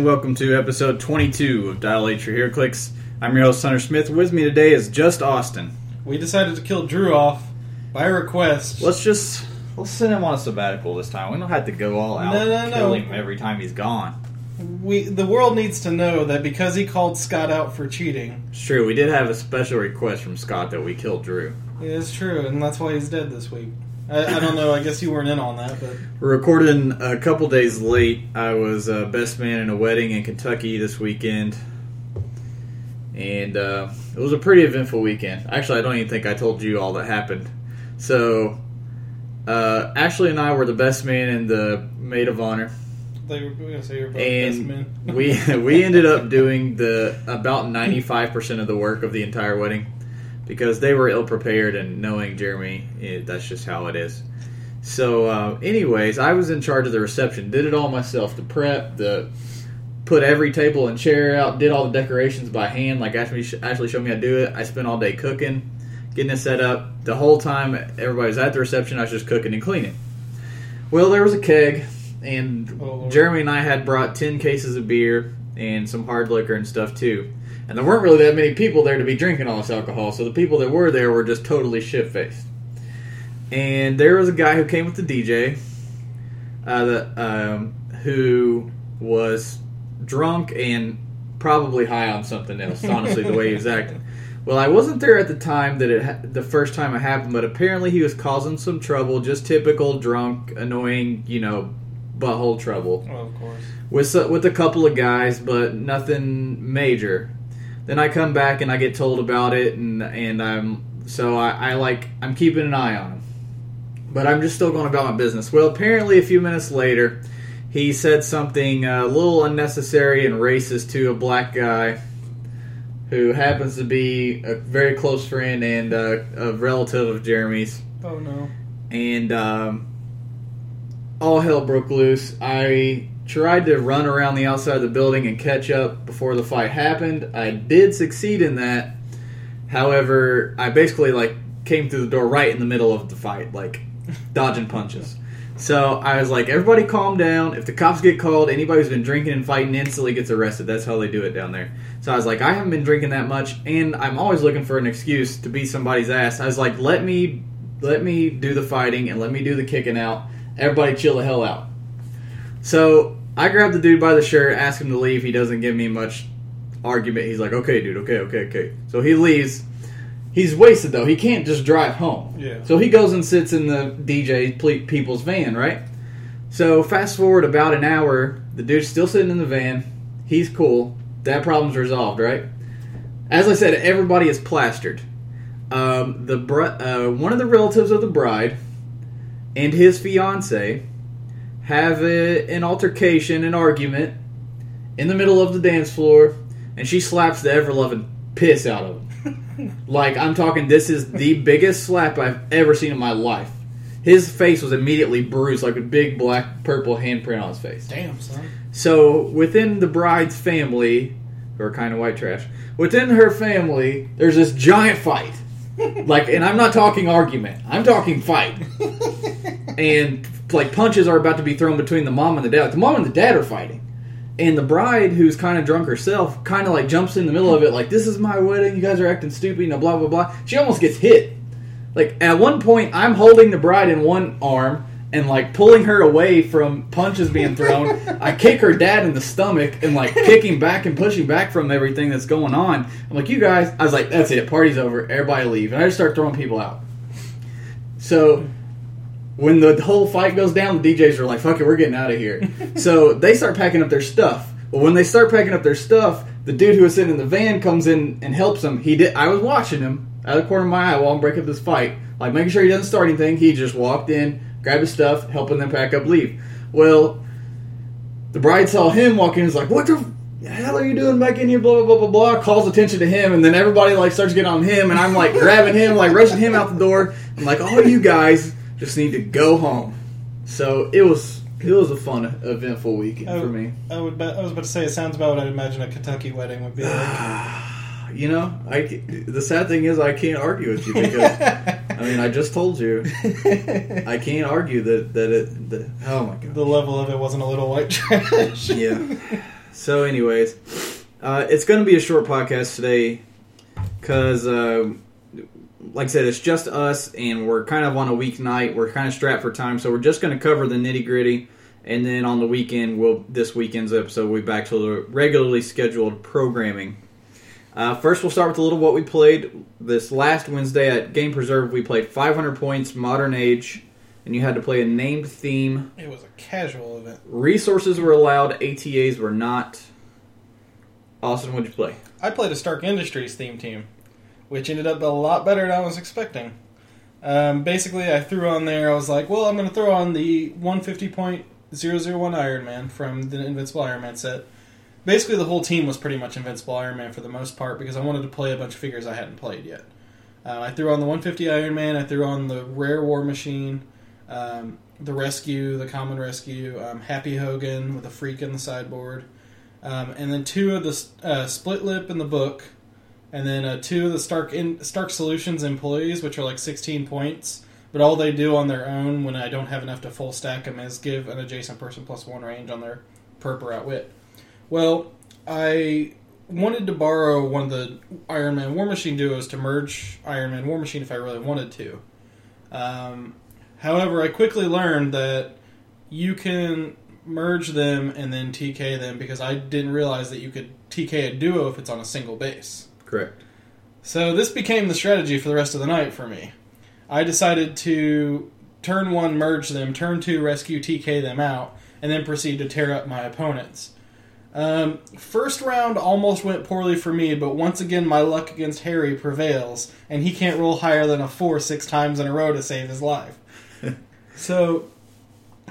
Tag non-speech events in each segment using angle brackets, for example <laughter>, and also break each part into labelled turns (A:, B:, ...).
A: And welcome to episode 22 of Dial H for HeroClix. I'm your host Hunter Smith. With me today is just Austin.
B: We decided to kill Drew off by request.
A: Let's just let's send him on a sabbatical this time. We don't have to go all out
B: No, no,
A: and
B: no.
A: kill him every time he's gone.
B: We the world needs to know that because he called Scott out for cheating.
A: It's true. We did have a special request from Scott that we killed Drew.
B: It is true, and that's why he's dead this week. I, I don't know. I guess you weren't in on that, but
A: We're recording a couple days late. I was uh, best man in a wedding in Kentucky this weekend, and uh, it was a pretty eventful weekend. Actually, I don't even think I told you all that happened. So, uh, Ashley and I were the best man and the maid of honor,
B: they were going to say you're
A: and we <laughs> we ended up doing the about ninety five percent of the work of the entire wedding because they were ill prepared and knowing Jeremy, eh, that's just how it is. So, uh, anyways, I was in charge of the reception. Did it all myself. The prep, the put every table and chair out. Did all the decorations by hand, like Ashley Ashley showed me how to do it. I spent all day cooking, getting it set up. The whole time everybody was at the reception, I was just cooking and cleaning. Well, there was a keg, and
B: Oh,
A: Jeremy and I had brought ten cases of beer and some hard liquor and stuff too. And there weren't really that many people there to be drinking all this alcohol, so the people that were there were just totally shit faced. And there was a guy who came with the DJ, uh, the, um, who was drunk and probably high on something else. Honestly, the way he was acting. Well, I wasn't there at the time that it ha- the first time it happened, but apparently he was causing some trouble. Just typical drunk, annoying, you know, butthole trouble
B: Well, of course.
A: with with a couple of guys, but nothing major. Then I come back and I get told about it, and and I'm so I, I like I'm keeping an eye on him, but I'm just still going about my business. Well, apparently a few minutes later, he said something uh, a little unnecessary and racist to a black guy who happens to be a very close friend and uh, a relative of Jeremy's
B: Oh no.
A: and um, all hell broke loose. I tried to run around the outside of the building and catch up before the fight happened. I did succeed in that. However, I basically like came through the door right in the middle of the fight, like <laughs> dodging punches. So I was like, everybody calm down. If the cops get called, anybody who's been drinking and fighting instantly gets arrested. That's how they do it down there. So I was like, I haven't been drinking that much, and I'm always looking for an excuse to beat somebody's ass. I was like, let me let me do the fighting and let me do the kicking out. Everybody chill the hell out. So I grab the dude by the shirt, ask him to leave. He doesn't give me much argument. He's like, okay, dude, okay, okay, okay. So he leaves. He's wasted though. He can't just drive home.
B: Yeah.
A: So he goes and sits in the DJ people's van, right? So fast forward about an hour, the dude's still sitting in the van. He's cool. That problem's resolved, right? As I said, everybody is plastered. Um, the br- uh, one of the relatives of the bride and his fiance have a, an altercation, an argument in the middle of the dance floor, and she slaps the ever loving piss out of him. <laughs> like I'm talking, this is the biggest slap I've ever seen in my life. His face was immediately bruised, like a big black purple handprint on his face.
B: Damn, son.
A: So within the bride's family, who are kind of white trash, within her family, there's this giant fight. <laughs> like, and I'm not talking argument. I'm talking fight. <laughs> and like punches are about to be thrown between the mom and the dad. Like, the mom and the dad are fighting. And the bride, who's kind of drunk herself, kind of like jumps in the middle of it, like, "This is my wedding. You guys are acting stupid." You know, blah blah blah. She almost gets hit. Like at one point, I'm holding the bride in one arm and like pulling her away from punches being thrown. <laughs> I kick her dad in the stomach and like kicking back and pushing back from everything that's going on. I'm like, you guys. I was like, that's it. Party's over. Everybody leave. And I just start throwing people out. So when the whole fight goes down, the DJs are like, fuck it, we're getting out of here. <laughs> so they start packing up their stuff. But when they start packing up their stuff, the dude who was sitting in the van comes in and helps them. He did. I was watching him out of the corner of my eye while I'm breaking up this fight, like making sure he doesn't start anything. He just walked in, grabbed his stuff, helping them pack up, leave. Well, the bride saw him walk in. and is like, "What the hell are you doing back in here?" Blah blah blah blah blah. Calls attention to him, and then everybody like starts getting on him, and I'm like <laughs> grabbing him, like rushing him out the door. I'm like, "All you guys just need to go home." So it was it was a fun, eventful weekend
B: Oh.
A: for me.
B: I would. I was about to say it sounds about what I'd imagine a Kentucky wedding would be like. <sighs>
A: You know, I the sad thing is I can't argue with you because <laughs> I mean, I just told you. <laughs> I can't argue that that it. That, oh my god.
B: the level of it wasn't a little white trash. <laughs>
A: Yeah. So, anyways, uh, it's going to be a short podcast today because, uh, like I said, it's just us, and we're kind of on a weeknight. We're kind of strapped for time, so we're just going to cover the nitty gritty, and then on the weekend, we'll this weekend's episode we'll be back to the regularly scheduled programming. Uh, first, we'll start with a little what we played this last Wednesday at Game Preserve. We played 500 points, Modern Age, and you had to play a named theme.
B: It was a casual event.
A: Resources were allowed, ATAs were not. Austin, what'd you play?
B: I played a Stark Industries theme team, which ended up a lot better than I was expecting. Um, basically, I threw on there. I was like, "Well, I'm going to throw on the 150.001 Iron Man from the Invincible Iron Man set." Basically, the whole team was pretty much Invincible Iron Man for the most part because I wanted to play a bunch of figures I hadn't played yet. Uh, I threw on the 150 Iron Man. I threw on the Rare War Machine, um, the Rescue, the Common Rescue, um, Happy Hogan with a freak in the sideboard, um, and then two of the uh, Split Lip in the book, and then uh, two of the Stark in, Stark Solutions employees, which are like 16 points. But all they do on their own when I don't have enough to full stack them is give an adjacent person plus one range on their perp or outwit. Well, I wanted to borrow one of the Iron Man War Machine duos to merge Iron Man War Machine if I really wanted to. Um, however, I quickly learned that you can merge them and then TK them because I didn't realize that you could TK a duo if it's on a single base.
A: Correct.
B: So this became the strategy for the rest of the night for me. I decided to turn one merge them, turn two rescue TK them out, and then proceed to tear up my opponents. Um, first round almost went poorly for me, but once again my luck against Harry prevails, and he can't roll higher than a four six times in a row to save his life. <laughs> so,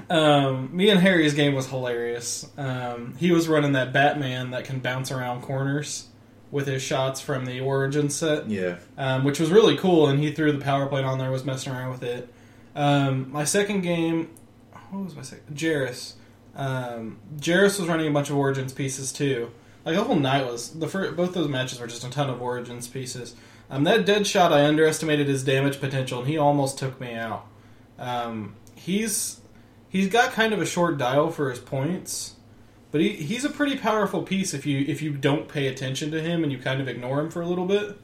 B: um, me and Harry's game was hilarious. Um, he was running that Batman that can bounce around corners with his shots from the Origin set
A: Yeah.
B: um, which was really cool. And he threw the power plate on there, was messing around with it. Um, my second game, what was my second? Jarrus. Um, Jarrus was running a bunch of Origins pieces too. Like the whole night was the first, both those matches were just a ton of Origins pieces. Um, that dead shot, I underestimated his damage potential, and he almost took me out. Um, he's he's got kind of a short dial for his points, but he, he's a pretty powerful piece if you if you don't pay attention to him and you kind of ignore him for a little bit.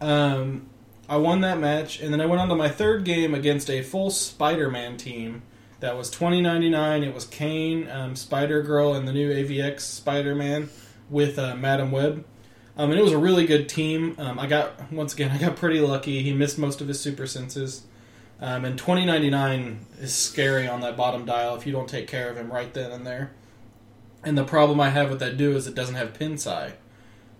B: Um, I won that match, and then I went on to my third game against a full Spider-Man team. That was twenty ninety nine. It was Kaine, um, Spider Girl, and the new AVX Spider-Man with uh, Madame Web. Um, and it was a really good team. Um, I got once again, <laughs> I got pretty lucky. He missed most of his super senses. Um, and twenty ninety nine is scary on that bottom dial if you don't take care of him right then and there. And the problem I have with that duo is it doesn't have pin psi.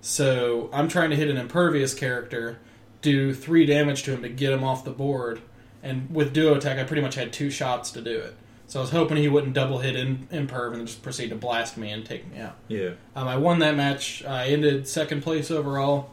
B: So I'm trying to hit an impervious character, do three damage to him to get him off the board. And with duo attack, I pretty much had two shots to do it. So I was hoping he wouldn't double hit in imperv and just proceed to blast me and take me out.
A: Yeah.
B: Um, I won that match. I ended second place overall.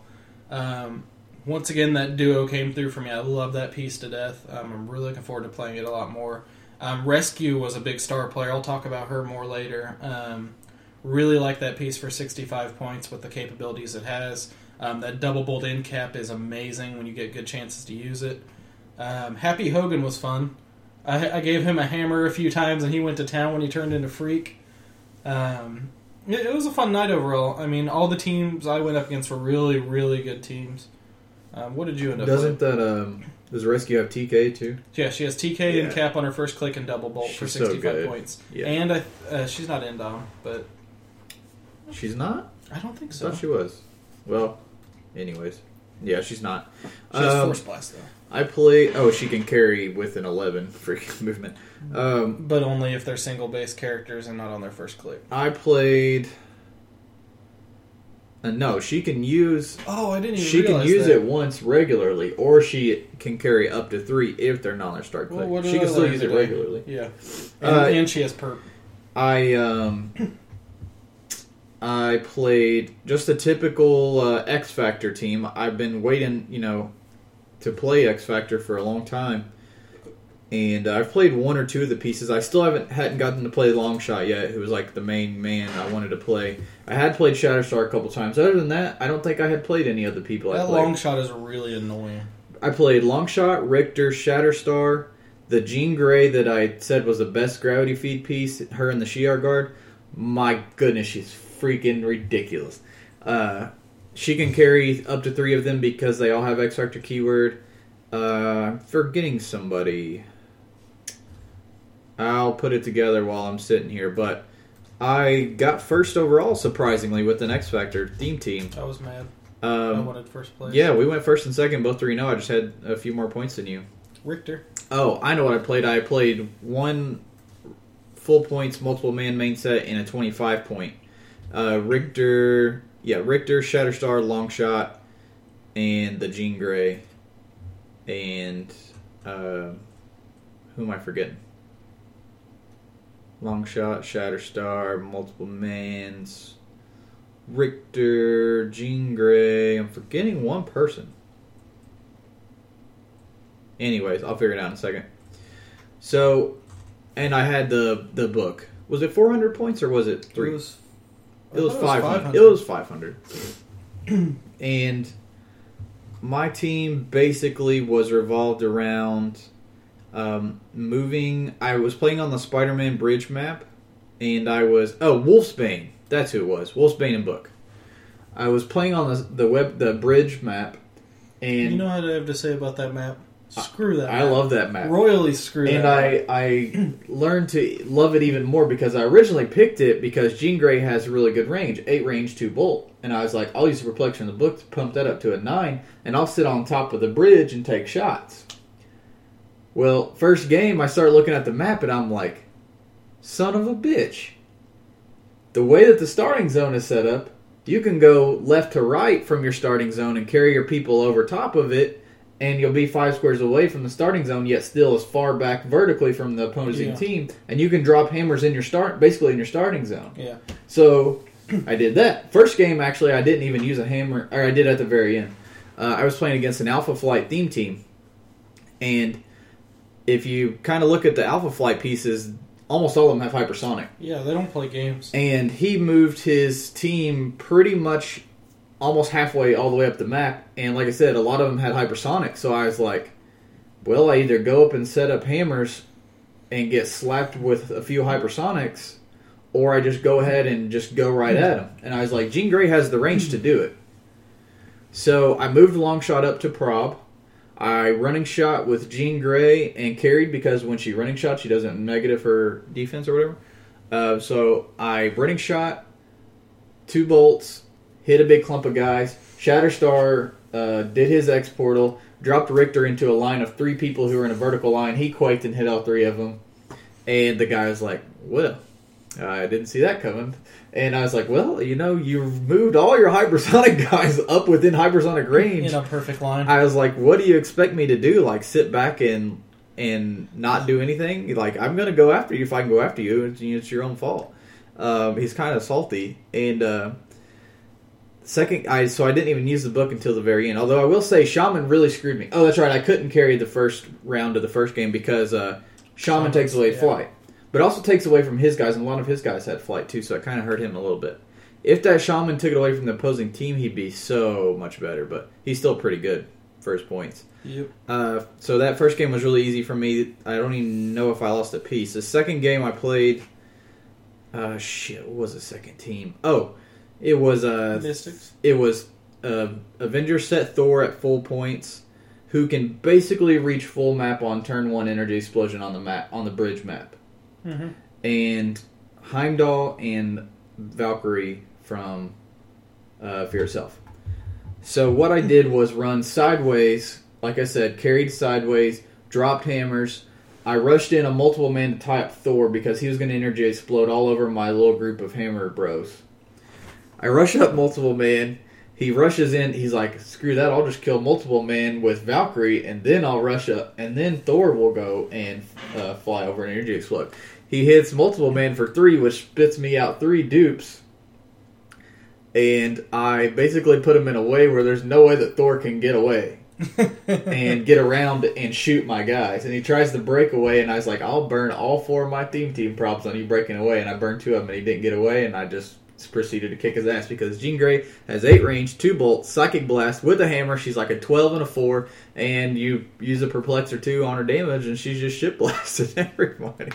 B: Um, once again, that duo came through for me. I love that piece to death. Um, I'm really looking forward to playing it a lot more. Um, Rescue was a big star player. I'll talk about her more later. Um, really like that piece for 65 points with the capabilities it has. Um, that double bolt end cap is amazing when you get good chances to use it. Um, Happy Hogan was fun. I, I gave him a hammer a few times and he went to town when he turned into Freak. Um, it, it was a fun night overall. I mean, all the teams I went up against were really, really good teams. Um, what did you end up
A: Doesn't
B: with?
A: that um does Rescue have TK too?
B: Yeah, she has TK and cap on her first click and double bolt for
A: She's so
B: 65
A: good.
B: points.
A: Yeah.
B: And I, uh, she's not Indom, but
A: She's not?
B: I don't think
A: I
B: so.
A: thought she was. Well, anyways. Yeah, she's not.
B: She has
A: Um,
B: Force Blast, though.
A: I play oh, she can carry with an eleven <laughs> freaking movement. Um
B: But only if they're single base characters and not on their first click.
A: I played uh, no, she can use
B: Oh, I didn't
A: she can use
B: that.
A: it once regularly, or she can carry up to three if they're not on their start
B: Well,
A: click.
B: what
A: she can still use it
B: today?
A: regularly.
B: Yeah. And,
A: Uh,
B: and she has perp.
A: I um I played just a typical uh, X Factor team. I've been waiting, you know, to play X Factor for a long time, and I've played one or two of the pieces. I still haven't hadn't gotten to play Longshot yet, who was like the main man I wanted to play. I had played Shatterstar a couple times. Other than that, I don't think I had played any other people
B: That
A: played.
B: Longshot is really annoying.
A: I played Longshot, Richter, Shatterstar, the Jean Grey that I said was the best gravity feed piece. Her and the Shi'ar guard. My goodness, she's freaking ridiculous. Uh, she can carry up to three of them because they all have X Factor keyword. Uh, I'm forgetting somebody. I'll put it together while I'm sitting here, but I got first overall surprisingly with an X Factor theme team.
B: I was mad. I
A: Um,
B: wanted first place.
A: yeah, we went first and second, both three. No, I just had a few more points than you.
B: Richter.
A: Oh, I know what I played. I played one full points multiple man main set and a 25 point. Uh, Richter, yeah, Richter, Shatterstar, Longshot, and the Jean Grey. And uh, who am I forgetting? Longshot, Shatterstar, multiple mans, Richter, Jean Grey. I'm forgetting one person. Anyways, I'll figure it out in a second. So, and I had the the book. Was it 400 points or was it three?
B: It was,
A: It was
B: I thought
A: five hundred. It was five hundred. <clears throat> and my team basically was revolved around um, moving. I was playing on the Spider-Man bridge map, and I was oh Wolfsbane. That's who it was. Wolfsbane and Book. I was playing on the the web the bridge map, and
B: You know what I have to say about that map? Screw that.
A: I
B: map.
A: love that map.
B: royally screw
A: and. I I learned to love it even more because I originally picked it because Jean Grey has really good range, eight range, two bolt, and I was like, I'll use the perplexion of the book to pump that up to a nine, and I'll sit on top of the bridge and take shots. Well, first game, I start looking at the map and I'm like, son of a bitch. The way that the starting zone is set up, you can go left to right from your starting zone and carry your people over top of it and you'll be five squares away from the starting zone, yet still as far back vertically from the opposing
B: Yeah.
A: team, and you can drop hammers in your start, basically in your starting zone.
B: yeah.
A: So <clears throat> I did that. First game, actually, I didn't even use a hammer, or I did at the very end. Uh, I was playing against an Alpha Flight theme team, and if you kind of look at the Alpha Flight pieces, almost all of them have hypersonic.
B: Yeah, they don't play games.
A: And he moved his team pretty much almost halfway all the way up the map. And like I said, a lot of them had hypersonic. So I was like, well, I either go up and set up hammers and get slapped with a few hypersonics, or I just go ahead and just go right at him. And I was like, Jean Grey has the range to do it. So I moved Longshot up to prob. I running shot with Jean Grey and carried because when she running shot, she doesn't negative her defense or whatever. Uh, so I running shot, two bolts, hit a big clump of guys. Shatterstar uh, did his X portal, dropped Richter into a line of three people who were in a vertical line. He quaked and hit all three of them. And the guy was like, "Well, I didn't see that coming." And I was like, "Well, you know, you've moved all your hypersonic <laughs> guys up within hypersonic range."
B: In a perfect line.
A: I was like, "What do you expect me to do? Like sit back and and not do anything? Like I'm gonna go after you if I can go after you. It's, it's your own fault." Um, he's kind of salty, and uh, second, I so I didn't even use the book until the very end. Although I will say, Shaman really screwed me. Oh, that's right, I couldn't carry the first round of the first game because uh, Shaman
B: Shaman,
A: takes away
B: yeah.
A: flight, but also takes away from his guys, and a lot of his guys had flight too, so it kind of hurt him a little bit. If that Shaman took it away from the opposing team, he'd be so much better. But he's still pretty good first points.
B: Yep.
A: Uh, so that first game was really easy for me. I don't even know if I lost a piece. The second game I played, uh, shit, what was the second team? Oh, it was uh,
B: Mystics.
A: it was uh, Avenger set Thor at full points, who can basically reach full map on turn one energy explosion on the map on the bridge map,
B: Mm-hmm.
A: and Heimdall and Valkyrie from uh, Fear Itself. So what I did was run sideways, like I said, carried sideways, dropped hammers. I rushed in a multiple man to tie up Thor because he was going to energy explode all over my little group of hammer bros. I rush up multiple man. He rushes in. He's like, "Screw that! I'll just kill multiple man with Valkyrie, and then I'll rush up, and then Thor will go and uh, fly over and energy explode." He hits multiple man for three, which spits me out three dupes. And I basically put him in a way where there's no way that Thor can get away <laughs> and get around and shoot my guys. And he tries to break away, and I was like, I'll burn all four of my team team props on you breaking away. And I burned two of them, and he didn't get away, and I just proceeded to kick his ass because Jean Grey has eight range, two bolts, psychic blast with a hammer. She's like a twelve and a four, and you use a perplex or two on her damage, and she's just shit blasting <laughs> everybody.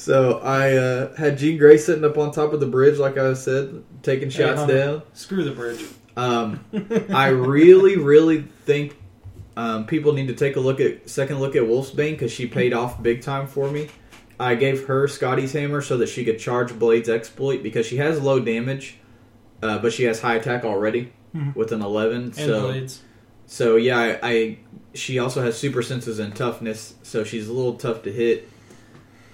A: So I uh, had Jean Grey sitting up on top of the bridge, like I said, taking shots
B: Hunter,
A: down.
B: Screw the bridge.
A: Um, <laughs> I really, really think um, people need to take a look at second look at Wolfsbane because she paid off big time for me. I gave her Scotty's hammer so that she could charge Blade's exploit because she has low damage, uh, but she has high attack already
B: Mhm.
A: with an eleven.
B: and
A: so
B: blades.
A: so yeah, I, I she also has super senses and toughness, so she's a little tough to hit.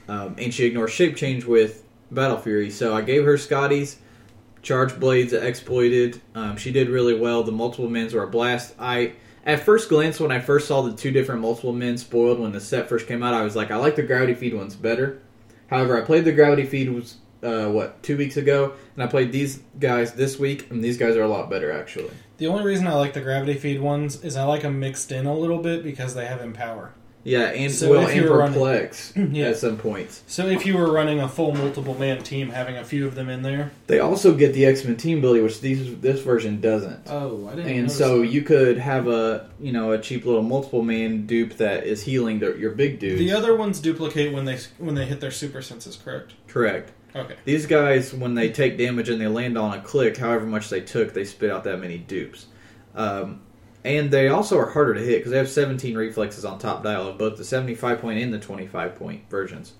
A: Um, and she ignores shape change with Battle Fury. So I gave her Scotty's charge blades exploited. Um, she did really well. The multiple men's were a blast. I at first glance when I first saw the two different multiple men spoiled when the set first came out, I was like, I like the gravity feed ones better. However, I played the gravity feed was uh, what two weeks ago, and I played these guys this week, and these guys are a lot better actually.
B: The only reason I like the gravity feed ones is I like them mixed in a little bit because they have empower.
A: Yeah, and
B: So
A: well, and
B: you were running-
A: perplex <clears throat>
B: Yeah.
A: at some points.
B: So if you were running a full multiple man team, having a few of them in there.
A: They also get the X Men team ability, which these this version doesn't.
B: Oh, I didn't.
A: and so
B: that.
A: you could have a you know a cheap little multiple man dupe that is healing their, your big dudes.
B: the other ones duplicate when they when they hit their super senses. Correct.
A: Correct.
B: Okay.
A: These guys, when they take damage and they land on a click, however much they took, they spit out that many dupes. Um, and they also are harder to hit because they have 17 reflexes on top dial of both the 75 point and the 25 point versions.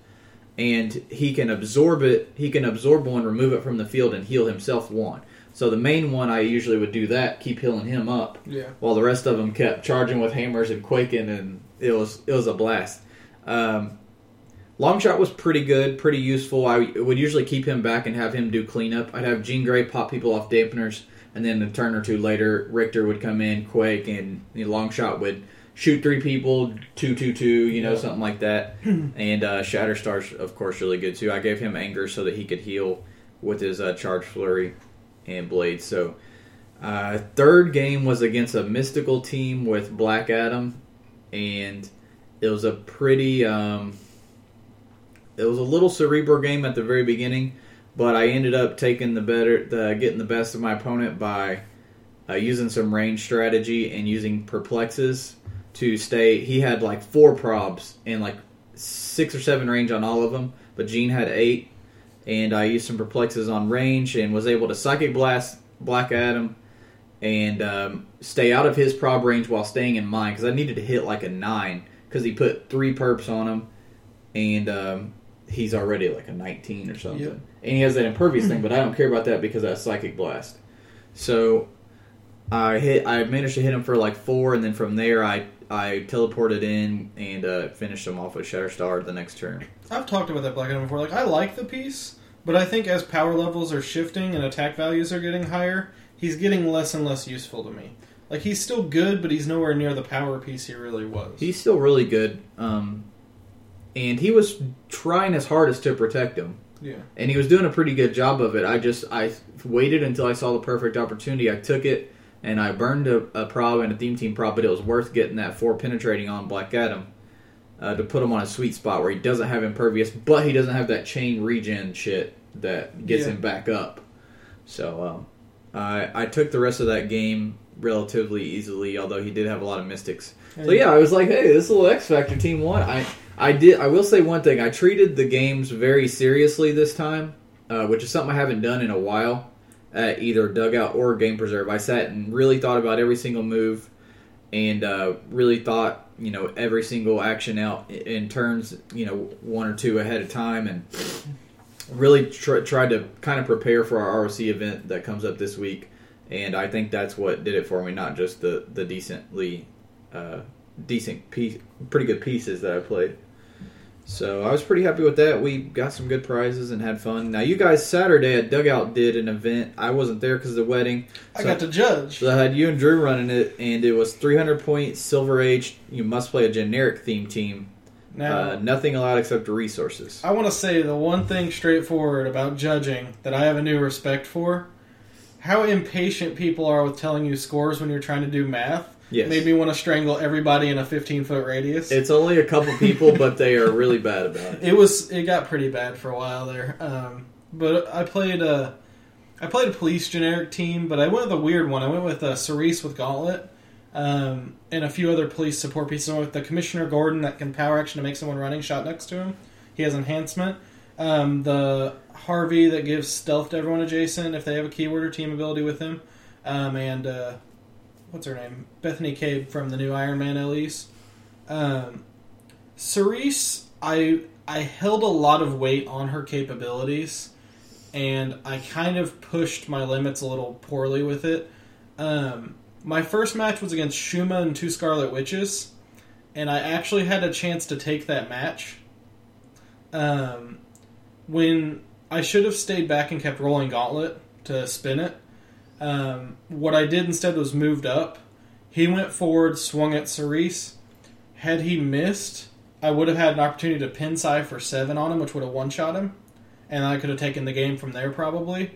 A: And he can absorb it. He can absorb one, remove it from the field, and heal himself one. So the main one, I usually would do that, keep healing him up,
B: Yeah.
A: while the rest of them kept charging with hammers and quaking, and it was it was a blast. Um, Longshot was pretty good, pretty useful. I would usually keep him back and have him do cleanup. I'd have Jean Grey pop people off dampeners, and then a turn or two later, Richter would come in, quake, and the Longshot would shoot three people, two, two, two, you know,
B: Yeah.
A: something like that. <clears throat> and uh, Shatterstar's, of course, really good too. I gave him anger so that he could heal with his uh, charge flurry and blade. So. Uh, third game was against a mystical team with Black Adam, and it was a pretty. Um, it was a little cerebral game at the very beginning, but I ended up taking the better, the, getting the best of my opponent by uh, using some range strategy and using perplexes to stay. He had like four probs and like six or seven range on all of them, but Jean had eight, and I used some perplexes on range and was able to psychic blast Black Adam and um, stay out of his prob range while staying in mine because I needed to hit like a nine because he put three perps on him, and um, he's already like a 19 or something.
B: Yep.
A: And he has that impervious thing, but I don't care about that because that's psychic blast. So I hit. I managed to hit him for like four, and then from there I I teleported in and uh, finished him off with Shatterstar the next turn.
B: I've talked about that Black Adam before. Like I like the piece, but I think as power levels are shifting and attack values are getting higher, he's getting less and less useful to me. Like he's still good, but he's nowhere near the power piece he really was.
A: He's still really good, um, and he was trying his hardest to protect him.
B: yeah.
A: and he was doing a pretty good job of it. I just I waited until I saw the perfect opportunity. I took it and I burned a, a prob and a theme team prob, but it was worth getting that four penetrating on Black Adam uh, to put him on a sweet spot where he doesn't have impervious, but he doesn't have that chain regen shit that gets
B: Yeah.
A: him back up. So um, I I took the rest of that game relatively easily, although he did have a lot of mystics. So yeah, I was like, hey, this little X Factor team won. I I did. I will say one thing. I treated the games very seriously this time, uh, which is something I haven't done in a while at either Dugout or Game Preserve. I sat and really thought about every single move, and uh, really thought you know every single action out in turns you know one or two ahead of time, and really tr- tried to kind of prepare for our ROC event that comes up this week. And I think that's what did it for me, not just the the decently uh, decent piece, pretty good pieces that I played. So I was pretty happy with that. We got some good prizes and had fun. Now you guys Saturday at Dugout did an event. I wasn't there because of the wedding.
B: I got to judge.
A: So I had you and Drew running it, and it was 300 points, Silver Age. You must play a generic theme team.
B: Now,
A: Uh, nothing allowed except resources.
B: I want to say the one thing straightforward about judging that I have a new respect for how impatient people are with telling you scores when you're trying to do math
A: Yes.
B: made me want to strangle everybody in a 15 foot radius.
A: It's only a couple people, but they are really bad about it.
B: It was it got pretty bad for a while there. Um, but I played a I played a police generic team, but I went with a weird one. I went with uh, Cerise with Gauntlet, um, and a few other police support pieces. I went with the Commissioner Gordon that can power action to make someone running shot next to him. He has enhancement. Um, the Harvey that gives stealth to everyone adjacent if they have a keyword or team ability with him, um, and uh, what's her name? Bethany Cabe from the new Iron Man Elise. Um, Cerise, I I held a lot of weight on her capabilities, and I kind of pushed my limits a little poorly with it. Um, my first match was against Shuma and two Scarlet Witches, and I actually had a chance to take that match. Um, when I should have stayed back and kept rolling Gauntlet to spin it. Um, what I did instead was moved up. He went forward, swung at Cerise. Had he missed, I would have had an opportunity to pin Psy for seven on him, which would have one shot him, and I could have taken the game from there probably.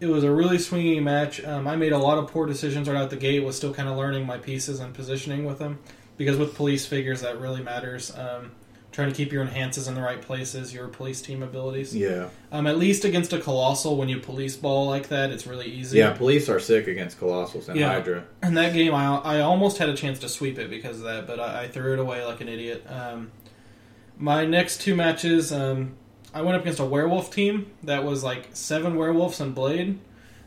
B: It was a really swingy match. Um, I made a lot of poor decisions right out the gate. Was still kind of learning my pieces and positioning with them, because with police figures that really matters. Um, trying to keep your enhances in the right places, your police team abilities.
A: Yeah.
B: Um, at least against a colossal, when you police ball like that, it's really easy.
A: Yeah, police are sick against Colossals and
B: Yeah.
A: Hydra.
B: In that game, I, I almost had a chance to sweep it because of that, but I, I threw it away like an idiot. Um, my next two matches, um, I went up against a werewolf team that was like seven werewolves and Blade.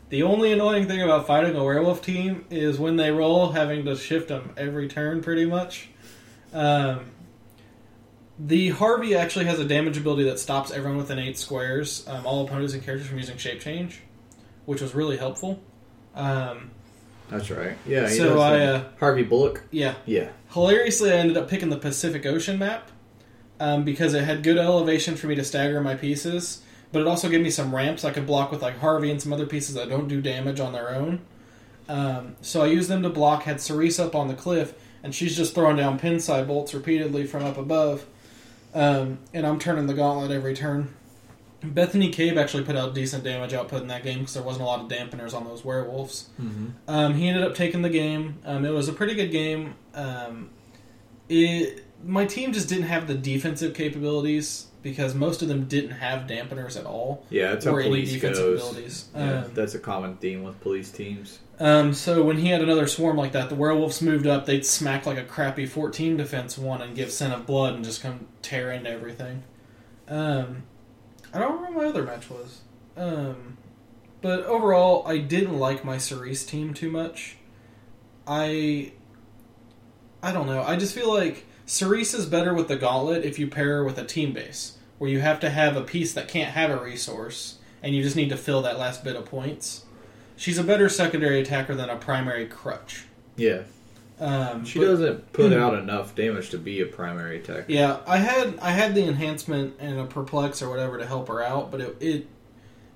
B: The only annoying thing about fighting a werewolf team is when they roll, having to shift them every turn pretty much. Um, the Harvey actually has a damage ability that stops everyone within eight squares, um, all opponents and characters from using shape change, which was really helpful. Um,
A: That's right. Yeah. he
B: So
A: does
B: I,
A: that.
B: uh,
A: Harvey Bullock.
B: yeah,
A: Yeah.
B: hilariously, I ended up picking the Pacific Ocean map um, because it had good elevation for me to stagger my pieces, but it also gave me some ramps I could block with like Harvey and some other pieces that don't do damage on their own. Um, so I used them to block. Had Cerise up on the cliff, and she's just throwing down pin side bolts repeatedly from up above, um, and I'm turning the gauntlet every turn. Bethany Cabe actually put out decent damage output in that game because there wasn't a lot of dampeners on those werewolves.
A: Mm-hmm.
B: Um, he ended up taking the game. Um, it was a pretty good game. Um, it my team just didn't have the defensive capabilities because most of them didn't have dampeners at all
A: Yeah, that's how
B: or any
A: police
B: defensive
A: goes.
B: abilities.
A: Yeah,
B: Um,
A: that's a common theme with police teams.
B: Um, so when he had another swarm like that, the werewolves moved up. They'd smack like a crappy 14 defense one and give scent of blood and just come tear into everything. Um, I don't remember what my other match was. Um, but overall, I didn't like my Cerise team too much. I I don't know. I just feel like Cerise is better with the gauntlet if you pair with a team base, where you have to have a piece that can't have a resource, and you just need to fill that last bit of points. She's a better secondary attacker than a primary crutch.
A: Yeah,
B: Um,
A: she
B: but-
A: doesn't put out <clears throat> enough damage to be a primary attacker.
B: Yeah, I had I had the enhancement and a perplex or whatever to help her out, but it it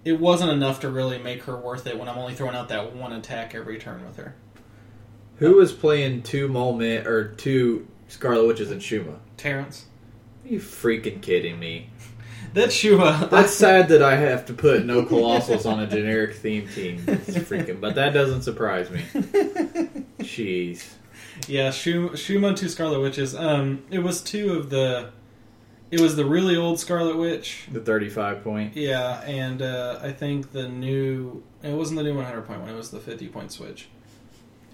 B: it wasn't enough to really make her worth it when I'm only throwing out that one attack every turn with her.
A: Who was playing two Mulman or two Scarlet Witches and Shuma?
B: Terrence,
A: Are you freaking kidding me?
B: That's Shuma. <laughs>
A: That's sad that I have to put no Colossals on a generic theme team. It's freaking, but that doesn't surprise me. <laughs> Jeez.
B: Yeah, Shuma, Shuma two Scarlet Witches. Um, it was two of the. It was the really old Scarlet Witch.
A: The 35 point.
B: Yeah, and uh, I think the new. It wasn't the new 100 point one. It was the 50 point switch.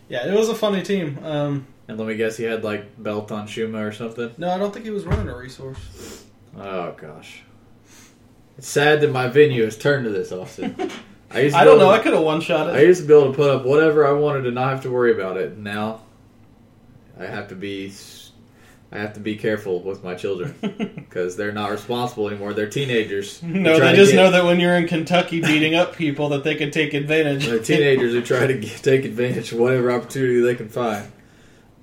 B: Yeah, it was a funny team. Um,
A: And let me guess, he had like belt on Shuma or something.
B: no, I don't think he was running a resource.
A: Oh gosh. It's sad that my venue has turned to this, Austin. <laughs> I used to
B: I don't know.
A: to-
B: I could have one shot
A: I used to be able to put up whatever I wanted and not have to worry about it. Now I have to be I have to be careful with my children <laughs> because they're not responsible anymore. They're teenagers. <laughs> who
B: No, they just
A: get-
B: know that when you're in Kentucky beating up people, that they can take advantage.
A: They're teenagers who try to get, take advantage of whatever opportunity they can find.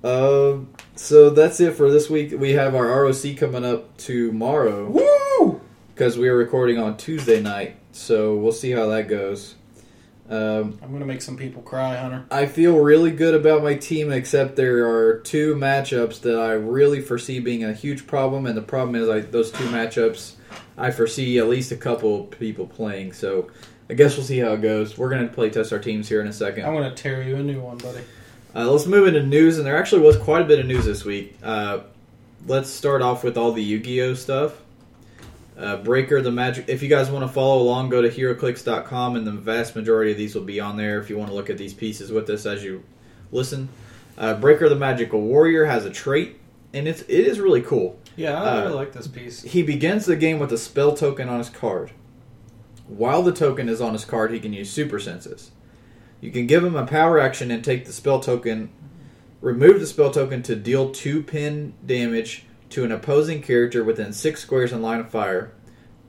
A: Um, so that's it for this week. We have our ROC coming up tomorrow
B: Woo!
A: Because we are recording on Tuesday night. So we'll see how that goes. Um,
B: I'm gonna make some people cry, Hunter.
A: I feel really good about my team, except there are two matchups that I really foresee being a huge problem, and the problem is I, those two matchups I foresee at least a couple people playing. So I guess we'll see how it goes. We're gonna play test our teams here in a second.
B: I'm gonna tear you a new one, buddy.
A: Uh, let's move into news, and there actually was quite a bit of news this week. Uh, let's start off with all the Yu-Gi-Oh stuff. Uh, Breaker the Magic. If you guys want to follow along, go to HeroClix.com, and the vast majority of these will be on there. If you want to look at these pieces with us as you listen, uh, Breaker the Magical Warrior has a trait, and it's it is really cool.
B: Yeah, I
A: Uh,
B: really like this piece.
A: He begins the game with a spell token on his card. While the token is on his card, he can use super senses. You can give him a power action and take the spell token, remove the spell token to deal two pin damage to an opposing character within six squares in line of fire,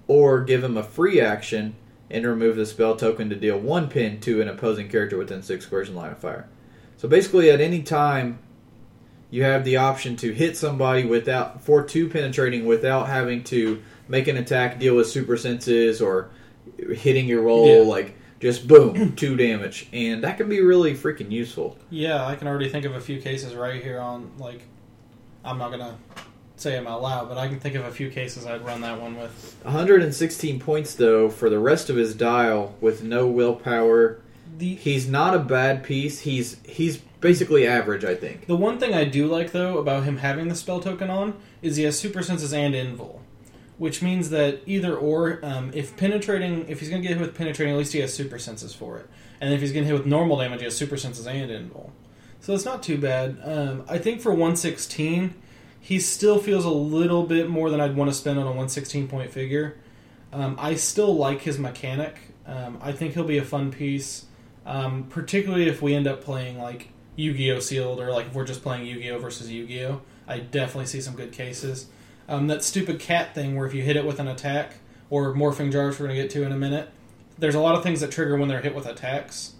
A: or give him a free action and remove the spell token to deal one pin to an opposing character within six squares in line of fire. So basically, at any time, you have the option to hit somebody without for two penetrating without having to make an attack, deal with super senses, or hitting your roll.
B: Yeah.
A: Like just boom, <clears throat> two damage, and that can be really freaking useful.
B: Yeah, I can already think of a few cases right here on like. I'm not gonna say them out loud, but I can think of a few cases I'd run that one with.
A: 116 points though for the rest of his dial with no willpower.
B: The
A: He's not a bad piece. He's he's basically average, I think.
B: the one thing I do like though about him having the spell token on is he has super senses and invul, which means that either or, um, if penetrating, if he's gonna get hit with penetrating, at least he has super senses for it, and if he's gonna hit with normal damage, he has super senses and invul. So it's not too bad. Um, I think for 116, he still feels a little bit more than I'd want to spend on a 116 point figure. Um, I still like his mechanic. Um, I think he'll be a fun piece, um, particularly if we end up playing like Yu-Gi-Oh sealed or like if we're just playing Yu-Gi-Oh versus Yu-Gi-Oh. I definitely see some good cases. Um, that stupid cat thing where if you hit it with an attack or morphing jars, we're going to get to in a minute. There's a lot of things that trigger when they're hit with attacks.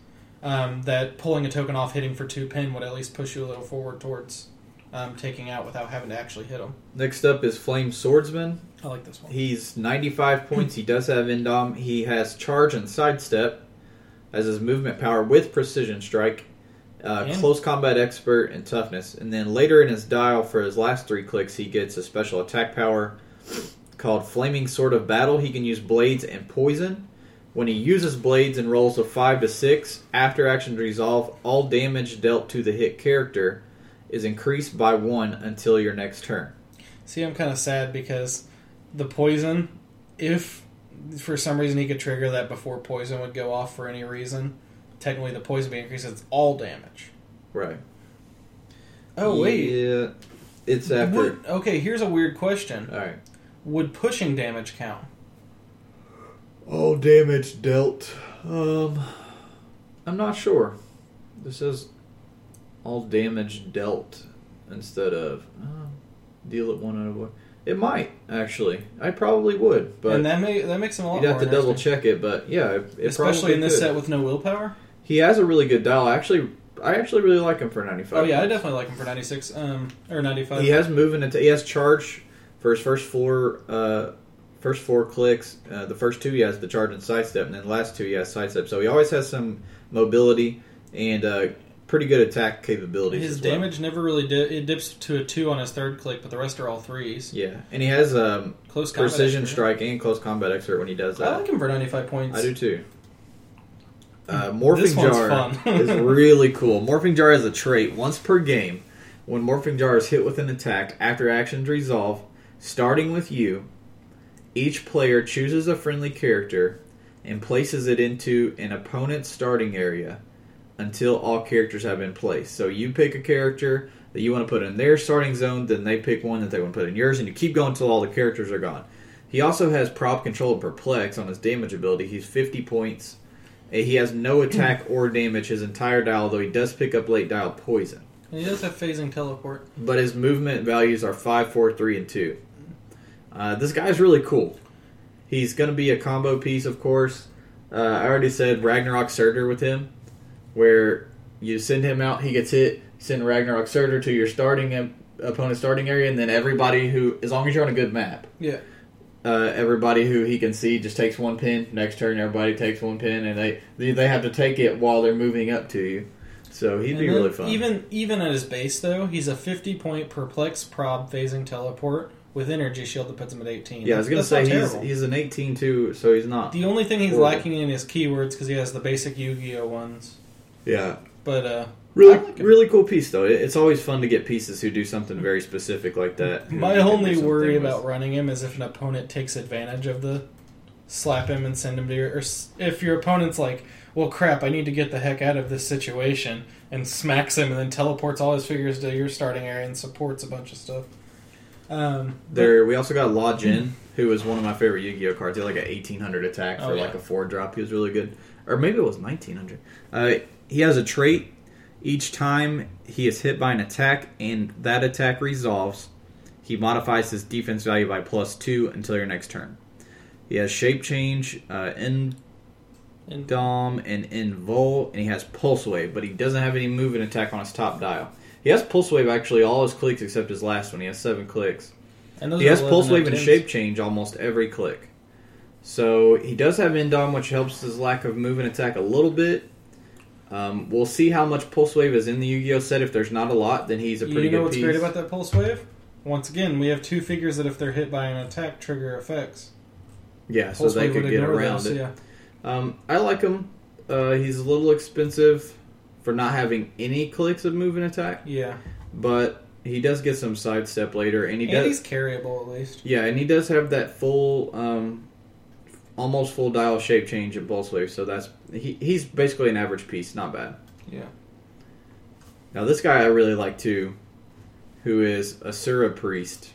B: Um, that pulling a token off, hitting for two pin would at least push you a little forward towards um, taking out without having to actually hit them.
A: Next up is Flame Swordsman.
B: I like this one.
A: He's 95 points. He does have Indom. He has charge and sidestep as his movement power with precision strike, uh, close combat expert, and toughness. And then later in his dial for his last three clicks, he gets a special attack power called Flaming Sword of Battle. He can use blades and poison. When he uses blades and rolls a 5 to 6, after action to resolve, all damage dealt to the hit character is increased by 1 until your next turn.
B: See, I'm kind of sad because the poison, if for some reason he could trigger that before poison would go off for any reason, technically the poison being increased, it's all damage.
A: Right.
B: Oh, wait.
A: Yeah, it's after.
B: Would- okay, here's a weird question.
A: All right.
B: Would pushing damage count?
A: All damage dealt. Um, I'm not sure. This says all damage dealt instead of uh, deal it one out of one. It might actually. I probably would, but
B: and that may, that makes him a lot
A: you'd have to double check it. But yeah, it, it
B: Especially in this
A: could.
B: set with no willpower.
A: He has a really good dial. I Actually, I actually really like him for 95.
B: Oh yeah, I definitely like him for 96 um, or 95.
A: He has moving. Into, he has charge for his first four. Uh, first four clicks. Uh, the first two he has the charge and sidestep, and then the last two he has sidestep. So he always has some mobility and uh, pretty good attack capabilities.
B: His
A: as well.
B: damage never really di- it dips to a two on his third click, but the rest are all threes.
A: Yeah, and he has um,
B: Close combat
A: precision
B: expert.
A: strike and close combat expert when he does that.
B: I like him for 95 points.
A: I do too. Uh, morphing
B: This
A: jar <laughs> is really cool. Morphing jar is a trait once per game. When morphing jar is hit with an attack after actions resolve, starting with you, each player chooses a friendly character and places it into an opponent's starting area until all characters have been placed. So you pick a character that you want to put in their starting zone, then they pick one that they want to put in yours, and you keep going until all the characters are gone. He also has prop control and perplex on his damage ability. He's 50 points. He has no attack or damage his entire dial, though he does pick up late dial poison.
B: And he does have phasing teleport.
A: But his movement values are 5, 4, 3, and 2. Uh, this guy's really cool. He's going to be a combo piece, of course. Uh, I already said Ragnarok Surtur with him, where you send him out, he gets hit, send Ragnarok Surtur to your starting em- opponent's starting area, and then everybody who, as long as you're on a good map,
B: Yeah.
A: uh, everybody who he can see just takes one pin. Next turn, everybody takes one pin, and they they, they have to take it while they're moving up to you. So he'd
B: And
A: be really fun.
B: Even even at his base though, he's a 50 point perplex prob phasing teleport with energy shield that puts him at 18.
A: yeah, I was gonna
B: That's
A: say he's he's an 18 too, so he's not.
B: the only thing he's
A: horrible.
B: lacking in is keywords because he has the basic Yu-Gi-Oh ones.
A: Yeah,
B: But uh,
A: Really,
B: like
A: really cool piece though. It's always fun to get pieces who do something very specific like that.
B: My
A: you can do
B: only worry
A: with.
B: about running him is if an opponent takes advantage of the slap him and send him to your. Or if your opponent's like, well, crap, I need to get the heck out of this situation, and smacks him and then teleports all his figures to your starting area and supports a bunch of stuff. Um, but-
A: There, we also got La Jinn, who was one of my favorite Yu-Gi-Oh cards. He had like an eighteen hundred attack
B: Oh,
A: for
B: yeah.
A: like a four drop. He was really good, or maybe it was nineteen hundred. Uh, he has a trait. Each time he is hit by an attack and that attack resolves, he modifies his defense value by plus two until your next turn. He has shape change, uh, in
B: and
A: Dom and Invul, and he has Pulse Wave, but he doesn't have any move and attack on his top dial. He has Pulse Wave actually all his clicks except his last one. He has seven clicks.
B: and those
A: He has Pulse Wave and. Shape Change almost every click. So he does have Indom, which helps his lack of move and attack a little bit. Um, we'll see how much Pulse Wave is in the Yu-Gi-Oh set. If there's not a lot, then he's a pretty
B: You know
A: good
B: what's
A: piece.
B: great about that pulse wave? Once again, we have two figures that if they're hit by an attack, trigger effects.
A: yeah, so
B: Pulse
A: they
B: wave
A: could get around
B: those,
A: it.
B: Yeah.
A: Um, I like him. Uh, he's a little expensive for not having any clicks of move and attack,
B: Yeah.
A: but he does get some sidestep later, and he
B: and
A: does.
B: he's carryable at least.
A: Yeah, and he does have that full, um, almost full dial shape change at Pulse Wave, so that's he, he's basically an average piece, not bad.
B: Yeah.
A: Now this guy I really like too, who is Asura Priest.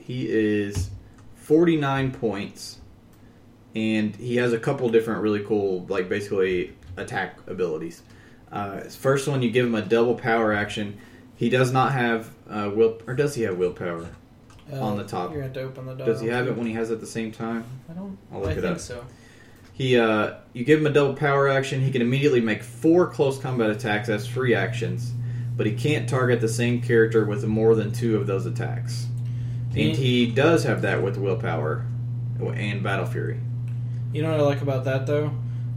A: He is forty nine points, and he has a couple different really cool, like basically attack abilities. Uh, first one, you give him a double power action. He does not have uh, will, or does he have willpower? On the top.
B: Uh, You're going to open the door.
A: Does he have it when he has it at the same time?
B: I don't.
A: I'll look
B: I
A: it
B: think
A: up.
B: so.
A: He, uh, you give him a double power action. He can immediately make four close combat attacks as free actions, but he can't target the same character with more than two of those attacks. And he does have that with willpower and battle fury.
B: You know what I like about that though?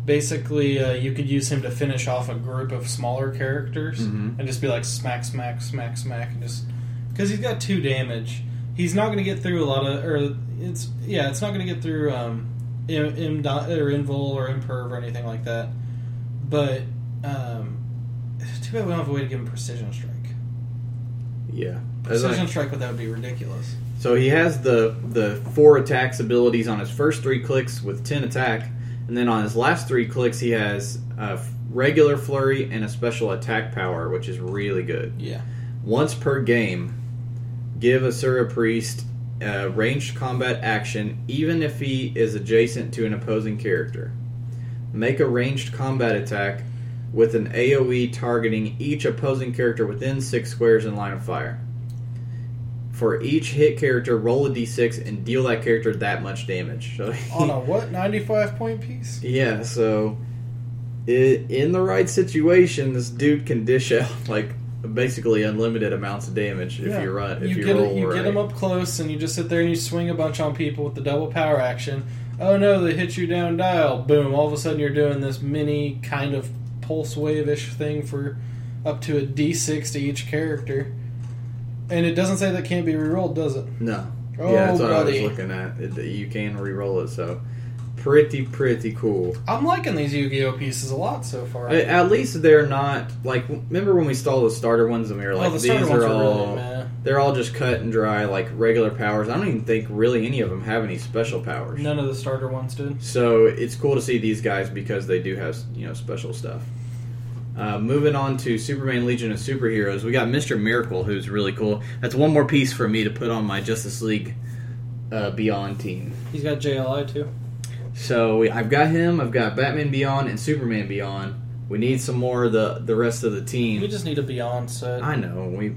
B: Basically, uh, you could use him to finish off a group of smaller characters
A: Mhm.
B: and just be like smack, smack, smack, smack, and just because he's got two damage. He's not going to get through a lot of, or it's yeah, it's not going to get through um, im, or invul or imperv or anything like that. But um, <sighs> too bad we don't have a way to give him precision strike.
A: Yeah. As I-
B: Precision strike, but that would be ridiculous.
A: So he has the the four attacks abilities on his first three clicks with ten attack, and then on his last three clicks he has a regular flurry and a special attack power, which is really good.
B: Yeah.
A: Once per game, give Asura Priest a ranged combat action, even if he is adjacent to an opposing character. Make a ranged combat attack with an AoE targeting each opposing character within six squares in line of fire. For each hit character, roll a d6 and deal that character that much damage. So <laughs>
B: On a what? Ninety-five point piece.
A: yeah, so i in the right situation, this dude can dish out like basically unlimited amounts of damage if
B: Yeah.
A: you run if you,
B: get
A: roll
B: you
A: right.
B: get them up close and you just sit there and you swing a bunch on people with the double power action. Oh no, they hit you down dial. Boom! All of a sudden you're doing this mini kind of pulse wave ish thing for up to a D6 to each character. And it doesn't say that can't be rerolled, does it?
A: No,
B: Oh,
A: yeah, that's what I
B: buddy.
A: was looking at. It, that you can re-roll it, so pretty pretty cool.
B: I'm liking these Yu-Gi-Oh pieces a lot so far.
A: A- At least they're not like. Remember when we stole the starter ones and we were like,
B: oh, the
A: these
B: starter ones
A: are
B: are
A: all
B: really
A: they're all just cut and dry like regular powers. I don't even think really any of them have any special powers.
B: None of the starter ones did.
A: So it's cool to see these guys because they do have you know special stuff. Uh, moving on to Superman Legion of Superheroes, we got Mister Miracle, who's really cool. That's one more piece for me to put on my Justice League uh, Beyond team.
B: He's got JLI too.
A: So we, I've got him, I've got Batman Beyond and Superman Beyond. We need some more of the the rest of the team.
B: We just need a Beyond set.
A: I know we.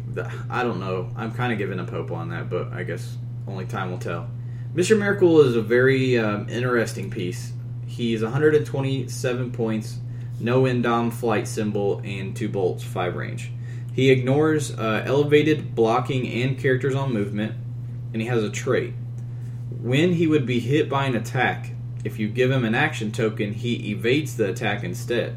A: I don't know. I'm kind of giving up hope on that, but I guess only time will tell. Mr. Miracle is a very um, interesting piece. He's 127 points, no Indom flight symbol, and two bolts, five range. He ignores uh, elevated blocking and characters on movement, and he has a trait. When he would be hit by an attack, if you give him an action token, he evades the attack instead.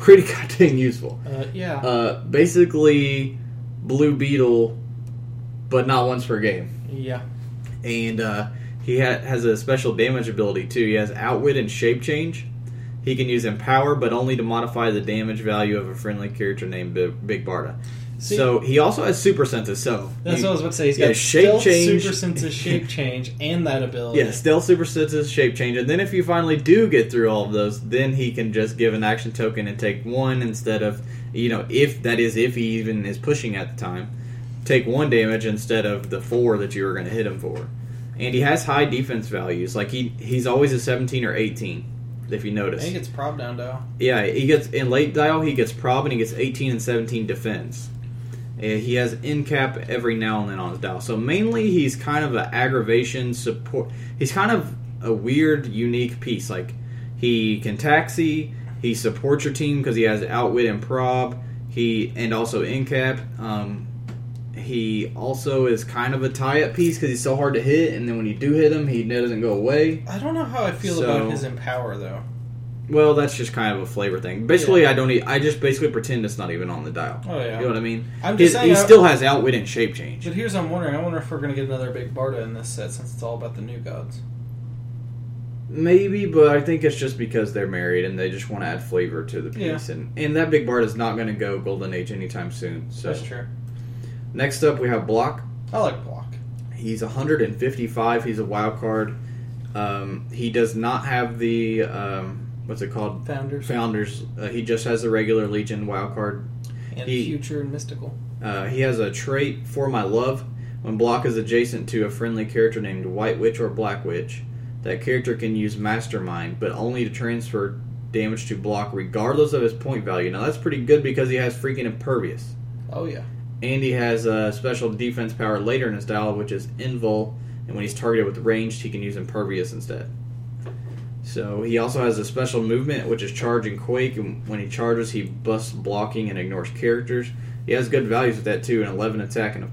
A: Pretty <laughs> goddamn useful.
B: Uh, yeah.
A: Uh, basically, Blue Beetle, but not once per game.
B: yeah.
A: And uh, he ha- has a special damage ability too. He has Outwit and Shape Change. He can use Empower, but only to modify the damage value of a friendly character named Big, Big Barda.
B: See-
A: so he also has Super Senses. So
B: That's
A: he-
B: what I was about to say. He's
A: yeah,
B: got
A: shape
B: stealth,
A: change.
B: super senses, <laughs> shape change, and that ability.
A: Yeah, stealth, super senses, shape change, and then if you finally do get through all of those, then he can just give an action token and take one instead of, you know, if that is if he even is pushing at the time, take one damage instead of the four that you were going to hit him for. And he has high defense values. Like he he's always a 17 or 18, if you notice.
B: I think it's prob down though.
A: Yeah, he gets in late dial. He gets prob and he gets 18 and 17 defense. Uh, he has in cap every now and then on his dial. So mainly he's kind of an aggravation support. He's kind of a weird, unique piece. Like he can taxi. He supports your team because he has outwit and prob. He and also in cap. Um, he also is kind of a tie-up piece because he's so hard to hit, and then when you do hit him, he doesn't go away.
B: I don't know how I feel
A: So-
B: about his empower though.
A: Well, that's just kind of a flavor thing. Basically, I don't. e I just basically pretend it's not even on the dial.
B: Oh yeah.
A: You know what I mean?
B: I'm
A: He,
B: just saying.
A: he
B: I-
A: still has outwit and shape change.
B: But here's what I'm wondering. I wonder if we're gonna get another big Barda in this set since it's all about the new gods.
A: Maybe, but I think it's just because they're married and they just want to add flavor to the piece. And and that big Bard is not going to go Golden Age anytime soon. So
B: That's true.
A: next up we have Block.
B: I like block.
A: He's 155. He's a wild card. Um, he does not have the um, what's it called?
B: Founders
A: Founders. Uh, he just has the regular Legion wild card.
B: and
A: he-
B: future and mystical.
A: Uh, he has a trait for my love. When block is adjacent to a friendly character named White Witch or Black Witch, that character can use Mastermind, but only to transfer damage to block regardless of his point value. Now that's pretty good because he has freaking impervious.
B: Oh yeah.
A: And he has a special defense power later in his dial, which is Invul, and when he's targeted with ranged, he can use impervious instead. So he also has a special movement, which is charge and quake, and when he charges, he busts blocking and ignores characters. He has good values with that too, an 11 attack and a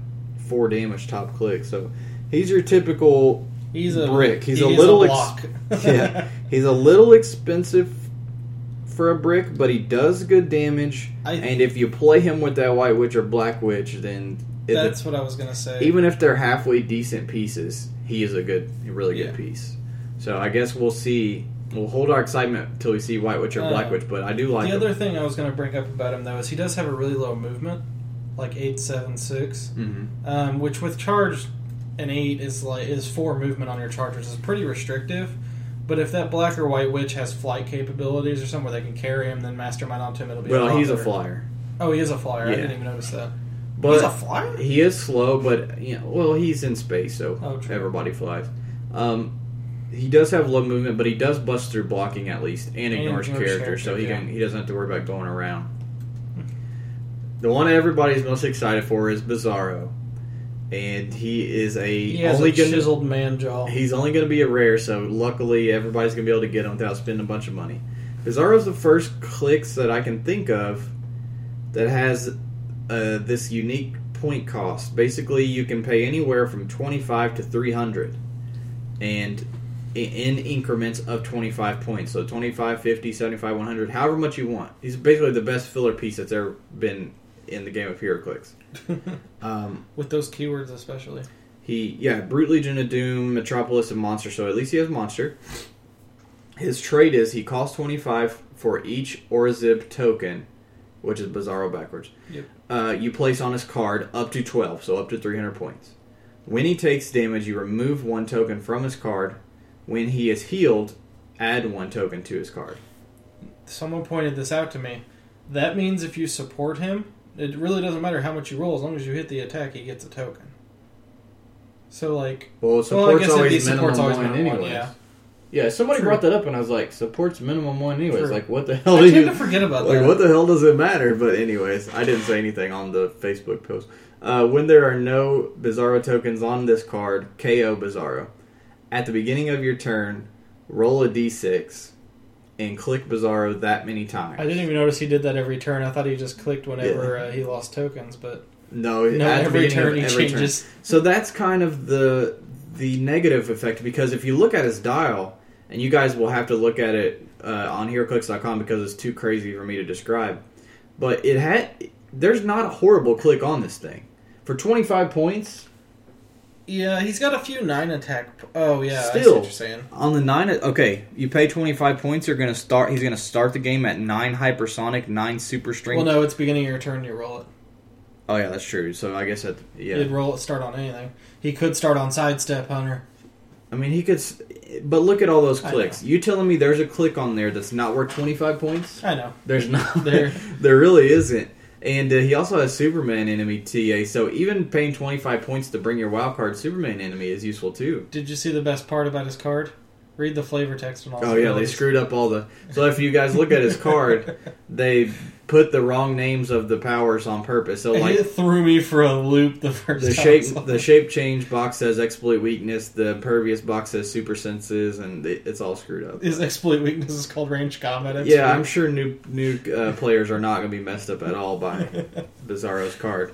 A: 4 damage top click. So he's your typical
B: He's a
A: brick. He's
B: he
A: a little ex-
B: block. <laughs>
A: yeah. He's a little expensive for a brick, but he does good damage.
B: I-
A: and if you play him with that white witch or black witch, then it-
B: That's what I was gonna say.
A: even if they're halfway decent pieces, he is a good, a really good
B: Yeah.
A: piece. So I guess we'll see. We'll hold our excitement until we see white witch or black
B: Uh,
A: witch. But I do like
B: the
A: him.
B: other thing I was gonna bring up about him though is he does have a really low movement, like eight seven six,
A: Mhm.
B: um, which with charge an eight is like is four movement on your chargers is pretty restrictive. But if that black or white witch has flight capabilities or somewhere they can carry him, then mastermind onto him, it'll be.
A: Well,
B: lot
A: he's a flyer,
B: Oh, he is a flyer. I didn't even notice that.
A: but
B: he's a flyer.
A: He is slow, but you know, well, he's in space, so
B: Oh,
A: everybody flies. Um, he does have low movement, but he does bust through blocking at least and
B: And
A: ignores
B: ignores
A: characters, so he
B: characters,
A: can he doesn't have to worry about going around. The one everybody's most excited for is Bizarro, and he is a
B: He
A: only
B: a
A: gonna,
B: chiseled man jaw.
A: He's only going to be a rare, so luckily everybody's going to be able to get him without spending a bunch of money. Bizarro's the first clicks that I can think of that has uh, this unique point cost. Basically, you can pay anywhere from 25 to 300 and i- in increments of 25 points. So 25, 50, 75, 100, however much you want. He's basically the best filler piece that's ever been in the game of HeroClix. <laughs> Um,
B: with those keywords especially.
A: he yeah, Brute Legion of Doom, Metropolis, and Monster. So at least he has Monster. His trade is he costs twenty five for each Orzib token, which is Bizarro backwards.
B: Yep.
A: Uh, you place on his card up to twelve, so up to three hundred points. When he takes damage, you remove one token from his card. When he is healed, add one token to his card.
B: Someone pointed this out to me. That means if you support him, it really doesn't matter how much you roll. As long as you hit the attack, he gets a token. So like,
A: Well,
B: well, I
A: support's
B: guess
A: always minimum
B: support's always
A: one
B: minimum one. Yeah,
A: Yeah, somebody
B: True.
A: brought that up, and I was like, support's minimum one anyways.
B: True.
A: Like, what the hell
B: I
A: do
B: tend
A: you?
B: to forget about
A: Like,
B: that.
A: what the hell does it matter? But anyways, I didn't say anything on the Facebook post. Uh, when there are no Bizarro tokens on this card, KO Bizarro. At the beginning of your turn, roll a d6 and click Bizarro that many times.
B: I didn't even notice he did that every turn. I thought he just clicked whenever uh, he lost tokens, but
A: No,
B: no, every turn he
A: every turn. So that's kind of the the negative effect because if you look at his dial, and you guys will have to look at it uh, on HeroClix.com because it's too crazy for me to describe. But it had there's not a horrible click on this thing for 25 points.
B: Yeah, he's got a few nine attack. Oh yeah,
A: Still.
B: what you're saying.
A: On the nine, okay, you pay twenty five points. You're gonna start. He's gonna start the game at nine hypersonic, nine super strength.
B: Well, no, it's beginning of your turn. You roll it.
A: Oh yeah, that's true. So I guess that yeah.
B: He'd roll it. Start on anything. He could start on sidestep hunter.
A: I mean, he could. But look at all those clicks. You telling me there's a click on there that's not worth twenty five points?
B: I know.
A: There's not.
B: There. <laughs>
A: there really isn't. And uh, he also has Superman enemy TA. So even paying twenty five points to bring your wild card Superman enemy is useful too.
B: Did you see the best part about his card? Read the flavor text and all.
A: Oh yeah, they screwed up all the. So if you guys look at his card, <laughs> they put the wrong names of the powers on purpose. So like
B: it threw me for a loop the first
A: the
B: time.
A: shape, the shape change box says exploit weakness. The impervious box says super senses, and it's all screwed up.
B: His exploit weakness is called range combat.
A: Yeah, I'm sure new new uh, players are not going to be messed up at all by <laughs> Bizarro's card.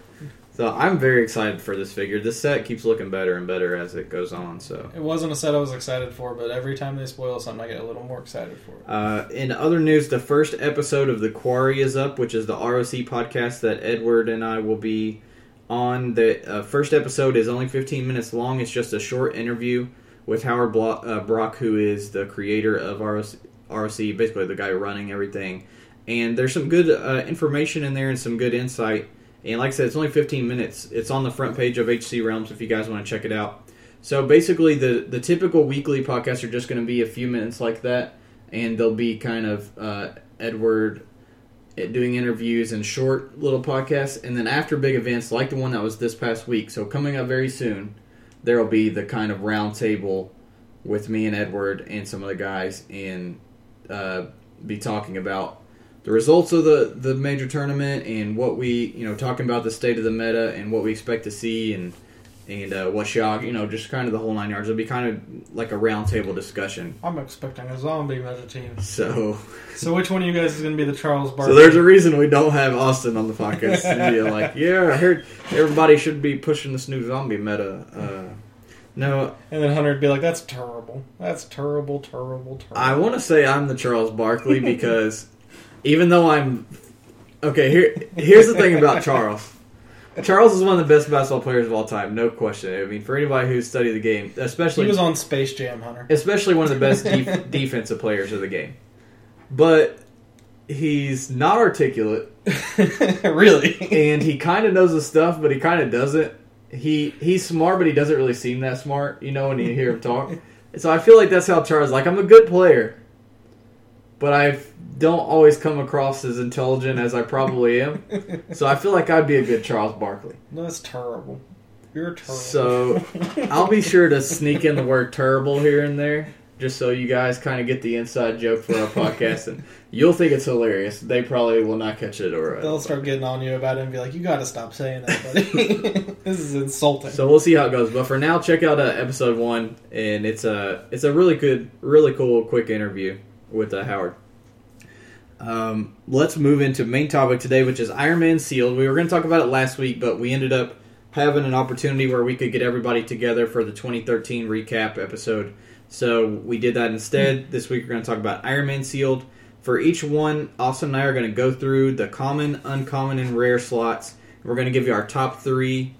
A: So I'm very excited for this figure. This set keeps looking better and better as it goes on. So.
B: It wasn't a set I was excited for, but every time they spoil something, I get a little more excited for it.
A: Uh, in other news, the first episode of The Quarry is up, which is the ROC podcast that Edward and I will be on. The uh, first episode is only 15 minutes long. It's just a short interview with Howard Blo- uh, Brock, who is the creator of ROC, ROC, basically the guy running everything. And there's some good uh, information in there and some good insight. And like I said, it's only 15 minutes. It's on the front page of HC Realms if you guys want to check it out. So basically, the the typical weekly podcasts are just going to be a few minutes like that, and they'll be kind of uh, Edward eh, doing interviews and short little podcasts, and then after big events like the one that was this past week. So coming up very soon, there will be the kind of round table with me and Edward and some of the guys, and uh, be talking about the results of the the major tournament and what we you know talking about the state of the meta and what we expect to see and and uh, what shock you know just kind of the whole nine yards. It'll be kind of like a roundtable discussion.
B: I'm expecting a zombie meta team.
A: So
B: So which one of you guys is going to be the Charles Barkley? <laughs>
A: so there's a reason we don't have Austin on the podcast. <laughs> yeah, like yeah, I heard everybody should be pushing this new zombie meta. Uh, no,
B: and then Hunter would be like, "That's terrible. That's terrible, terrible, terrible."
A: I want to say I'm the Charles Barkley <laughs> because even though I'm okay, here here's the thing about Charles. Charles is one of the best basketball players of all time, no question. I mean, for anybody who's studied the game, especially he
B: was on Space Jam, Hunter.
A: especially one of the best <laughs> def- defensive players of the game, but he's not articulate <laughs>
B: really?
A: and he kind of knows the stuff, but he kind of doesn't. He he's smart, but he doesn't really seem that smart. You know when you hear him talk. <laughs> So I feel like that's how Charles. Like I'm a good player, but I don't always come across as intelligent as I probably am. <laughs> So I feel like I'd be a good Charles Barkley.
B: That's terrible. You're terrible.
A: So I'll be sure to sneak in the word "terrible" here and there, just so you guys kind of get the inside joke for our podcast, and you'll think it's hilarious. They probably will not catch it, or
B: They'll start getting on you about it and be like, "You got to stop saying that, buddy. <laughs> this is insulting."
A: So we'll see how it goes. But for now, check out uh, episode one, and it's a it's a really good, really cool, quick interview with uh, Howard. Um, let's move into main topic today, which is Iron Man Sealed. We were going to talk about it last week, but we ended up having an opportunity where we could get everybody together for the 2013 recap episode. So we did that instead. This week we're going to talk about Iron Man Sealed. For each one, Austin and I are going to go through the common, uncommon, and rare slots. We're going to give you our top three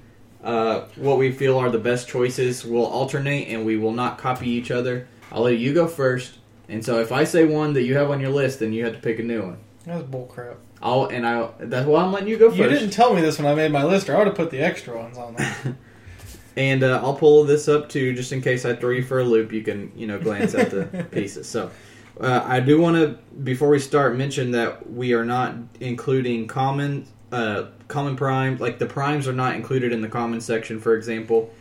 A: uh, what we feel are the best choices. We'll alternate and we will not copy each other. I'll let you go first. And so if I say one that you have on your list, then you have to pick a new one.
B: That's bullcrap.
A: I'll and I that's why I'm letting you go first.
B: You didn't tell me this when I made my list, or I would have put the extra ones on there. <laughs>
A: And uh, I'll pull this up too, just in case I throw you for a loop. You can you know glance at the <laughs> pieces. So uh, I do want to before we start mention that we are not including common uh, common prime like the primes are not included in the common section, for example.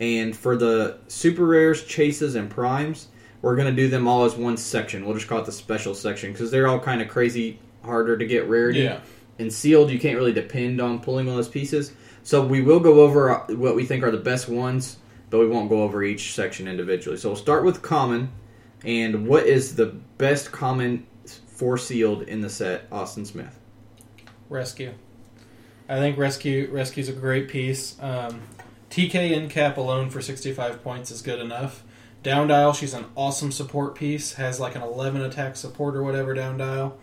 A: And for the super rares, chases, and primes, we're gonna do them all as one section. We'll just call it the special section because they're all kind of crazy harder to get rarity.
B: yeah.
A: And sealed, you can't really depend on pulling of those pieces. So we will go over uh, what we think are the best ones, but we won't go over each section individually. So we'll start with common. And what is the best common for sealed in the set, Austin Smith?
B: Rescue. I think rescue rescue's a great piece. Um, TK in cap alone for 65 points is good enough. Down dial, she's an awesome support piece. Has like an 11 attack support or whatever down dial.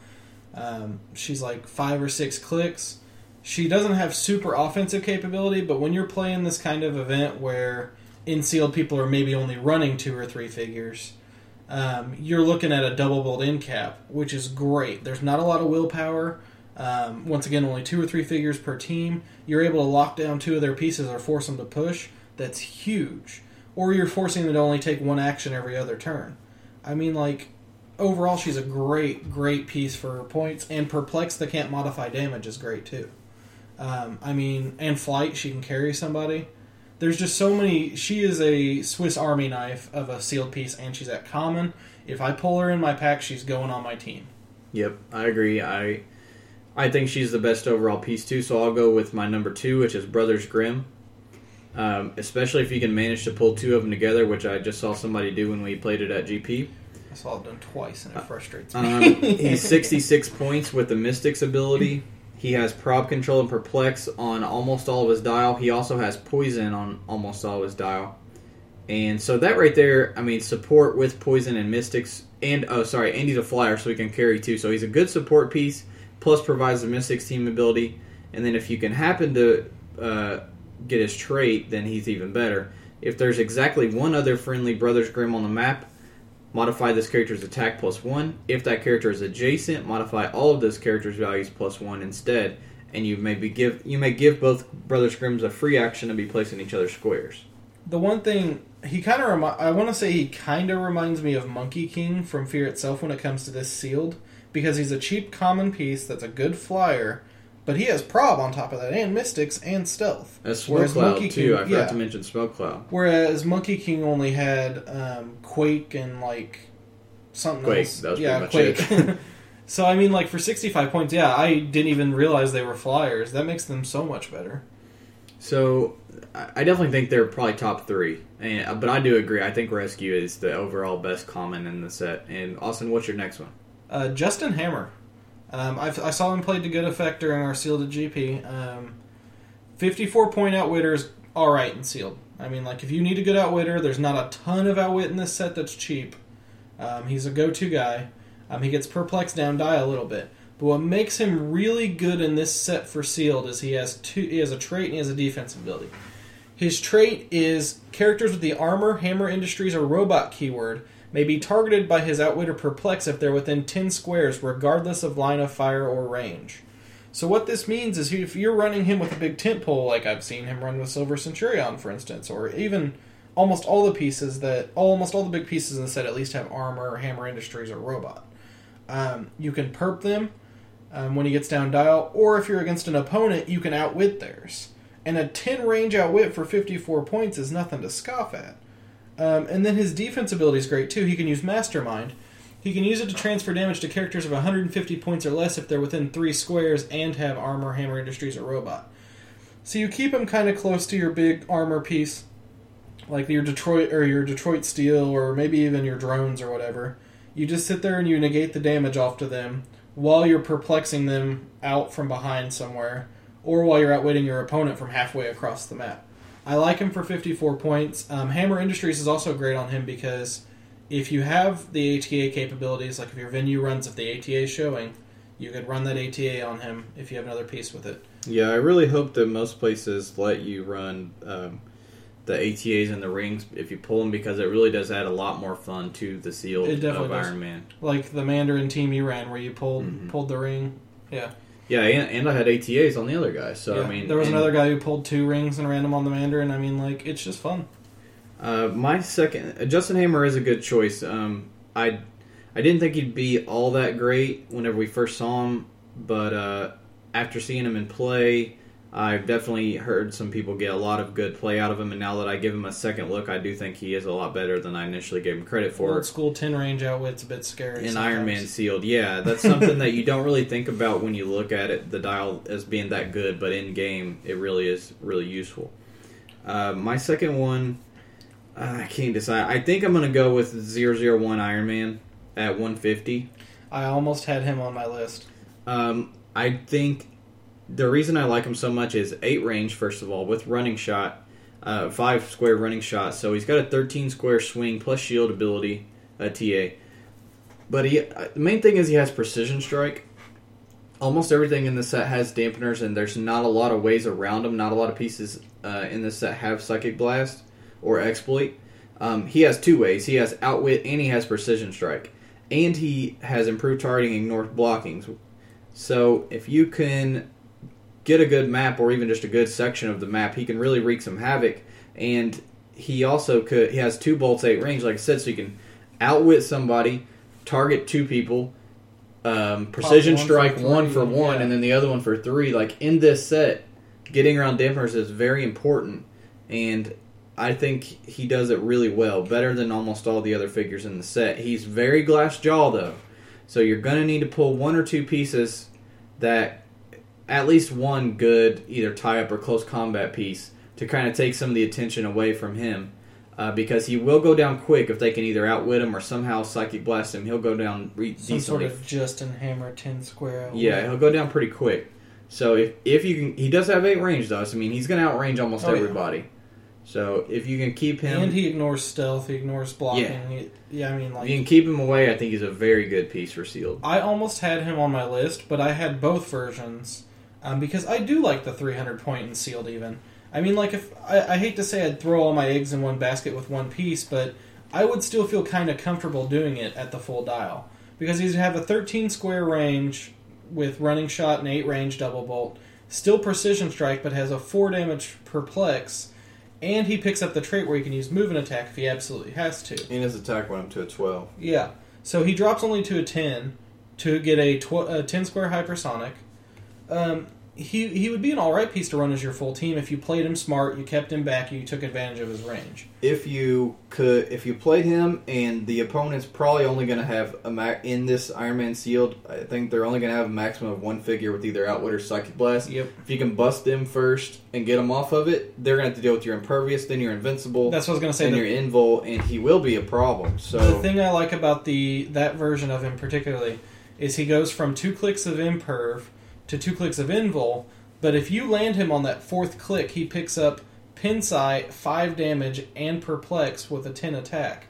B: Um, she's like five or six clicks. She doesn't have super offensive capability, but when you're playing this kind of event where in sealed people are maybe only running two or three figures. Um, you're looking at a double build in cap, which is great. There's not a lot of willpower. Um, once again, only two or three figures per team. You're able to lock down two of their pieces or force them to push. That's huge. Or you're forcing them to only take one action every other turn. I mean, like, overall, she's a great, great piece for her points. And Perplex that can't modify damage is great too. Um, I mean, and Flight, she can carry somebody. There's just so many. She is a Swiss Army knife of a sealed piece, and she's at common. If I pull her in my pack, she's going on my team.
A: Yep, I agree. I I think she's the best overall piece too. So I'll go with my number two, which is Brothers Grimm. Um, especially if you can manage to pull two of them together, which I just saw somebody do when we played it at GP.
B: I saw it done twice, and it frustrates
A: Um,
B: me. <laughs>
A: he's 66 points with the Mystic's ability. He has Prob Control and Perplex on almost all of his dial. He also has Poison on almost all of his dial. And so that right there, I mean, support with Poison and Mystics. And, oh, sorry, and he's a flyer, so he can carry two. So he's a good support piece, plus provides the Mystics team ability. And then if you can happen to uh, get his trait, then he's even better. If there's exactly one other friendly Brothers Grimm on the map, modify this character's attack plus one. If that character is adjacent, modify all of this character's values plus one instead. And you may be give you may give both Brothers Grimm's a free action to be placed in each other's squares.
B: the one thing he kind of remi- I want to say he kind of reminds me of Monkey King from Fear itself when it comes to this sealed because he's a cheap common piece that's a good flyer, but he has prob on top of that and mystics and stealth.
A: As Smoke
B: Whereas
A: Cloud
B: Monkey
A: too.
B: King-
A: I forgot
B: yeah.
A: to mention Smoke Cloud.
B: Whereas Monkey King only had um, Quake and like something
A: Quake,
B: else.
A: that was
B: yeah,
A: much
B: Quake. <laughs> <laughs> so I mean, like for sixty-five points, yeah, I didn't even realize they were flyers. That makes them so much better.
A: So I I definitely think they're probably top three. And, uh, but I do agree. I think Rescue is the overall best common in the set. And Austin, what's your next one?
B: Uh, Justin Hammer. Um, I saw him play to good effect during our sealed GP. Um, 54 point outwitter is all right in sealed. I mean, like if you need a good outwitter, there's not a ton of outwit in this set that's cheap. Um, he's a go-to guy. Um, he gets perplexed down die a little bit, but what makes him really good in this set for sealed is he has two. He has a trait and he has a defense ability. His trait is characters with the armor, hammer industries, or robot keyword may be targeted by his outwitter perplex if they're within 10 squares, regardless of line of fire or range. So what this means is if you're running him with a big tent pole, like I've seen him run with Silver Centurion, for instance, or even almost all the pieces that almost all the big pieces in the set at least have armor, hammer industries, or robot. Um, you can perp them um, when he gets down dial, or if you're against an opponent, you can outwit theirs. And a 10 range outwit for 54 points is nothing to scoff at. Um, and then his defense ability is great too. He can use Mastermind. He can use it to transfer damage to characters of 150 points or less if they're within three squares and have armor, hammer industries, or robot. So you keep him kind of close to your big armor piece, like your Detroit or your Detroit Steel, or maybe even your drones or whatever. You just sit there and you negate the damage off to them while you're perplexing them out from behind somewhere, or while you're outwitting your opponent from halfway across the map. I like him for 54 points. Um, Hammer Industries is also great on him because if you have the ATA capabilities, like if your venue runs if the ATA is showing, you could run that ATA on him if you have another piece with it.
A: Yeah, I really hope that most places let you run um, the ATAs and the rings if you pull them because it really does add a lot more fun to the
B: definitely
A: of
B: does.
A: Iron Man.
B: Like the Mandarin team you ran where you pulled
A: Mhm.
B: pulled the ring. Yeah.
A: Yeah, and, and I had ATAs on the other guys. So
B: yeah.
A: I mean,
B: there was another guy who pulled two rings and ran them on the Mandarin. I mean, like it's just fun.
A: Uh, my second, uh, Justin Hammer is a good choice. Um, I I didn't think he'd be all that great whenever we first saw him, but uh, after seeing him in play, I've definitely heard some people get a lot of good play out of him. And now that I give him a second look, I do think he is a lot better than I initially gave him credit for.
B: Old school ten range outwit's a bit scary.
A: in
B: sometimes.
A: Iron Man sealed. Yeah, that's something that you don't really think about when you look at it, the dial as being that good, but in game, it really is really useful. Uh, my second one, uh, I can't decide. I think I'm going to go with 001 Iron Man at 150.
B: I almost had him on my list.
A: Um, I think the reason I like him so much is 8 range, first of all, with running shot, uh, 5 square running shot. So he's got a 13 square swing plus shield ability, a TA. But he, uh, the main thing is he has precision strike. Almost everything in this set has dampeners, and there's not a lot of ways around them. Not a lot of pieces uh, in this set have psychic blast.
C: or exploit. Um, he has two ways. He has outwit and he has precision strike, and he has improved targeting and blockings. So if you can get a good map or even just a good section of the map, he can really wreak some havoc. And he also could he has two bolts eight range, like I said, so you can outwit somebody, target two people, um, precision
B: one for
C: strike
B: three,
C: one for one,
B: yeah.
C: and then the other one for three. Like in this set, getting around dampers is very important, and I think he does it really well, better than almost all the other figures in the set. He's very glass jaw though, so you're gonna need to pull one or two pieces that at least one good either tie up or close combat piece to kind of take some of the attention away from him. Uh, because he will go down quick if they can either outwit him or somehow psychic blast him. He'll go down re-
B: Some
C: decently
B: sort of Justin Hammer ten square.
C: yeah, he'll go down pretty quick. So if if you can, he does have eight range though. So I mean, he's going to outrange almost
B: Oh, yeah.
C: everybody. So if you can keep him,
B: and he ignores stealth. He ignores blocking.
C: Yeah.
B: He- yeah I mean,
C: if
B: like
C: you can keep him away, I think he's a very good piece for sealed.
B: I almost had him on my list, but I had both versions um, because I do like the 300 point and sealed. Even I mean, like if I, I hate to say I'd throw all my eggs in one basket with one piece, but I would still feel kind of comfortable doing it at the full dial because he'd have a 13 square range with running shot and eight range double bolt, still precision strike, but has a four damage perplex. And he picks up the trait where he can use move and attack if he absolutely has to.
A: And his attack went up to a 12.
B: Yeah. So he drops only to a 10 to get a, tw- a 10 square hypersonic. Um, he, he would be an alright piece to run as your full team if you played him smart, you kept him back, you took advantage of his range.
A: If you could, if you played him and the opponent's probably only going to have a ma- in this Iron Man sealed, I think they're only going to have a maximum of one figure with either Outwit or Psychic Blast.
B: Yep.
A: If you can bust them first and get them off of it, they're going to have to deal with your Impervious, then your Invincible,
B: That's what I was going to say.
A: then
B: The,
A: your Invul, and he will be a problem. So
B: the thing I like about the that version of him particularly is he goes from two clicks of imperv to two clicks of invul, but if you land him on that fourth click, he picks up pin sight, five damage, and perplex with a ten attack.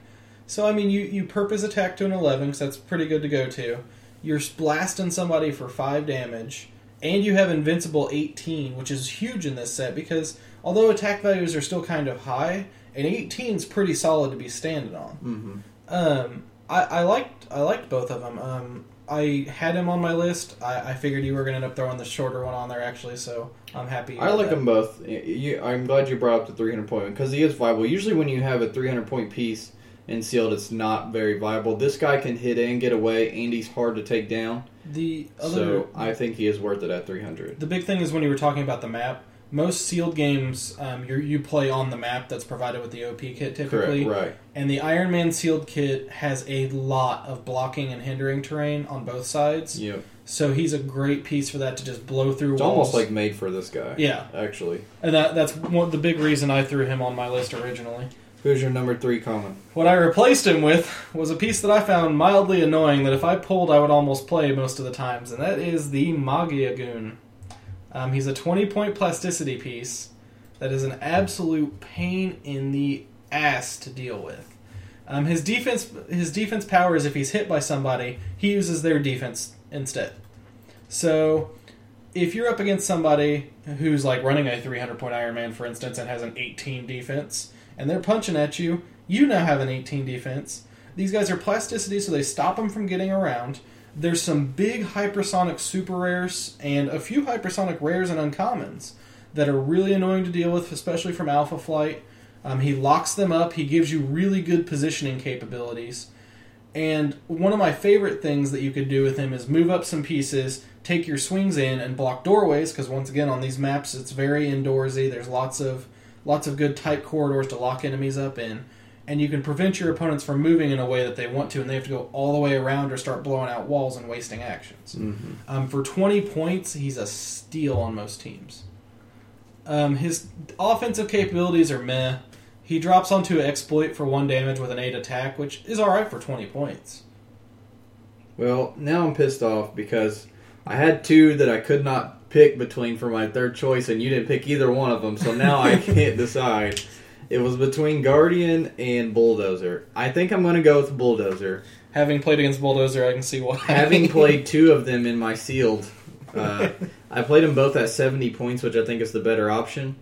B: So I mean, you you his attack to an eleven because that's pretty good to go to. You're blasting somebody for five damage, and you have invincible eighteen, which is huge in this set because although attack values are still kind of high, an 18 is pretty solid to be standing on.
A: Mhm.
B: Um, I, I liked I liked both of them. Um, I had him on my list. I, I figured you were going to end up throwing the shorter one on there actually, so I'm happy.
A: I like
B: that.
A: them both. You, I'm glad you brought up the 300 point one because he is viable. Usually, when you have a 300 point piece in sealed, it's not very viable. This guy can hit and get away, and he's hard to take down.
B: The other
A: So I think he is worth it at 300.
B: the big thing is when you were talking about the map. Most sealed games, um, you you play on the map that's provided with the OP kit typically,
A: Correct, right?
B: and the Iron Man sealed kit has a lot of blocking and hindering terrain on both sides.
A: Yep.
B: So he's a great piece for that to just blow through
A: It's
B: walls.
A: almost like made for this guy.
B: yeah,
A: Actually,
B: and that that's one the big reason I threw him on my list originally.
A: who's your number three common?
B: What I replaced him with was a piece that I found mildly annoying that if I pulled I would almost play most of the times, and that is the Magiagoon. Um, he's a 20 point plasticity piece that is an absolute pain in the ass to deal with. Um, his defense his defense power is if he's hit by somebody, he uses their defense instead. So if you're up against somebody who's like running a 300 point Iron Man, for instance, and has an 18 defense, and they're punching at you, you now have an 18 defense. These guys are plasticity, so they stop them from getting around. There's some big hypersonic super rares and a few hypersonic rares and uncommons that are really annoying to deal with, especially from Alpha Flight. Um, he locks them up. He gives you really good positioning capabilities. And one of my favorite things that you could do with him is move up some pieces, take your swings in, and block doorways. Because once again, on these maps, it's very indoorsy. There's lots of lots of good tight corridors to lock enemies up in, and you can prevent your opponents from moving in a way that they want to, and they have to go all the way around or start blowing out walls and wasting actions.
A: Mm-hmm.
B: Um, for 20 points, he's a steal on most teams. Um, his offensive capabilities are meh. He drops onto exploit for one damage with an 8 attack, which is alright for 20 points.
C: Well, now I'm pissed off because I had two that I could not pick between for my third choice, and you didn't pick either one of them. So now I <laughs> can't decide. It was between Guardian and Bulldozer. I think I'm going to go with Bulldozer.
B: Having played against Bulldozer, I can see why.
C: Having <laughs> played two of them in my sealed, uh, <laughs> I played them both at 70 points, which I think is the better option.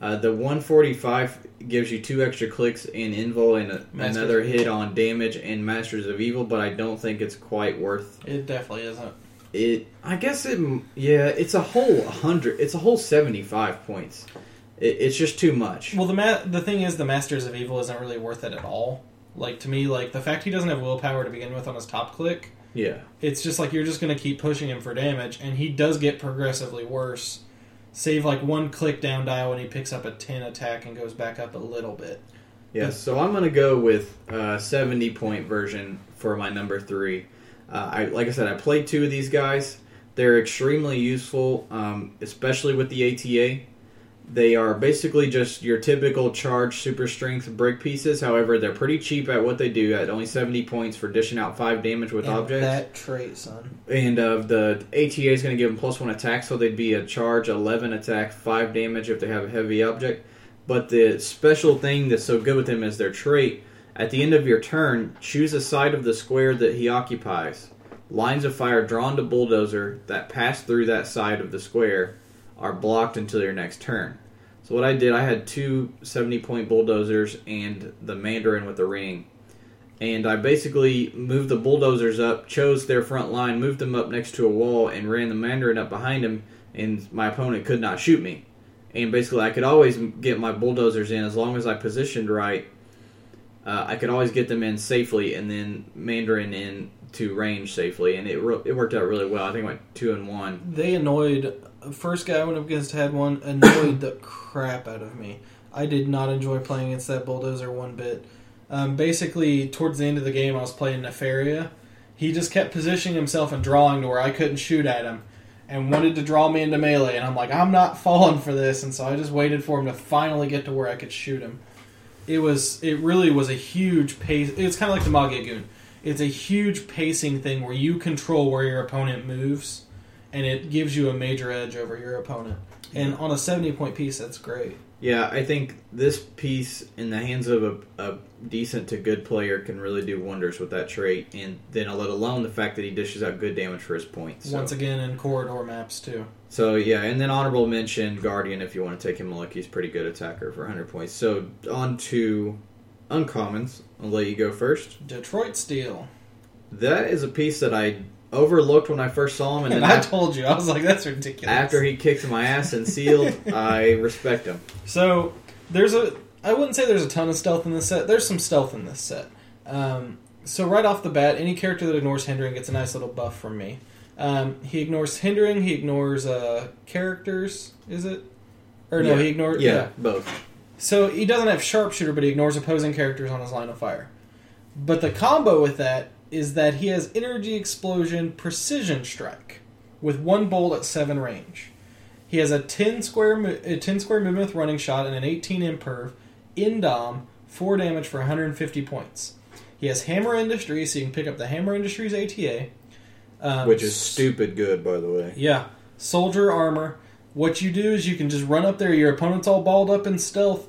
A: Uh, the 145 gives you two extra clicks in Invul and a, another hit on damage in Masters of Evil, but I don't think it's quite worth
B: It definitely isn't.
A: it. I guess it. Yeah, it's a whole hundred. It's a whole 75 points. It, it's just too much.
B: Well, the ma- the thing is, the Masters of Evil isn't really worth it at all. Like to me, like the fact he doesn't have willpower to begin with on his top click,
A: Yeah.
B: it's just like you're just going to keep pushing him for damage, and he does get progressively worse. Save like one click down dial when he picks up a ten attack and goes back up a little bit.
A: Yeah, so I'm gonna go with uh, 70 point version for my number three. Uh, I like I said, I played two of these guys. They're extremely useful, um, especially with the ATA. They are basically just your typical charge super strength brick pieces. However, they're pretty cheap at what they do at only 70 points for dishing out five damage with
B: And
A: objects.
B: that trait, son.
A: And uh, the ATA is going to give them plus one attack, so they'd be a charge, 11 attack, 5 damage if they have a heavy object. But the special thing that's so good with them is their trait. At the end of your turn, choose a side of the square that he occupies. Lines of fire drawn to bulldozer that pass through that side of the square are blocked until your next turn. So what I did, I had two 70 point bulldozers and the Mandarin with the ring and I basically moved the bulldozers up, chose their front line, moved them up next to a wall, and ran the Mandarin up behind him, and my opponent could not shoot me. And basically, I could always get my bulldozers in as long as I positioned right. Uh, I could always get them in safely, and then Mandarin in to range safely, and it re- it worked out really well. I think I went two and one.
B: They annoyed. First guy I went up against had one annoyed the crap out of me. I did not enjoy playing against that bulldozer one bit. Um, basically, towards the end of the game, I was playing Nefaria. He just kept positioning himself and drawing to where I couldn't shoot at him, and wanted to draw me into melee. And I'm like, I'm not falling for this, and so I just waited for him to finally get to where I could shoot him. It was, it really was a huge pace. It's kind of like the Magegoon. It's a huge pacing thing where you control where your opponent moves, and it gives you a major edge over your opponent. And on a 70 point piece, that's great.
A: Yeah, I think this piece in the hands of a, a decent to good player can really do wonders with that trait, and then let alone the fact that he dishes out good damage for his points. So.
B: Once again, in corridor maps, too.
A: So yeah, and then honorable mention Guardian if you want to take him a look. He's a pretty good attacker for 100 points. So on to uncommons. I'll let you go first.
B: Detroit Steel.
A: That is a piece that I overlooked when I first saw him, and
B: And
A: then
B: I
A: af-
B: told you, I was like, that's ridiculous.
A: after he kicked my ass and sealed, <laughs> I respect him.
B: So there's a. I wouldn't say there's a ton of stealth in this set. There's some stealth in this set. Um, so right off the bat, any character that ignores hindering gets a nice little buff from me. Um, he ignores hindering. He ignores uh, characters. Is it? Or no,
A: Yeah.
B: he ignores.
A: Yeah, both.
B: So he doesn't have sharpshooter, but he ignores opposing characters on his line of fire. But the combo with that is that he has energy explosion precision strike with one bolt at seven range. He has a ten square mo- a ten square movement with running shot and an eighteen imperv in dom four damage for 150 points. He has hammer industry, so you can pick up the hammer industries ATA, um,
A: Which is stupid good, by the way.
B: yeah, soldier armor. What you do is you can just run up there. Your opponent's all balled up in stealth,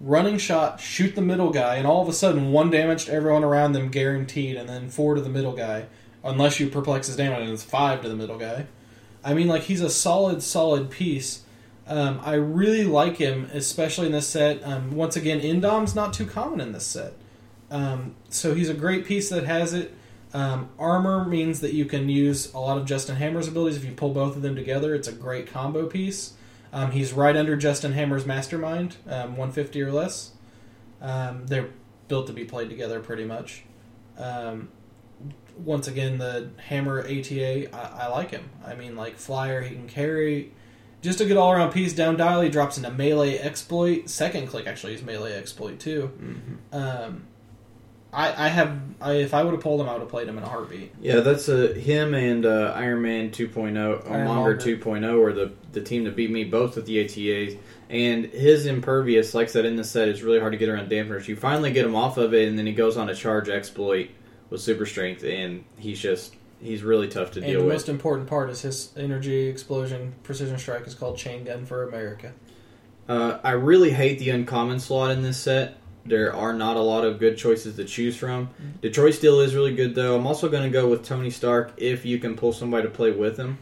B: running shot, shoot the middle guy, and all of a sudden one damage to everyone around them guaranteed, and then four to the middle guy, unless you perplex his damage, and it's five to the middle guy. I mean, like he's a solid, solid piece. Um, I really like him, especially in this set. Um, once again, Indom's not too common in this set, um, so he's a great piece that has it. Um, armor means that you can use a lot of Justin Hammer's abilities if you pull both of them together. It's a great combo piece. Um, he's right under Justin Hammer's Mastermind, um, 150 or less. Um, they're built to be played together pretty much. Um, once again, the Hammer ATA, I, I like him. I mean, like Flyer, he can carry. Just a good all around piece. Down dial, he drops into melee exploit. Second click actually is melee exploit too. Um, I, I have I, if I would have pulled him, I would have played him in a heartbeat.
A: Yeah, that's a him and uh, Iron Man 2.0,
B: Iron
A: Monger
B: Monger.
A: 2.0 are the, the team to beat me both with the ATAs. And his impervious, like I said in the set, is really hard to get around dampeners. You finally get him off of it, and then he goes on a charge exploit with super strength, and he's just he's really tough to
B: And
A: deal
B: the most important part is his energy explosion precision strike is called chain gun for America.
A: Uh, I really hate the uncommon slot in this set. There are not a lot of good choices to choose from. Detroit Steel is really good, though. I'm also going to go with Tony Stark if you can pull somebody to play with him.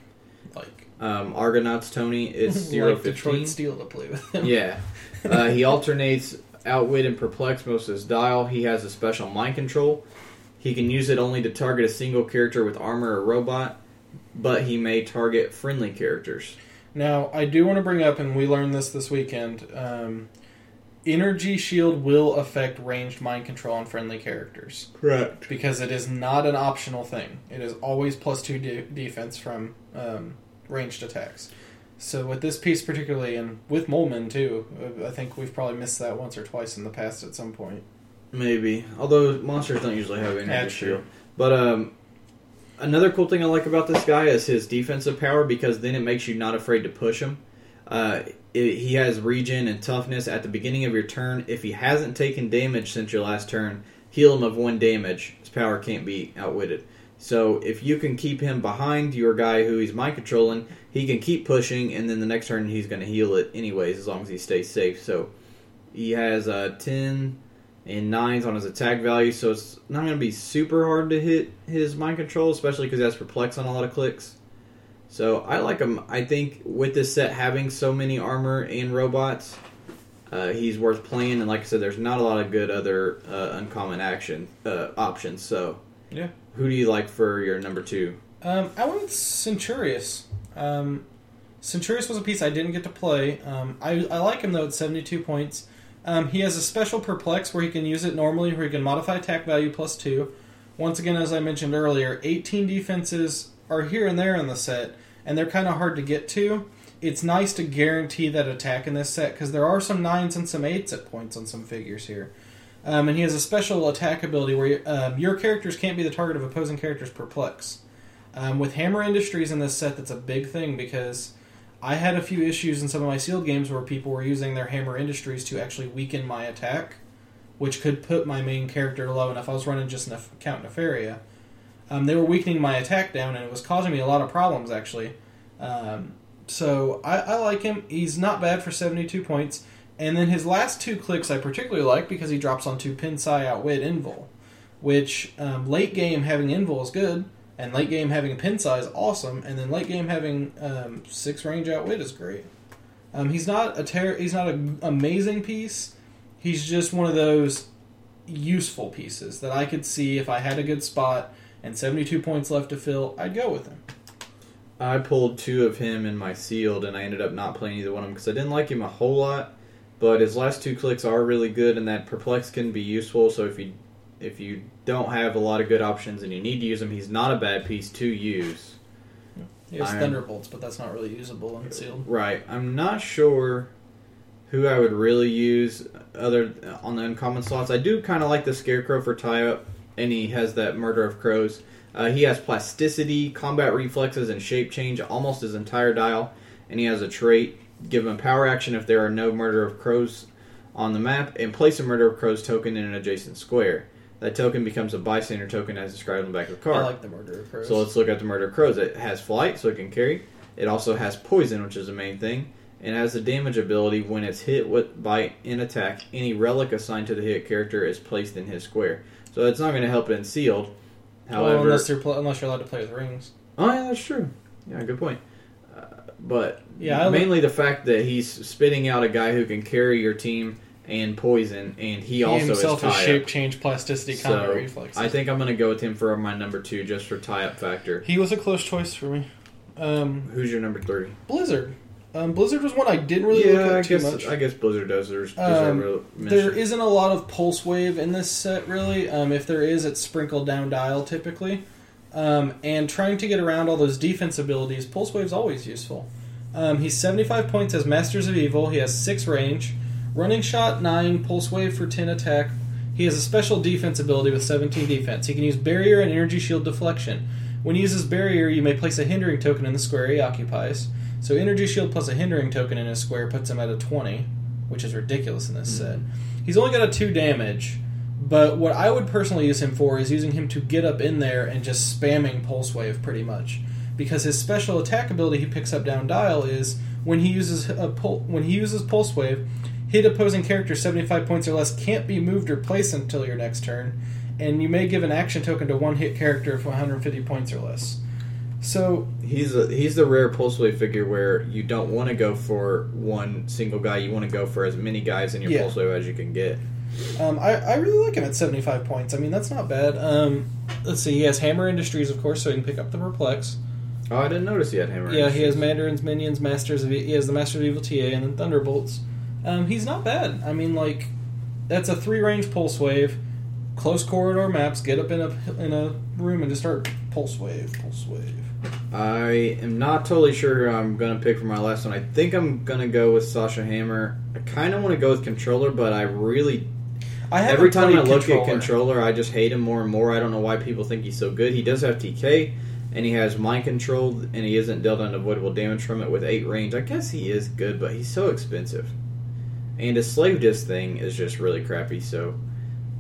B: Like
A: Um, Argonauts Tony is <laughs> zero
B: like Detroit. Steel to play with him.
A: Yeah, <laughs> uh, he alternates outwit and perplex most of his dial. He has a special mind control. He can use it only to target a single character with armor or robot, but he may target friendly characters.
B: Now, I do want to bring up, and we learned this this weekend. Um, energy shield will affect ranged mind control on friendly characters
A: Correct.
B: because it is not an optional thing. It is always plus two de- defense from um, ranged attacks. So with this piece particularly, and with Mole Man too, I think we've probably missed that once or twice in the past at some point.
A: Maybe, although monsters don't usually have energy
B: That's true.
A: shield. But um, another cool thing I like about this guy is his defensive power because then it makes you not afraid to push him. Uh, it, he has regen and toughness at the beginning of your turn. If he hasn't taken damage since your last turn, heal him of one damage. His power can't be outwitted. So if you can keep him behind your guy who he's mind controlling, he can keep pushing, and then the next turn he's going to heal it anyways as long as he stays safe. So he has uh, ten and nines on his attack value, so it's not going to be super hard to hit his mind control, especially because he has perplex on a lot of clicks. So I like him. I think with this set having so many armor and robots, uh, he's worth playing. And like I said, there's not a lot of good other uh, uncommon action uh, options. So
B: Yeah.
A: who do you like for your number two?
B: Um, I went with Centurius. Um, Centurius was a piece I didn't get to play. Um, I, I like him though at 72 points. Um, he has a special perplex where he can use it normally, where he can modify attack value plus two. Once again, as I mentioned earlier, 18 defenses are here and there in the set, and they're kind of hard to get to. It's nice to guarantee that attack in this set because there are some nines and some eights at points on some figures here. Um, and he has a special attack ability where um, your characters can't be the target of opposing characters' perplex. Um, with Hammer Industries in this set, that's a big thing because I had a few issues in some of my sealed games where people were using their Hammer Industries to actually weaken my attack, which could put my main character low enough. I was running just Nef- Count Nefaria. Um, they were weakening my attack down, and it was causing me a lot of problems actually. Um, so I, I like him. He's not bad for 72 points. And then his last two clicks I particularly like because he drops onto PenPsy Outwit Invul, which um, late game having Invul is good, and late game having a PenPsy is awesome, and then late game having um, six range Outwit is great. Um, he's not a ter- he's not an amazing piece. He's just one of those useful pieces that I could see if I had a good spot and 72 points left to fill, I'd go with him.
A: I pulled two of him in my sealed, and I ended up not playing either one of them because I didn't like him a whole lot. But his last two clicks are really good, and that perplex can be useful. So if you if you don't have a lot of good options and you need to use him, he's not a bad piece to use.
B: He has
A: Iron.
B: Thunderbolts, but that's not really usable in sealed.
A: Right. I'm not sure who I would really use other on the uncommon slots. I do kind of like the Scarecrow for tie up, and he has that Murder of Crows. Uh, he has plasticity, combat reflexes, and shape change almost his entire dial, and he has a trait give him power action if there are no Murder of Crows on the map, and place a Murder of Crows token in an adjacent square. That token becomes a bystander token as described on the back of the card.
B: I like the Murder of Crows.
A: So let's look at the Murder of Crows. It has flight, so it can carry. It also has poison, which is the main thing. And has a damage ability when it's hit with by an attack. Any relic assigned to the hit character is placed in his square. So it's not going to help it in sealed.
B: well,
A: However,
B: unless you're pl- unless you're allowed to play with rings.
A: oh yeah, that's true. Yeah, good point. Uh, but
B: Yeah,
A: mainly the fact that he's spitting out a guy who can carry your team and poison, and he,
B: He
A: also
B: himself
A: is tie
B: shape change, plasticity, combat
A: So
B: reflexes.
A: I think I'm going to go with him for my number two, just for tie up factor.
B: he was a close choice for me. Um,
A: Who's your number three?
B: Blizzard. Um, Blizzard was one I didn't really look at
A: I
B: too
A: guess
B: much.
A: I guess Blizzard does. There's,
B: Um, There isn't a lot of pulse wave in this set, really. Um, if there is, it's sprinkled down dial typically. Um, and trying to get around all those defense abilities, pulse wave's always useful. Um, he's 75 points as Masters of Evil. He has six range, running shot nine, pulse wave for 10 attack. He has a special defense ability with 17 defense. He can use barrier and energy shield deflection. When he uses barrier, you may place a hindering token in the square he occupies. So energy shield plus a hindering token in his square puts him at a 20, which is ridiculous in this hmm. set. He's only got a 2 damage, but what I would personally use him for is using him to get up in there and just spamming Pulse Wave pretty much. Because his special attack ability he picks up down dial is when he uses a pul- when he uses Pulse Wave, hit opposing character 75 points or less can't be moved or placed until your next turn, and you may give an action token to one hit character for 150 points or less. So
A: He's a, he's the rare pulse wave figure where you don't want to go for one single guy. You want to go for as many guys in your
B: Yeah.
A: pulse wave as you can get.
B: um, I, I really like him at 75 points. I mean, that's not bad. Um, let's see. He has Hammer Industries, of course, so he can pick up the Perplex.
A: Oh, I didn't notice he had hammer.
B: Yeah, he has Mandarin's Minions, Masters of E- he has the Master of Evil TA, and then Thunderbolts. Um, he's not bad. I mean, like that's a three range pulse wave, close corridor maps. Get up in a in a room and just start pulse wave, pulse wave.
A: I am not totally sure who I'm gonna pick for my last one. I think I'm gonna go with Sasha Hammer. I kind of want to go with controller, but I really
B: I
A: every time I look
B: controller.
A: at controller, I just hate him more and more. I don't know why people think he's so good. He does have TK, and he has mind control, and he isn't dealt unavoidable damage from it with eight range. I guess he is good, but he's so expensive, and his slave disc thing is just really crappy. So,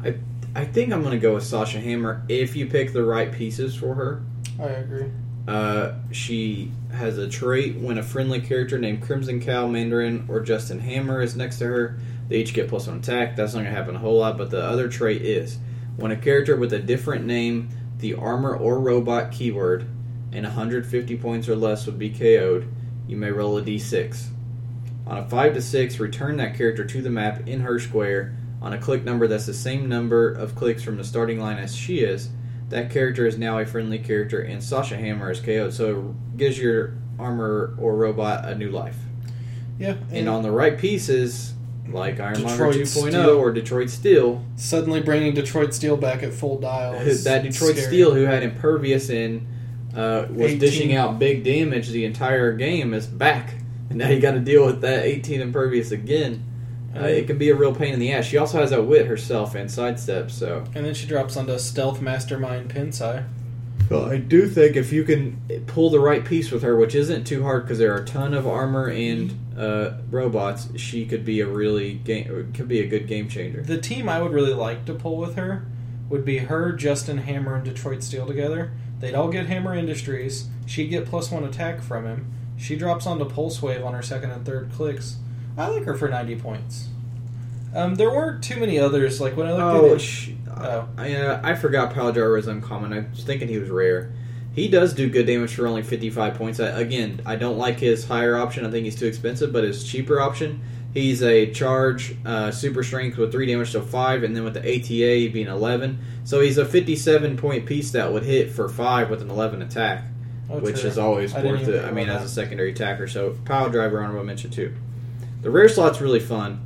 A: I I think I'm gonna go with Sasha Hammer if you pick the right pieces for her.
B: I agree.
A: Uh, she has a trait when a friendly character named Crimson Cowl, Mandarin, or Justin Hammer is next to her. They each get plus one attack. That's not going to happen a whole lot, but the other trait is when a character with a different name, the armor or robot keyword, and 150 points or less would be KO'd, you may roll a d6. On a 5 to 6, return that character to the map in her square on a click number that's the same number of clicks from the starting line as she is. That character is now a friendly character, and Sasha Hammer is KO'd, so it gives your armor or robot a new life.
B: Yeah,
A: And on the right pieces, like Iron Monger
B: Detroit
A: 2.0
B: Steel.
A: or Detroit Steel,
B: suddenly bringing Detroit Steel back at full dial. <laughs>
A: that Detroit
B: scary.
A: Steel, who had Impervious in, uh, was
B: 18.
A: dishing out big damage the entire game, is back. And now you got to deal with that 18 Impervious again. Uh, it can be a real pain in the ass. She also has that wit herself and sidestep, so.
B: And then she drops onto Stealth Mastermind PenPsy.
A: Well, I do think if you can pull the right piece with her, which isn't too hard because there are a ton of armor and uh, robots, she could be a really game, could be a good game changer.
B: The team I would really like to pull with her would be her, Justin Hammer, and Detroit Steel together. They'd all get Hammer Industries. She'd get plus one attack from him. She drops onto Pulse Wave on her second and third clicks. I like her for 90 points. Um, there weren't too many others. Like when I looked
A: Oh,
B: at it,
A: sh-
B: Oh.
A: I, uh, I forgot Piledriver was uncommon. I was thinking he was rare. He does do good damage for only 55 points. I, again, I don't like his higher option. I think he's too expensive, but his cheaper option, he's a charge, uh, super strength with 3 damage to 5, and then with the ATA being 11. So he's a 57 point piece that would hit for 5 with an 11 attack,
B: Oh,
A: which
B: true.
A: is always
B: I
A: worth it. I mean, as a secondary attacker. So Pile Driver, honorable mention too. The rare slot's really fun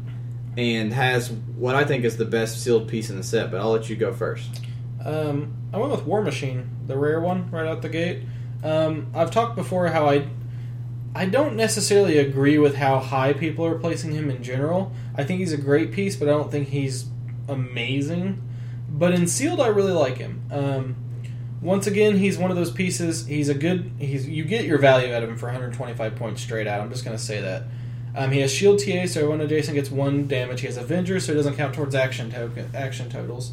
A: and has what I think is the best sealed piece in the set, but I'll let you go first.
B: Um, I went with War Machine, the rare one, right out the gate. Um, I've talked before how I, I don't necessarily agree with how high people are placing him in general. I think he's a great piece, but I don't think he's amazing. But in sealed, I really like him. Um, once again, he's one of those pieces. He's a good. He's you get your value out of him for 125 points straight out. I'm just gonna say that. Um, he has shield TA, so when adjacent gets one damage. He has Avenger, so it doesn't count towards action token action totals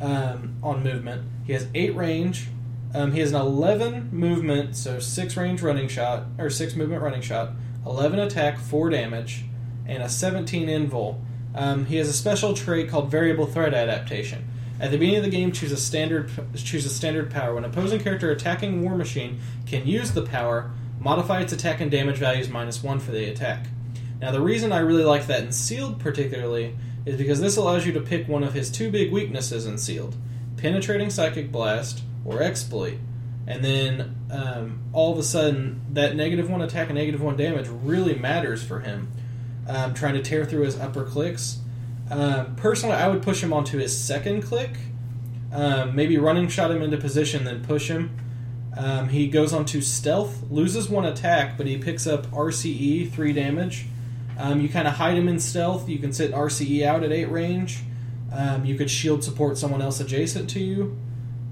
B: um, on movement. He has eight range. Um, he has an 11 movement, so six range running shot or six movement running shot, 11 attack, four damage, and a 17 invul. Um, he has a special trait called variable threat adaptation. At the beginning of the game, choose a standard choose a standard power. When opposing character attacking War Machine can use the power, modify its attack and damage values minus one for the attack. Now, the reason I really like that in Sealed particularly is because this allows you to pick one of his two big weaknesses in Sealed Penetrating Psychic Blast or Exploit. And then um, all of a sudden, that negative one attack and negative one damage really matters for him. Um, trying to tear through his upper clicks. Um, personally, I would push him onto his second click. Um, maybe running shot him into position, then push him. Um, he goes on to stealth, loses one attack, but he picks up RCE, three damage. Um, you kind of hide him in stealth. You can sit RCE out at eight range. Um, you could shield support someone else adjacent to you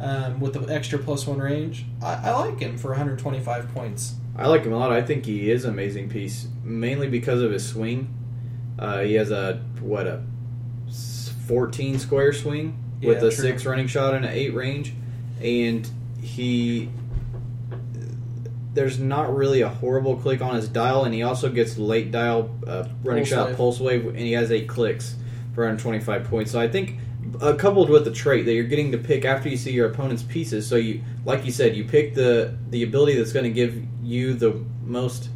B: um, with the extra plus one range. I, I like him for 125 points.
A: I like him a lot. I think he is an amazing piece, mainly because of his swing. Uh, he has a what a 14 square swing with
B: Yeah,
A: a
B: true.
A: six running shot and an eight range, and he there's not really a horrible click on his dial, and he also gets late dial uh, running
B: Pulse
A: shot
B: wave.
A: pulse wave, and he has eight clicks for 125 points. So I think uh, coupled with the trait that you're getting to pick after you see your opponent's pieces. So you, like you said, you pick the the ability that's going to give you the most,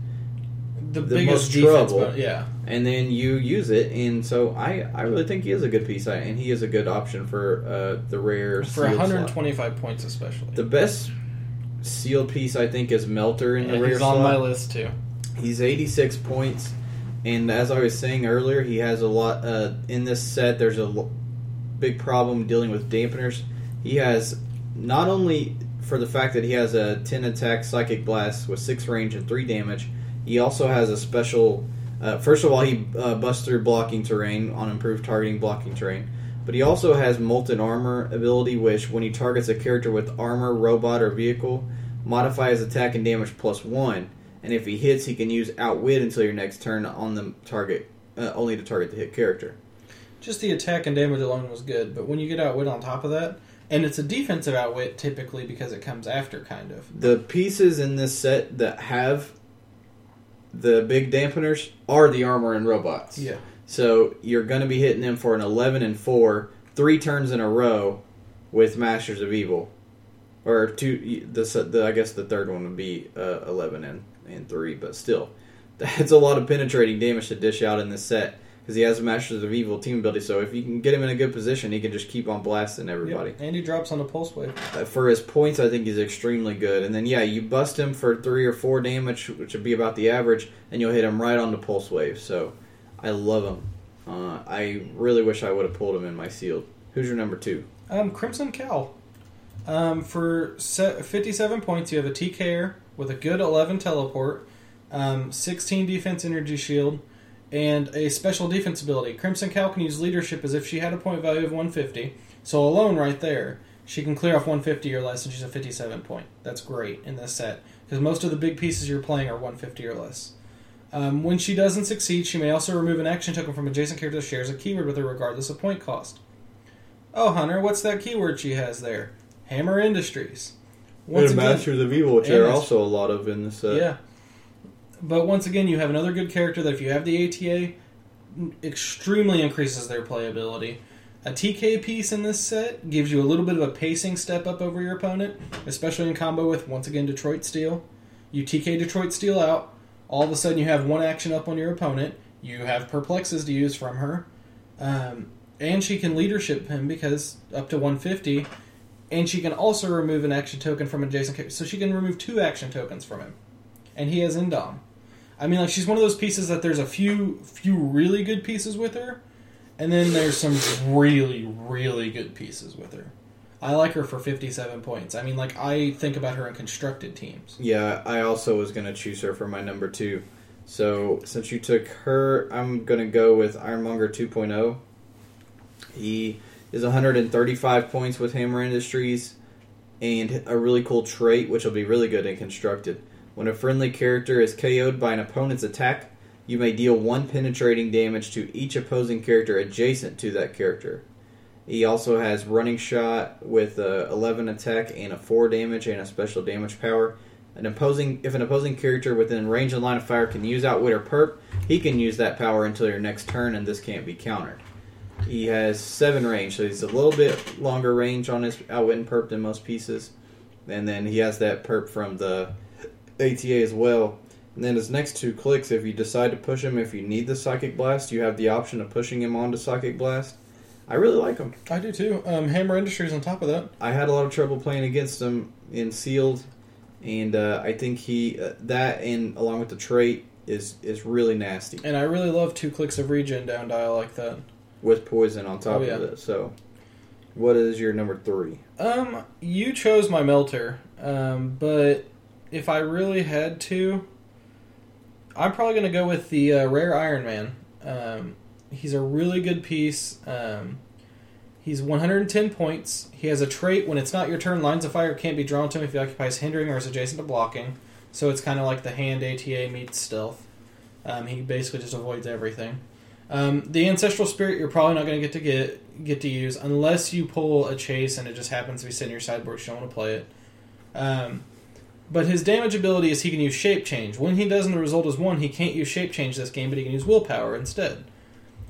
B: The,
A: The
B: biggest
A: most
B: defense,
A: trouble.
B: but yeah.
A: and then you use it. And so I I really think he is a good piece, I- and he is a good option for uh, the rare
B: For
A: sealed slot.
B: 125 points, especially.
A: The best sealed piece I think is Melter in the
B: Yeah,
A: rare
B: he's
A: slot.
B: on my list too.
A: He's 86 points, and as I was saying earlier, he has a lot uh, in this set. There's a l- big problem dealing with dampeners. He has not only for the fact that he has a 10 attack psychic blast with 6 range and 3 damage, he also has a special. Uh, first of all, he uh, busts through blocking terrain on improved targeting blocking terrain. But he also has Molten Armor ability, which, when he targets a character with armor, robot, or vehicle, modifies attack and damage plus one. And if he hits, he can use Outwit until your next turn on the target, uh, only to target the hit character.
B: Just the attack and damage alone was good, but when you get outwit on top of that, and it's a defensive outwit typically because it comes after, kind of.
A: The pieces in this set that have the big dampeners are the armor and robots.
B: Yeah.
A: So you're going to be hitting them for an 11 and 4, three turns in a row with Masters of Evil. Or two, the, the I guess the third one would be uh, 11 and, and 3, but still. <laughs> That's a lot of penetrating damage to dish out in this set because he has a Masters of Evil team ability. So if you can get him in a good position, he can just keep on blasting everybody.
B: Yep. And he drops on the pulse wave.
A: Uh, for his points, I think he's extremely good. And then, yeah, you bust him for three or four damage, which would be about the average, and you'll hit him right on the pulse wave. So, I love him. Uh, I really wish I would have pulled him in my sealed. Who's your number two?
B: Um, Crimson Cowl. Um, for se- 57 points, you have a TKer with a good 11 teleport, um, 16 defense energy shield, and a special defense ability. Crimson Cowl can use leadership as if she had a point value of 150. So alone, right there, she can clear off 150 or less, and she's a 57 point. That's great in this set because most of the big pieces you're playing are 150 or less. Um, when she doesn't succeed, she may also remove an action token from adjacent character that shares a keyword with her, regardless of point cost. Oh, Hunter, what's that keyword she has there? Hammer Industries.
A: Once and Masters of Evil, which there are also a lot of in this set.
B: yeah. But once again, you have another good character that if you have the ATA, extremely increases their playability. A TK piece in this set gives you a little bit of a pacing step up over your opponent, especially in combo with, once again, Detroit Steel. You TK Detroit Steel out, all of a sudden you have one action up on your opponent. You have perplexes to use from her. Um, and she can leadership him because up to 150. And she can also remove an action token from adjacent. So she can remove two action tokens from him. And he has Indom. I mean, like she's one of those pieces that there's a few few really good pieces with her, and then there's some really really good pieces with her. I like her for 57 points. I mean, like I think about her in constructed teams.
A: Yeah, I also was going to choose her for my number two. So since you took her, I'm going to go with Iron Monger 2.0. He is 135 points with Hammer Industries and a really cool trait, which will be really good in constructed. When a friendly character is KO'd by an opponent's attack, you may deal one penetrating damage to each opposing character adjacent to that character. He also has running shot with a 11 attack and a 4 damage and a special damage power. An opposing if an opposing character within range and line of fire can use outwit or perp, he can use that power until your next turn, and this can't be countered. He has seven range, so he's a little bit longer range on his outwit and perp than most pieces. And then he has that perp from the ATA as well. And then his next two clicks, if you decide to push him, if you need the Psychic Blast, you have the option of pushing him onto Psychic Blast. I really like him.
B: I do too. Um, Hammer Industries on top of that.
A: I had a lot of trouble playing against him in sealed, and uh, I think he uh, that and along with the trait is is really nasty
B: And I really love two clicks of regen down dial like that.
A: with poison on top
B: Oh, yeah.
A: of it. So, what is your number three?
B: Um, you chose my melter, um, but if I really had to, I'm probably going to go with the uh, rare Iron Man. Um, he's a really good piece. Um, he's 110 points. He has a trait when it's not your turn. Lines of fire can't be drawn to him if he occupies hindering or is adjacent to blocking. So it's kind of like the hand ATA meets stealth. Um, he basically just avoids everything. Um, the ancestral spirit you're probably not going to get to get get to use unless you pull a chase and it just happens to be sitting in your sideboard. You don't want to play it. Um, but his damage ability is he can use shape change. When he does and the result is one, he can't use shape change this game, but he can use willpower instead.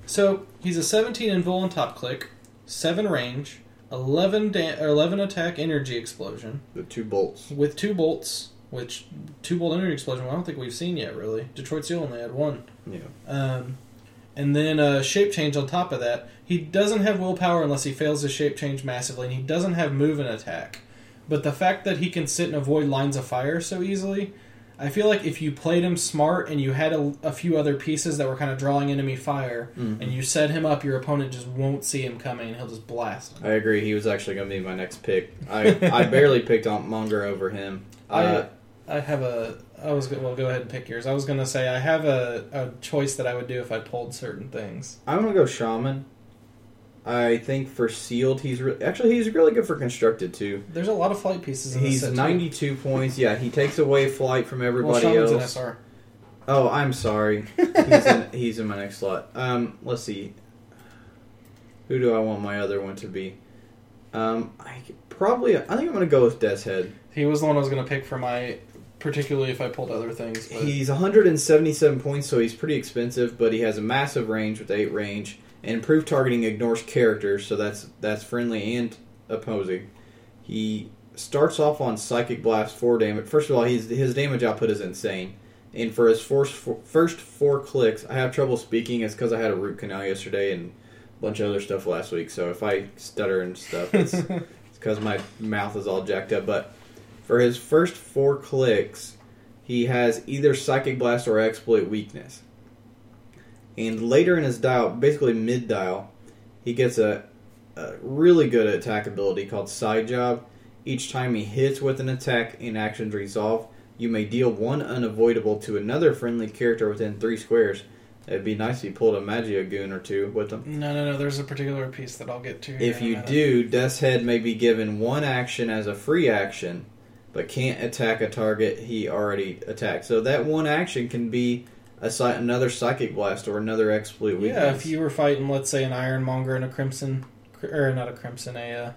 B: So he's a 17 invul on top click. seven range, eleven da- eleven attack energy explosion
A: The two bolts.
B: with two bolts. Which two bolt energy explosion? Well, I don't think we've seen yet. Really, Detroit Steel only had one.
A: Yeah.
B: Um, and then uh, shape change on top of that. He doesn't have willpower unless he fails his shape change massively, and he doesn't have move and attack. But the fact that he can sit and avoid lines of fire so easily, I feel like if you played him smart and you had a, a few other pieces that were kind of drawing enemy fire,
A: Mhm.
B: and you set him up, your opponent just won't see him coming, and he'll just blast him.
A: I agree. He was actually going to be my next pick. I, I barely <laughs> picked on Monger over him. Uh,
B: I have a. I was well. Go ahead and pick yours. I was gonna say I have a, a choice that I would do if I pulled certain things.
A: I'm going to go Shaman. I think for sealed, he's re- actually he's really good for constructed too.
B: There's a lot of flight pieces in this
A: He's
B: set. too.
A: 92 points. Yeah, he takes away flight from
B: Well,
A: everybody
B: Shaman's an
A: else.
B: SR.
A: Oh, I'm sorry. He's in, <laughs> he's in my next slot. Um, let's see. Who do I want my other one to be? Um, I could probably. I think I'm going to go with Death's Head.
B: He was the one I was going to pick for my, particularly if I pulled other things. But
A: He's 177 points, so he's pretty expensive, but he has a massive range with eight range, and improved targeting ignores characters, so that's that's friendly and opposing. He starts off on Psychic Blast four damage. First of all, he's, his damage output is insane, and for his first four, first four clicks, I have trouble speaking. It's because I had a root canal yesterday and a bunch of other stuff last week. So if I stutter and stuff, it's <laughs> because my mouth is all jacked up. But for his first four clicks, he has either Psychic Blast or Exploit weakness. And later in his dial, basically mid dial, he gets a, a really good attack ability called Side Job. Each time he hits with an attack and actions resolve, you may deal one unavoidable to another friendly character within three squares. It'd be nice if you pulled a Maggia Goon or two with them.
B: no, no, no. There's a particular piece that I'll get to.
A: If you do, Death's Head may be given one action as a free action, but can't attack a target he already attacked. So that one action can be a another Psychic Blast or another Exploit weakness.
B: yeah, if you were fighting, let's say, an Iron Monger and a Crimson, or not a Crimson, a uh,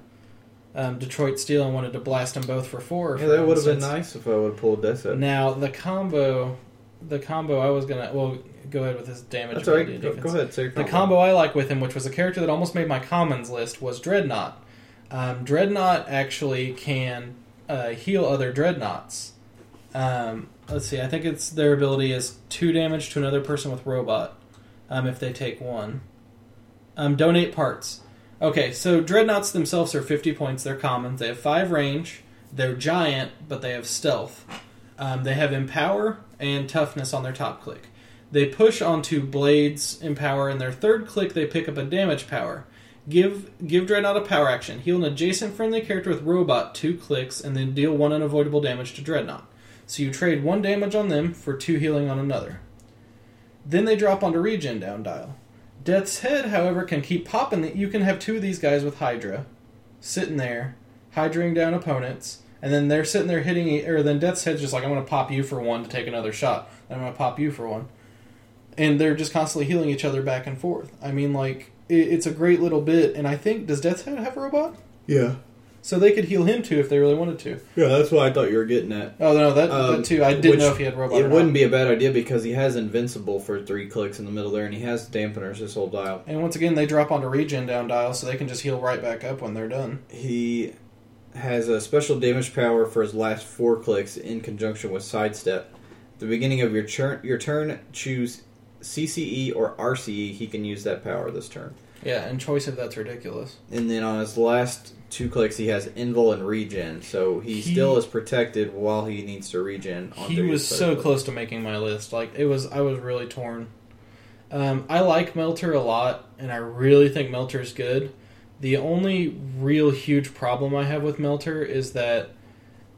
B: um, Detroit Steel, and wanted to blast them both for four.
A: yeah, that would have been nice if I would have pulled Death's Head.
B: Now the combo, the combo I was gonna well go ahead with his damage.
A: That's right. Go, go ahead. Say your
B: The combo I like with him, which was a character that almost made my commons list, was Dreadnought. Um, Dreadnought actually can uh, heal other Dreadnoughts. Um, let's see, I think it's their ability is two damage to another person with robot um, if they take one. Um, donate parts. Okay, so Dreadnoughts themselves are 50 points. They're commons. They have 5 range. They're giant, but they have stealth. Um, they have Empower and Toughness on their top click. They push onto Blades Empower, and their third click they pick up a damage power. Give give Dreadnought a power action. Heal an adjacent friendly character with Robot two clicks, and then deal one unavoidable damage to Dreadnought. So you trade one damage on them for two healing on another. Then they drop onto regen down dial. Death's Head, however, can keep popping. The, you can have two of these guys with Hydra sitting there, hydraing down opponents, and then they're sitting there hitting. Or then Death's Head's just like, I'm going to pop you for one to take another shot. Then I'm going to pop you for one, and they're just constantly healing each other back and forth. I mean, like it, it's a great little bit. And I think does Death's Head have a robot?
A: Yeah.
B: So they could heal him too if they really wanted to.
A: Yeah, that's what I thought you were getting at.
B: Oh no, that,
A: Um,
B: that too. I didn't know if he had robot.
A: It wouldn't be a bad idea because he has Invincible for three clicks in the middle there, and he has dampeners this whole dial.
B: And once again, they drop onto regen down dial, so they can just heal right back up when they're done.
A: He has a special damage power for his last four clicks in conjunction with sidestep. At the beginning of your turn, your turn, choose CCE or RCE. He can use that power this turn.
B: Yeah, and choice if that's ridiculous.
A: And then on his last two clicks, he has Invul and Regen, so he,
B: He-
A: still is protected while he needs to regen.
B: He was so close to making my list. Like it was, I was really torn. Um, I like Melter a lot, and I really think Melter is good. The only real huge problem I have with Melter is that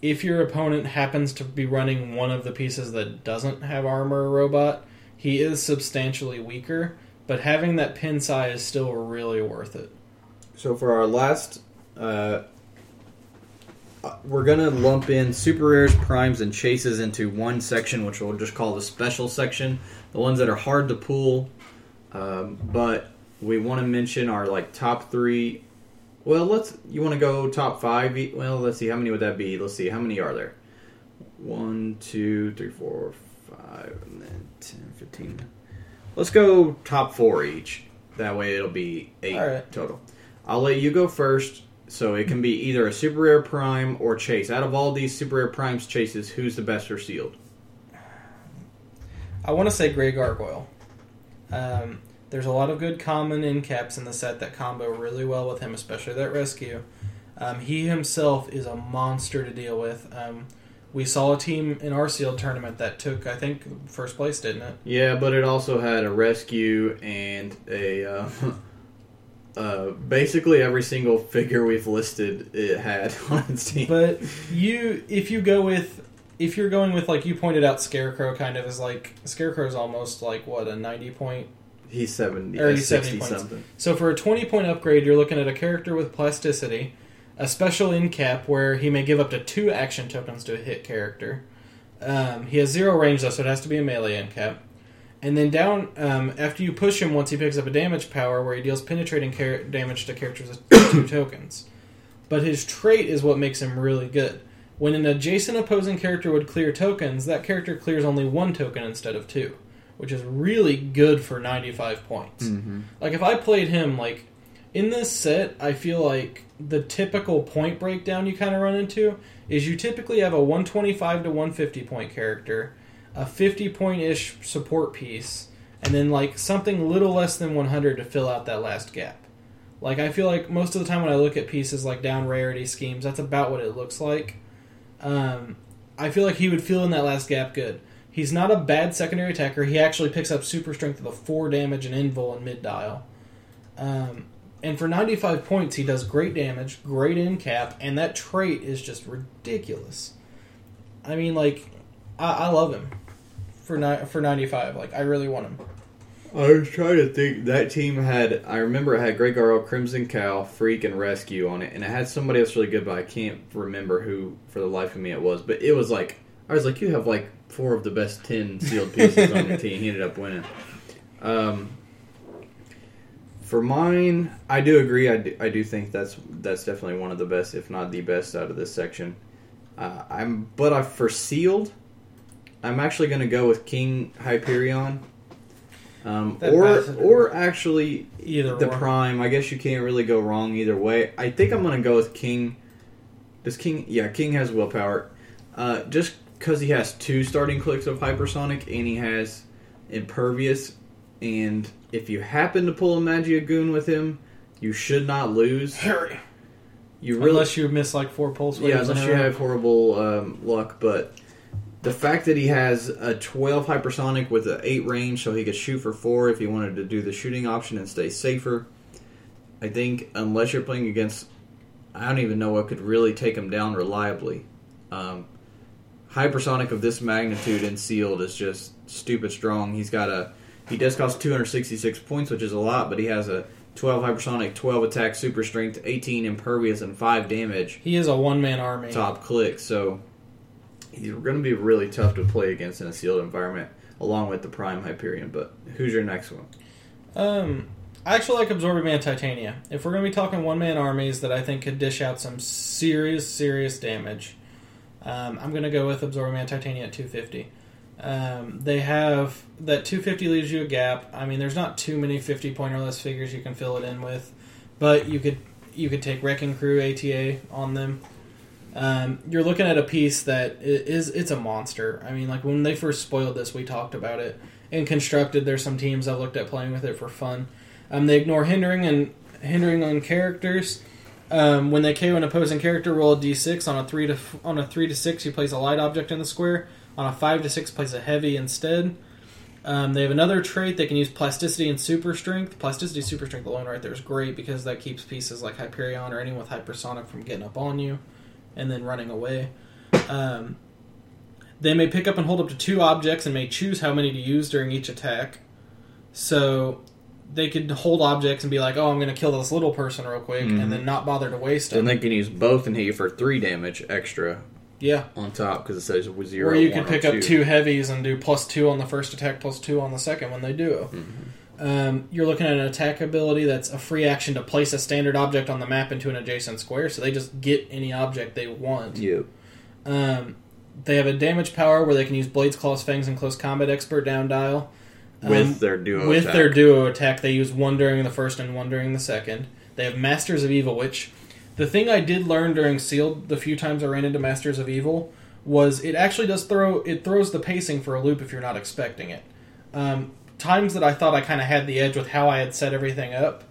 B: if your opponent happens to be running one of the pieces that doesn't have armor or robot, he is substantially weaker. But having that PenPsy is still really worth it.
A: So for our last, uh, we're gonna lump in super rares, primes, and chases into one section, which we'll just call the special section. The ones that are hard to pull, um, but we want to mention our like top three. Well, let's. You want to go top five? Well, let's see. How many would that be? Let's see. How many are there? One, two, three, four, five, and then 10, 15. Let's go top four each. That way it'll be eight
B: right.
A: total. I'll let you go first. So it can be either a super rare prime or chase. Out of all these super rare primes chases, who's the best for sealed?
B: I want to say Grey Gargoyle. Um, there's a lot of good common in caps in the set that combo really well with him, especially that rescue. Um, he himself is a monster to deal with. Um, we saw a team in our sealed tournament that took, I think, first place, didn't it?
A: Yeah, but it also had a rescue and a. Uh, <laughs> uh, basically, every single figure we've listed it had <laughs> on its team.
B: But you, if you go with, if you're going with like you pointed out, Scarecrow kind of is like Scarecrow's almost like what a ninety point
A: He's 70,
B: Or he's 70
A: 60
B: points.
A: something.
B: So for a 20 point upgrade, you're looking at a character with plasticity, a special in cap where he may give up to two action tokens to a hit character. Um, he has zero range though, so it has to be a melee in cap. And then down um, after you push him, once he picks up a damage power where he deals penetrating damage to characters with <coughs> two tokens. But his trait is what makes him really good. When an adjacent opposing character would clear tokens, that character clears only one token instead of two, which is really good for 95 points.
A: Mm-hmm.
B: Like if I played him, like in this set, I feel like the typical point breakdown you kind of run into is you typically have a 125 to 150 point character, a 50 point ish support piece, and then like something little less than 100 to fill out that last gap. Like I feel like most of the time when I look at pieces like down rarity schemes, that's about what it looks like. Um, I feel like he would fill in that last gap good. He's not a bad secondary attacker. He actually picks up super strength with a four damage and invul and mid dial. Um, and for 95 points, he does great damage, great in cap, and that trait is just ridiculous. I mean, like, I, I love him for ni- for 95. Like, I really want him.
A: I was trying to think. That team had. I remember it had Grey Gargoyle, Crimson Cowl, Freak, and Rescue on it, and it had somebody else really good, but I can't remember who for the life of me it was. But it was like I was like, you have like four of the best ten sealed pieces on your <laughs> team. He ended up winning. Um, for mine, I do agree. I do, I do think that's that's definitely one of the best, if not the best, out of this section. Uh, I'm, but I for sealed, I'm actually going to go with King Hyperion. Um,
B: That
A: or
B: bastard.
A: or actually
B: Either
A: the
B: or.
A: prime. I guess you can't really go wrong either way. I think I'm gonna go with King. Does King? Yeah, King has willpower. Uh, just because he has two starting clicks of hypersonic and he has impervious, and if you happen to pull a Maggia Goon with him, you should not lose.
B: Harry.
A: You really,
B: Unless you miss like four pulse waves.
A: yeah,
B: in
A: unless
B: a
A: you
B: row.
A: have horrible um, luck, but. The fact that he has a 12 hypersonic with an 8 range, so he could shoot for 4 if he wanted to do the shooting option and stay safer. I think, unless you're playing against. I don't even know what could really take him down reliably. Um, hypersonic of this magnitude and sealed is just stupid strong. He's got a. He does cost 266 points, which is a lot, but he has a 12 hypersonic, 12 attack, super strength, 18 impervious, and 5 damage
B: He is a one man army.
A: top click. So he's going to be really tough to play against in a sealed environment, along with the Prime Hyperion. But who's your next one?
B: Um, I actually like Absorbing Man Titania. If we're going to be talking one man armies that I think could dish out some serious, serious damage, um, I'm going to go with Absorbing Man Titania at 250. Um, they have that 250 leaves you a gap. I mean, there's not too many 50 point or less figures you can fill it in with, but you could you could take Wrecking Crew ATA on them. Um, you're looking at a piece that is it's a monster. I mean, like when they first spoiled this, we talked about it. And constructed, there's some teams I've looked at playing with it for fun. Um, they ignore hindering and hindering on characters. Um, when they KO an opposing character, roll a d6 on a three to on a three to six. You place a light object in the square. On a five to six, place a heavy instead. Um, they have another trait. They can use plasticity and super strength. Plasticity, super strength alone, right there is great because that keeps pieces like Hyperion or anyone with hypersonic from getting up on you and then running away. Um, they may pick up and hold up to two objects and may choose how many to use during each attack. So they could hold objects and be like, "Oh, I'm going to kill this little person real quick,"
A: Mhm.
B: and then not bother to waste
A: Then
B: And
A: they can use both and hit you for 3 damage extra
B: yeah,
A: on top because it says with 0
B: or you could pick up two heavies and do plus two on the first attack, plus two on the second when they do. Um, you're looking at an attack ability that's a free action to place a standard object on the map into an adjacent square, so they just get any object they want.
A: Yep.
B: Um, they have a damage power where they can use Blades, Claws, Fangs, and Close Combat Expert down dial.
A: with
B: Um,
A: their duo
B: with
A: attack.
B: their duo attack. They use one during the first and one during the second. They have Masters of Evil, which the thing I did learn during Sealed, the few times I ran into Masters of Evil, was it actually does throw it throws the pacing for a loop if you're not expecting it. Um, times that I thought I kind of had the edge with how I had set everything up,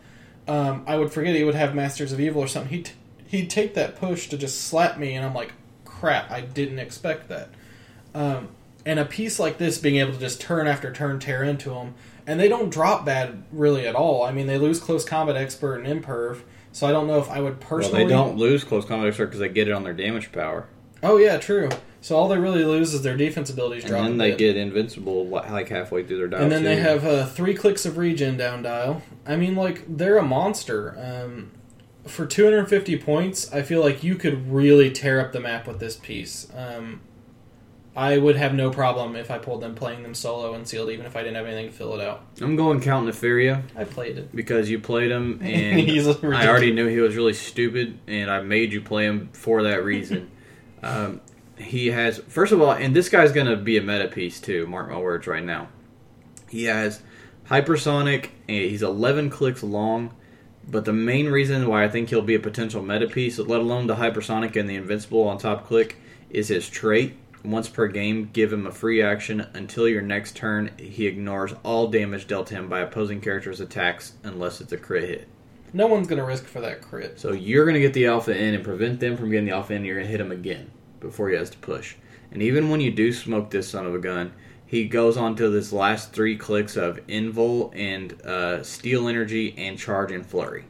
B: um, I would forget he would have Masters of Evil or something. He'd he'd take that push to just slap me, and I'm like, crap, I didn't expect that. Um, and a piece like this being able to just turn after turn tear into them, and they don't drop bad really at all. I mean, they lose close combat expert and imperv, so I don't know if I would personally.
A: well, they don't lose close combat expert because they get it on their damage power,
B: Oh yeah, true. So all they really lose is their defense abilities
A: and then they get invincible like halfway through their dial.
B: and then they have uh, three clicks of regen down dial. I mean, like they're a monster. Um, for 250 points, I feel like you could really tear up the map with this piece. Um, I would have no problem if I pulled them playing them solo and sealed, even if I didn't have anything to fill it out.
A: I'm going Count Nefaria
B: I played it.
A: because you played him, <laughs> and I already knew he was really stupid, and I made you play him for that reason. <laughs> um, he has, first of all, and this guy's going to be a meta piece too. Mark my words right now. He has hypersonic, and he's 11 clicks long. But the main reason why I think he'll be a potential meta piece, let alone the hypersonic and the invincible on top click, is his trait. Once per game, give him a free action until your next turn. He ignores all damage dealt to him by opposing characters' attacks unless it's a crit hit.
B: No one's going to risk for that crit.
A: So you're going to get the alpha in and prevent them from getting the alpha in. You're going to hit him again before he has to push. And even when you do smoke this son of a gun, he goes on to this last three clicks of invul and uh, steel energy and charge and flurry.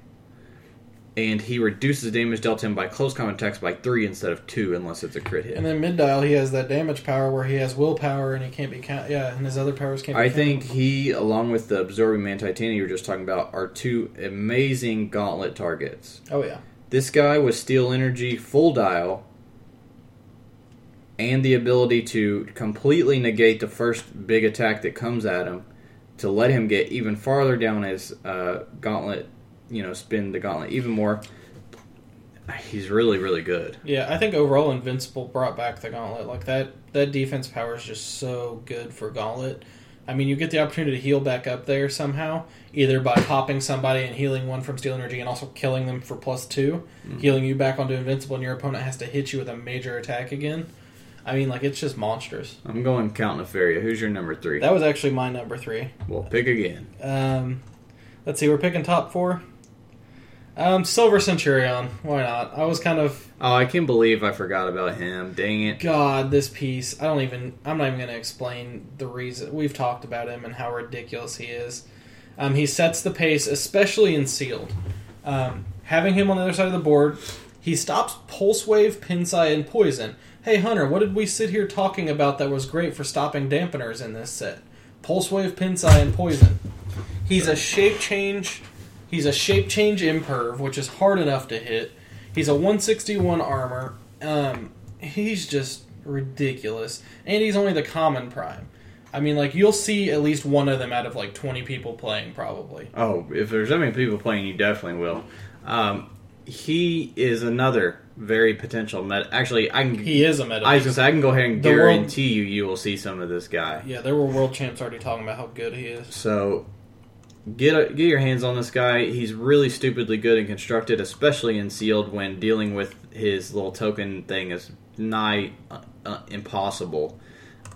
A: And he reduces damage dealt to him by close combat attacks by three instead of two, unless it's a crit hit.
B: And then mid dial, he has that damage power where he has willpower and he can't be count. Yeah, and his other powers can't. be
A: I think he, along with the absorbing man Titania you were just talking about, are two amazing gauntlet targets.
B: Oh yeah.
A: This guy with steel energy, full dial, and the ability to completely negate the first big attack that comes at him, to let him get even farther down his uh, gauntlet, you know, spin the gauntlet even more. He's really, really good.
B: Yeah, I think overall Invincible brought back the Gauntlet. Like that that defense power is just so good for Gauntlet. I mean, you get the opportunity to heal back up there somehow, either by popping somebody and healing one from Steel Energy and also killing them for plus 2 healing you back onto Invincible, and your opponent has to hit you with a major attack again. I mean, like it's just monstrous.
A: I'm going Count Nefaria. Who's your number three?
B: That was actually my number three.
A: well, pick again.
B: Um, let's see, we're picking top four. Um, Silver Centurion. Why not? I was kind of
A: Oh, I can't believe I forgot about him. Dang it.
B: God, this piece. I don't even. I'm not even going to explain the reason. We've talked about him and how ridiculous he is. Um, he sets the pace, especially in sealed. Um, having him on the other side of the board, he stops pulse wave, PenPsy, and poison. Hey Hunter, what did we sit here talking about that was great for stopping dampeners in this set? Pulse wave, PenPsy, and poison. He's a shape change. He's a shape change imperv, which is hard enough to hit. He's a 161 armor. Um, he's just ridiculous, and he's only the common prime. I mean, like you'll see at least one of them out of like 20 people playing, probably.
A: Oh, if there's that many people playing, you definitely will. Um, he is another very potential meta. Actually, I can.
B: He is a meta.
A: I was gonna say I can go ahead and
B: The world-
A: guarantee you you will see some of this guy.
B: yeah, there were world champs already talking about how good he is.
A: So get a, get your hands on this guy. He's really stupidly good and constructed, especially in sealed when dealing with his little token thing is nigh uh, uh, impossible.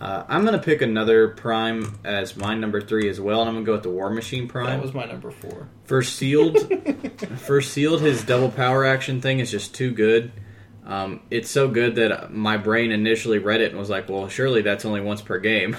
A: Uh, I'm gonna pick another prime as my number three as well, and I'm gonna go with the War Machine Prime.
B: That was my number four.
A: For sealed, <laughs> for sealed, his double power action thing is just too good. Um, it's so good that my brain initially read it and was like, "Well, surely that's only once per game."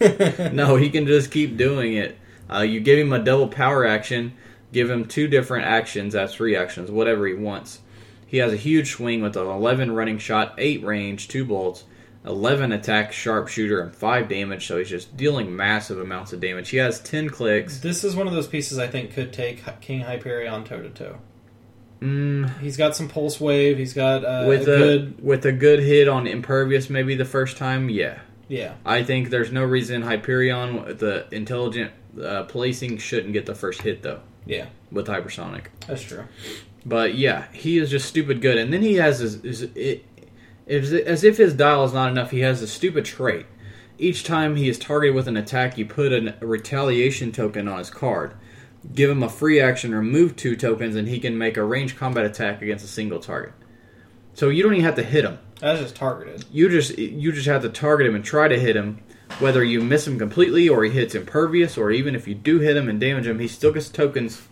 A: <laughs> <laughs> no, he can just keep doing it. Uh, you give him a double power action, give him two different actions, that's three actions, whatever he wants. He has a huge swing with an 11 running shot, 8 range, 2 bolts, 11 attack, sharpshooter, and 5 damage, so he's just dealing massive amounts of damage. He has 10 clicks.
B: This is one of those pieces I think could take King Hyperion toe to toe.
A: Mm,
B: He's got some pulse wave. He's got uh,
A: with
B: a
A: a
B: good.
A: with a good hit on impervious maybe the first time yeah
B: Yeah,
A: i think there's no reason hyperion the intelligent uh, placing shouldn't get the first hit though
B: yeah,
A: with hypersonic
B: that's true.
A: but yeah he is just stupid good and then he has his, his it, as if his dial is not enough he has a stupid trait Each time he is targeted with an attack, you put a retaliation token on his card. Give him a free action, remove two tokens, and he can make a ranged combat attack against a single target. So you don't even have to hit him.
B: That's just targeted.
A: You just you just have to target him and try to hit him. Whether you miss him completely or he hits impervious, or even if you do hit him and damage him, he still gets tokens.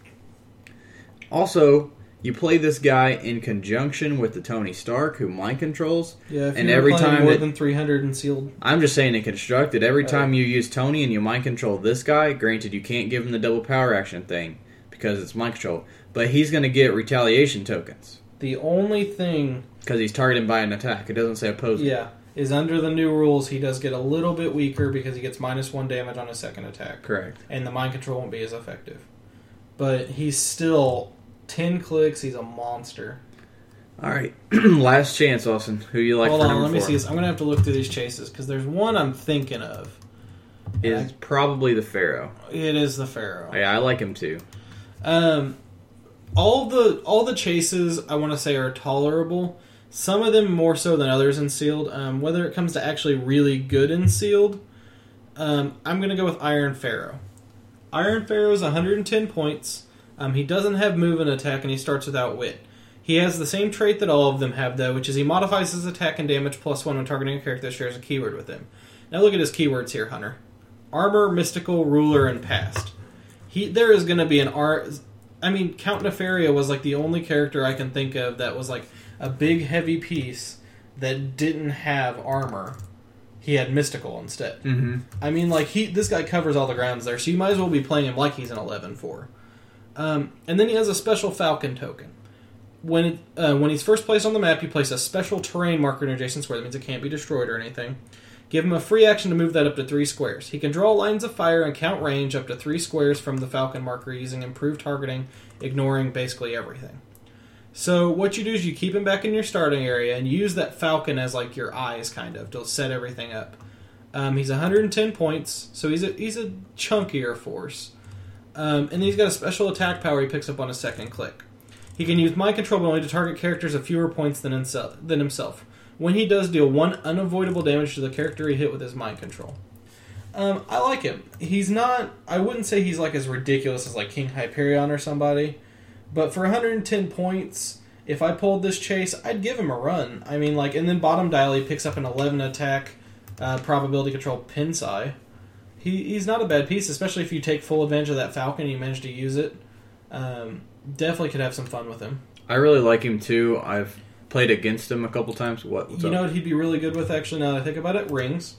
A: Also, you play this guy in conjunction with the Tony Stark, who mind controls.
B: Yeah, if
A: And every time
B: more
A: that-
B: than 300 in sealed,
A: I'm just saying in constructed, every
B: Right.
A: time you use Tony and you mind control this guy, granted you can't give him the double power action thing because it's mind control, but he's going to get retaliation tokens
B: the only thing,
A: because he's targeted by an attack. It doesn't say opposing.
B: yeah, is under the new rules, he does get a little bit weaker because he gets minus one damage on his second attack,
A: Correct.
B: and the mind control won't be as effective. But he's still 10 clicks. He's a monster.
A: All right, <clears throat> last chance, Austin. Who you like
B: Hold on, let me
A: four?
B: see this. I'm gonna have to look through these chases because there's one I'm thinking of.
A: Is probably the Pharaoh.
B: It is the Pharaoh.
A: Yeah, I like him too.
B: Um, all the all the chases I want to say are tolerable. Some of them more so than others in sealed. Um, whether it comes to actually really good in sealed, um, I'm going to go with Iron Pharaoh. Iron Pharaoh is 110 points. Um, he doesn't have move and attack, and he starts without wit. He has the same trait that all of them have, though, which is he modifies his attack and damage plus one when targeting a character that shares a keyword with him. Now look at his keywords here, Hunter: armor, mystical, ruler, and past. He there is going to be an art. I mean, Count Nefaria was like the only character I can think of that was like a big heavy piece that didn't have armor. He had mystical instead.
A: Mm-hmm.
B: I mean, like he this guy covers all the grounds there, so you might as well be playing him like he's an 11-4. Um, and then he has a special Falcon token. When it, uh, when he's first placed on the map, you place a special terrain marker in adjacent square. That means it can't be destroyed or anything. Give him a free action to move that up to three squares. He can draw lines of fire and count range up to three squares from the Falcon marker using improved targeting, ignoring basically everything. So what you do is you keep him back in your starting area and use that Falcon as like your eyes, kind of, to set everything up. Um, he's 110 points, so he's a he's a chunkier force, um, and he's got a special attack power he picks up on a second click. He can use mind control but only to target characters of fewer points than himself. Than himself. When he does, deal one unavoidable damage to the character he hit with his mind control. Um, I like him. He's not. I wouldn't say he's like as ridiculous as like King Hyperion or somebody, but for 110 points, if I pulled this chase, I'd give him a run. I mean, like, and then bottom dial he picks up an 11 attack, uh, probability control PenPsy. He he's not a bad piece, especially if you take full advantage of that Falcon and you manage to use it. Um, definitely could have some fun with him.
A: I really like him too. I've played against him a couple times. What?
B: You
A: up?
B: know what he'd be really good with actually now that I think about it? Rings.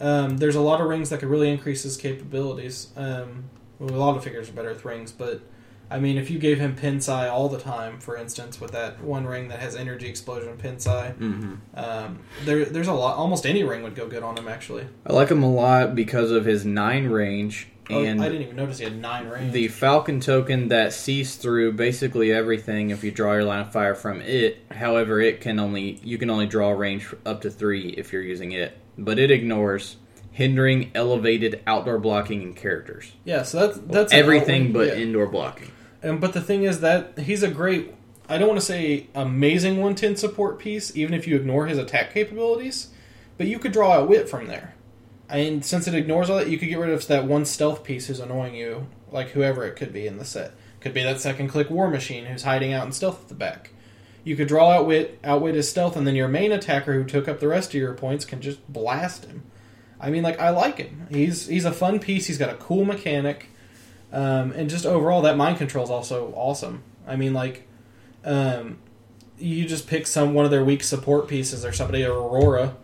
B: Um, there's a lot of rings that could really increase his capabilities. Um, well, a lot of figures are better with rings, but I mean, if you gave him PenPsy all the time, for instance, with that one ring that has energy explosion PenPsy,
A: hmm
B: um, there, there's a lot. Almost any ring would go good on him, actually.
A: I like him a lot because of his nine range
B: Oh, I didn't even notice he had nine rings.
A: the Falcon token that sees through basically everything if you draw your line of fire from it. However, it can only you can only draw range up to three if you're using it, but it ignores hindering, elevated, outdoor blocking, and characters.
B: yeah, so that's that's
A: Everything
B: outward-
A: but
B: yeah.
A: indoor blocking.
B: And but the thing is that he's a great. I don't want to say amazing 110 support piece, even if you ignore his attack capabilities. But you could draw out wit from there, and since it ignores all that, you could get rid of that one stealth piece who's annoying you, like whoever it could be in the set. Could be that second click war machine who's hiding out in stealth at the back. You could draw outwit, outwit his stealth, and then your main attacker who took up the rest of your points can just blast him. I mean, like I like him. He's he's a fun piece. He's got a cool mechanic. Um, and just overall, that mind control is also awesome. I mean, like, um, you just pick some one of their weak support pieces or somebody, Aurora.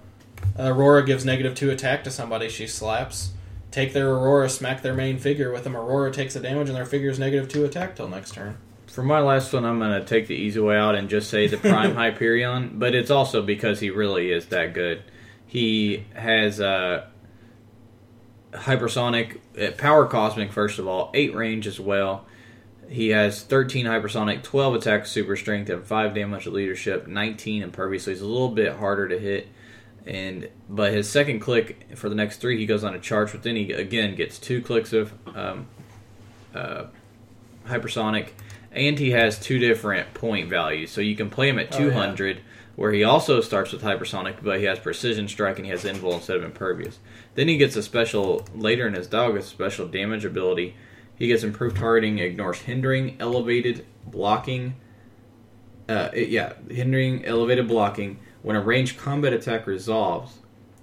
B: Aurora gives negative two attack to somebody she slaps. Take their Aurora, smack their main figure with them. Aurora takes the damage, and their figure's negative two attack till next turn.
A: For my last one, I'm going to take the easy way out and just say the Prime <laughs> Hyperion, but it's also because he really is that good. He has uh, hypersonic, uh, power cosmic, first of all, 8 range as well. He has 13 hypersonic, 12 attack, super strength, and 5 damage leadership, 19 impervious, so he's a little bit harder to hit. And but his second click for the next three, he goes on a charge, but then he again gets two clicks of um, uh, hypersonic, and he has two different point values. So you can play him at
B: Oh, yeah.
A: 200 where he also starts with hypersonic, but he has precision strike and he has invul instead of impervious. Then he gets a special later in his dog a special damage ability. He gets improved targeting, ignores hindering, elevated blocking. Uh, yeah, hindering, elevated blocking. When a ranged combat attack resolves,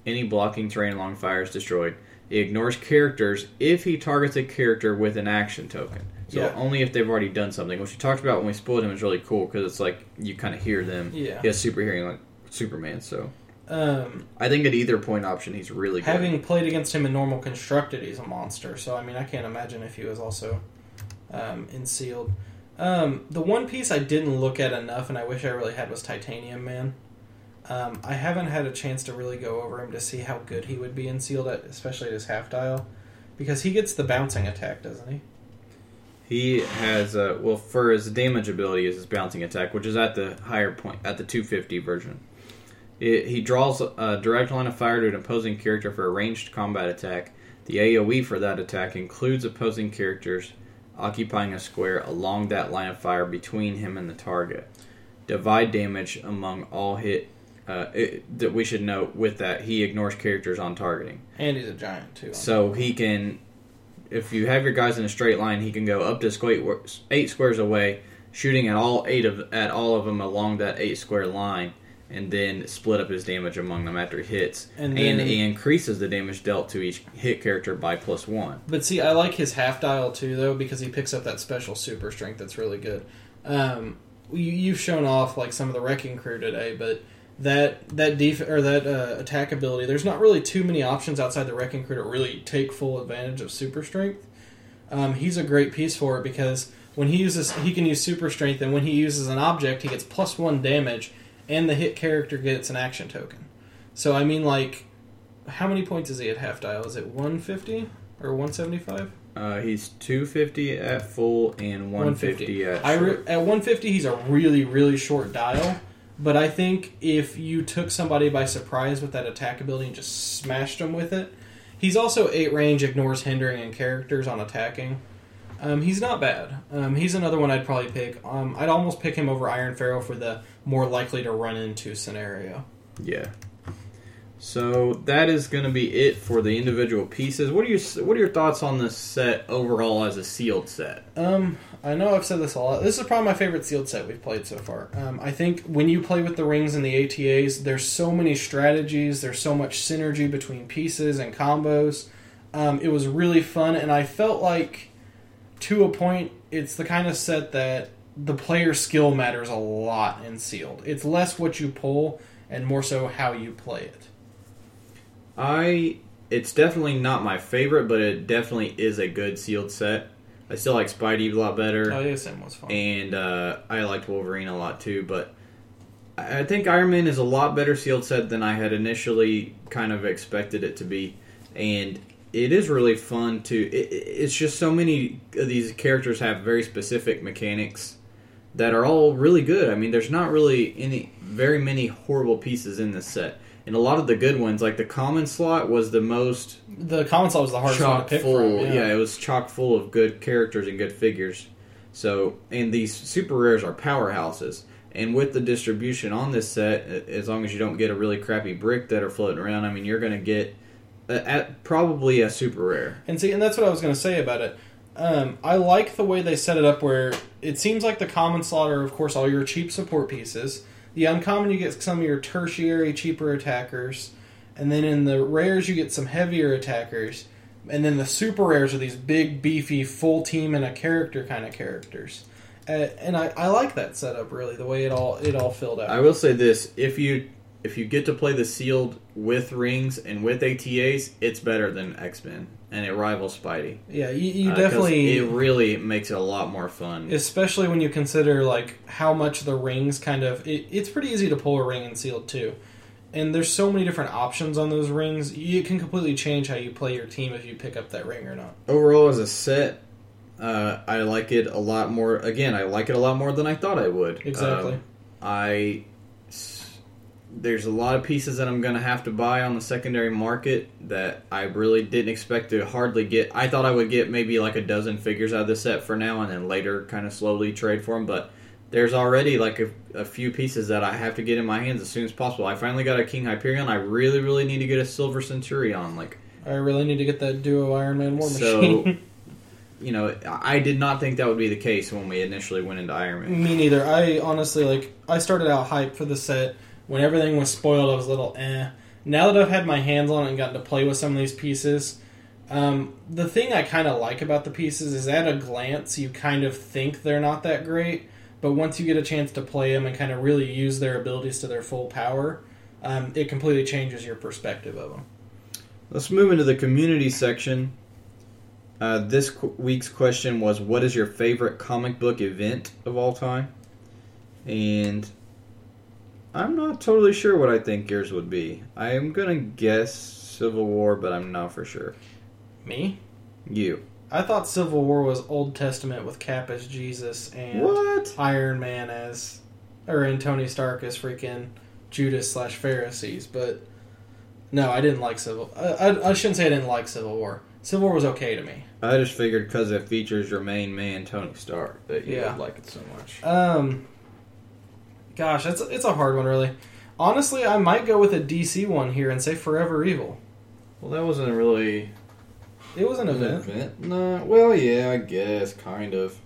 A: any blocking terrain along fire is destroyed. He ignores characters if he targets a character with an action token. So
B: Yeah.
A: only if they've already done something, which we talked about when we spoiled him is really cool because it's like you kind of hear them.
B: Yeah.
A: He has super hearing like Superman. So
B: Um,
A: I think at either point option, he's really good.
B: having played against him in normal constructed, he's a monster. So I mean, I can't imagine if he was also um, in sealed. Um, the one piece I didn't look at enough, and I wish I really had, was Titanium Man. Um, I haven't had a chance to really go over him to see how good he would be in sealed, at, especially at his half dial, because he gets the bouncing attack, doesn't he?
A: He has uh, well for his damage ability is his bouncing attack, which is at the higher point at the 250 version. It, he draws a direct line of fire to an opposing character for a ranged combat attack. The AOE for that attack includes opposing characters occupying a square along that line of fire between him and the target. Divide damage among all hit. Uh, it, that we should note with that he ignores characters on targeting.
B: And he's a giant too.
A: So he can, if you have your guys in a straight line, he can go up to eight squares away, shooting at all eight of at all of them along that eight square line, and then split up his damage among them after he hits.
B: And
A: And,
B: then-
A: he increases the damage dealt to each hit character by plus one.
B: But see, I like his half dial too, though, because he picks up that special super strength that's really good. Um, you, you've shown off like some of the wrecking crew today, but that that def- or that uh, attack ability, there's not really too many options outside the wrecking crew to really take full advantage of super strength. Um, he's a great piece for it because when he uses, he can use super strength, and when he uses an object, he gets plus one damage, and the hit character gets an action token. So I mean, like, how many points is he at half dial? Is it 150 or 175?
A: Uh, he's two fifty at full and one fifty at.
B: I re- at 150, he's a really, really short dial. But I think if you took somebody by surprise with that attack ability and just smashed them with it, he's also eight range, ignores hindering and characters on attacking. Um, he's not bad. Um, he's another one I'd probably pick. Um, I'd almost pick him over Iron Pharaoh for the more likely to run into scenario.
A: Yeah. So that is going to be it for the individual pieces. What are your What are your thoughts on this set overall as a sealed set?
B: Um, I know I've said this a lot. This is probably my favorite sealed set we've played so far. Um, I think when you play with the rings and the ATAs, there's so many strategies. There's so much synergy between pieces and combos. Um, it was really fun, and I felt like, to a point, it's the kind of set that the player skill matters a lot in sealed. It's less what you pull and more so how you play it.
A: I it's definitely not my favorite, but it definitely is a good sealed set. I still like Spidey a lot better,
B: Oh, yeah, Sim was fun.
A: and uh, I liked Wolverine a lot too. But I think Iron Man is a lot better sealed set than I had initially kind of expected it to be, and it is really fun to. It- it's just so many of these characters have very specific mechanics that are all really good. I mean, there's not really any very many horrible pieces in this set. And a lot of the good ones, like the common slot, was the most
B: the common slot was the hardest one to pick
A: full.
B: from.
A: yeah. it was chock full of good characters and good figures. So, and these super rares are powerhouses. And with the distribution on this set, as long as you don't get a really crappy brick that are floating around, I mean, you're going to get a, at probably a super rare.
B: And see, and that's what I was going to say about it. Um, I like the way they set it up, where it seems like the common slot are, of course, all your cheap support pieces. The uncommon, you get some of your tertiary, cheaper attackers, and then in the rares, you get some heavier attackers, and then the super rares are these big, beefy, full team and a character kind of characters. Uh, and I, I like that setup really, the way it all it all filled out.
A: I will say this: if you if you get to play the sealed with rings and with ATAs, it's better than X Men, and it rivals Spidey.
B: yeah, you, you
A: Uh,
B: definitely
A: it really makes it a lot more fun.
B: especially when you consider like how much the rings kind of it, it's pretty easy to pull a ring in sealed too and there's so many different options on those rings You can completely change how you play your team if you pick up that ring or not
A: Overall, as a set, uh, I like it a lot more. Again, I like it a lot more than I thought I would.
B: Exactly.
A: Um, I there's a lot of pieces that I'm going to have to buy on the secondary market that I really didn't expect to hardly get. I thought I would get maybe like a dozen figures out of the set for now, and then later kind of slowly trade for them. But there's already like a, a few pieces that I have to get in my hands as soon as possible. I finally got a King Hyperion. I really, really need to get a Silver Centurion. Like,
B: I really need to get that duo Iron Man War Machine.
A: So- <laughs> you know, I did not think that would be the case when we initially went into Iron Man.
B: Me neither. I honestly like. I started out hyped for the set when everything was spoiled. I was a little eh. Now that I've had my hands on it and gotten to play with some of these pieces, um, the thing I kind of like about the pieces is at a glance you kind of think they're not that great, but once you get a chance to play them and kind of really use their abilities to their full power, um, it completely changes your perspective of them.
A: Let's move into the community section. Uh, this qu- week's question was, "What is your favorite comic book event of all time?" And I'm not totally sure what I think yours would be. I am gonna guess Civil War, but I'm not for sure.
B: Me?
A: You?
B: I thought Civil War was Old Testament with Cap as Jesus and
A: What?
B: Iron Man as, or and Tony Stark as freaking Judas slash Pharisees. But no, I didn't like Civil. I, I, I shouldn't say I didn't like Civil War. Civil War was okay to me.
A: I just figured because it features your main man, Tony Stark, that you
B: Yeah.
A: would like it so much.
B: Um, gosh, it's it's a hard one, really. Honestly, I might go with a DC one here and say Forever Evil.
A: Well, that wasn't really
B: It was an event.
A: event. No, well, yeah, I guess kind of.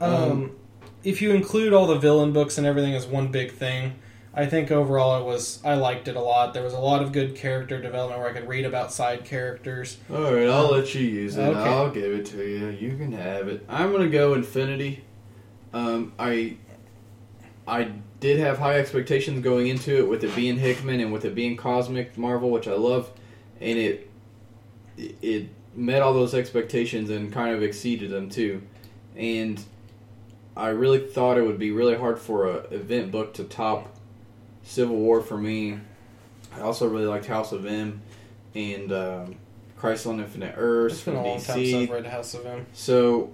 B: Um, if you include all the villain books and everything as one big thing, I think overall it was I liked it a lot. There was a lot of good character development where I could read about side characters.
A: All right, I'll let you use it.
B: Okay.
A: I'll give it to you. You can have it. I'm gonna go Infinity. Um, I I did have high expectations going into it with it being Hickman and with it being Cosmic Marvel, which I love, and it it met all those expectations and kind of exceeded them too. And I really thought it would be really hard for a event book to top Civil War for me. I also really liked House of M and um, Crisis on Infinite Earths
B: It's
A: from
B: been a long time since
A: DC.
B: I've read House of M.
A: So,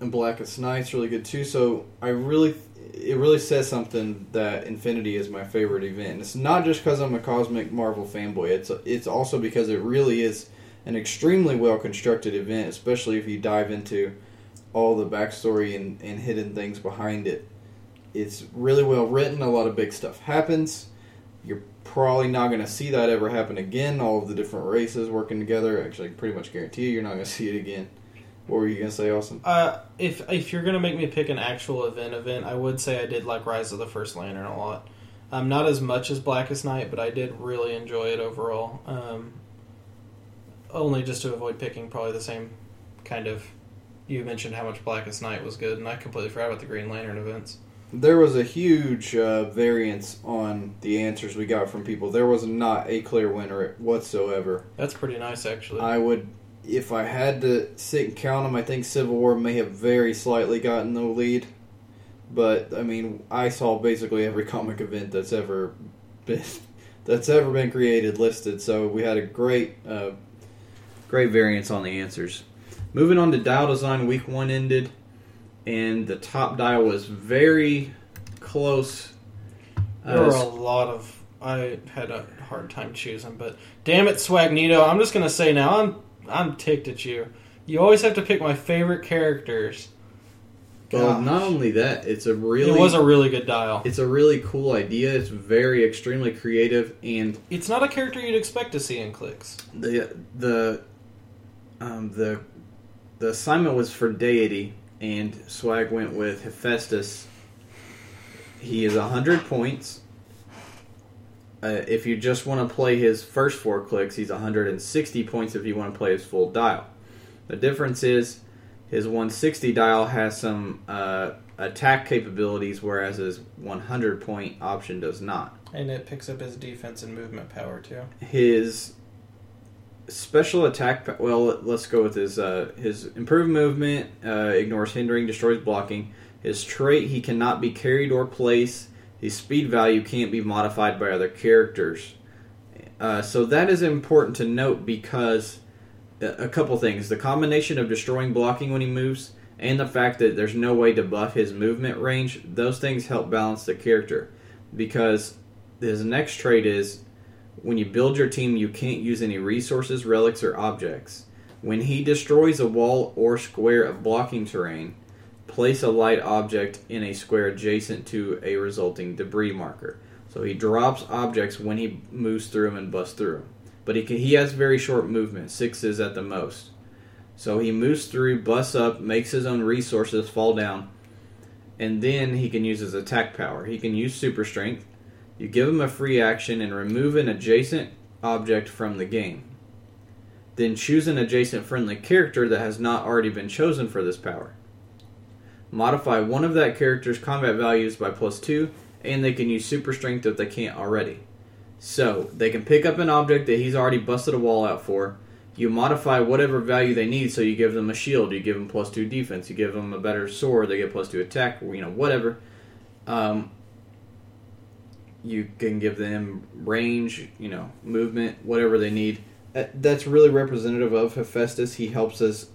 A: and Blackest Night's really good too. So I really, it really says something that Infinity is my favorite event. It's not just because I'm a cosmic Marvel fanboy. It's it's also because it really is an extremely well constructed event, especially if you dive into all the backstory and, and hidden things behind it. It's really well written. A lot of big stuff happens. You're probably not going to see that ever happen again. All of the different races working together. Actually, I pretty much guarantee you, you're not going <laughs> to see it again. What were you going to say, Austin?
B: Uh, if if you're gonna make me pick an actual event event, I would say I did like Rise of the First Lantern a lot. Um, not as much as Blackest Night, but I did really enjoy it overall. Um, only just to avoid picking probably the same kind of. You mentioned how much Blackest Night was good, and I completely forgot about the Green Lantern events.
A: There was a huge uh, variance on the answers we got from people. There was not a clear winner whatsoever.
B: That's pretty nice, actually.
A: I would, if I had to sit and count them, I think Civil War may have very slightly gotten the lead. But I mean, I saw basically every <laughs> comic event that's ever been <laughs> that's ever been created listed. So we had a great, uh, great variance on the answers. Moving on to dial design, week one ended, and the top dial was very close.
B: there were a lot of. I had a hard time choosing, but damn it, Swagnito! I'm just gonna say now I'm I'm ticked at you. You always have to pick my favorite characters.
A: well,
B: Gosh.
A: not only that, it's a really
B: It was a really good dial.
A: It's a really cool idea. It's very extremely creative, and
B: It's not a character you'd expect to see in clicks.
A: the the um, the the assignment was for deity, and Swag went with Hephaestus. He is hundred points. Uh, if you just want to play his first four clicks, he's 160 points if you want to play his full dial. The difference is his 160 dial has some uh, attack capabilities, whereas his 100 point option does not.
B: And it picks up his defense and movement power too.
A: his special attack well let's go with his uh, his improved movement uh, ignores hindering destroys blocking his trait he cannot be carried or placed his speed value can't be modified by other characters. Uh, so that is important to note because a a couple things. The combination of destroying blocking when he moves and the fact that there's no way to buff his movement range those things help balance the character. Because his next trait is when you build your team, you can't use any resources, relics, or objects. When he destroys a wall or square of blocking terrain, place a light object in a square adjacent to a resulting debris marker. So he drops objects when he moves through them and busts through them. But he can, he has very short movement, sixes at the most. So he moves through, busts up, makes his own resources fall down, and then he can use his attack power. He can use super strength. You give him a free action and remove an adjacent object from the game. Then choose an adjacent friendly character that has not already been chosen for this power. Modify one of that character's combat values by plus two, and they can use super strength if they can't already. So, they can pick up an object that he's already busted a wall out for. You modify whatever value they need, so you give them a shield, you give them plus two defense, you give them a better sword, they get plus two attack, you know, whatever. Um, you can give them range, you know, movement, whatever they need. That's really representative of Hephaestus. He helps us,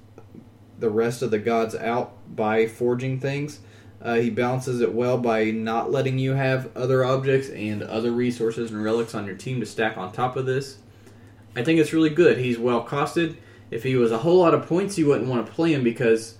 A: the rest of the gods, out by forging things. Uh, he balances it well by not letting you have other objects and other resources and relics on your team to stack on top of this. I think it's really good. He's well costed. If he was a whole lot of points, you wouldn't want to play him because,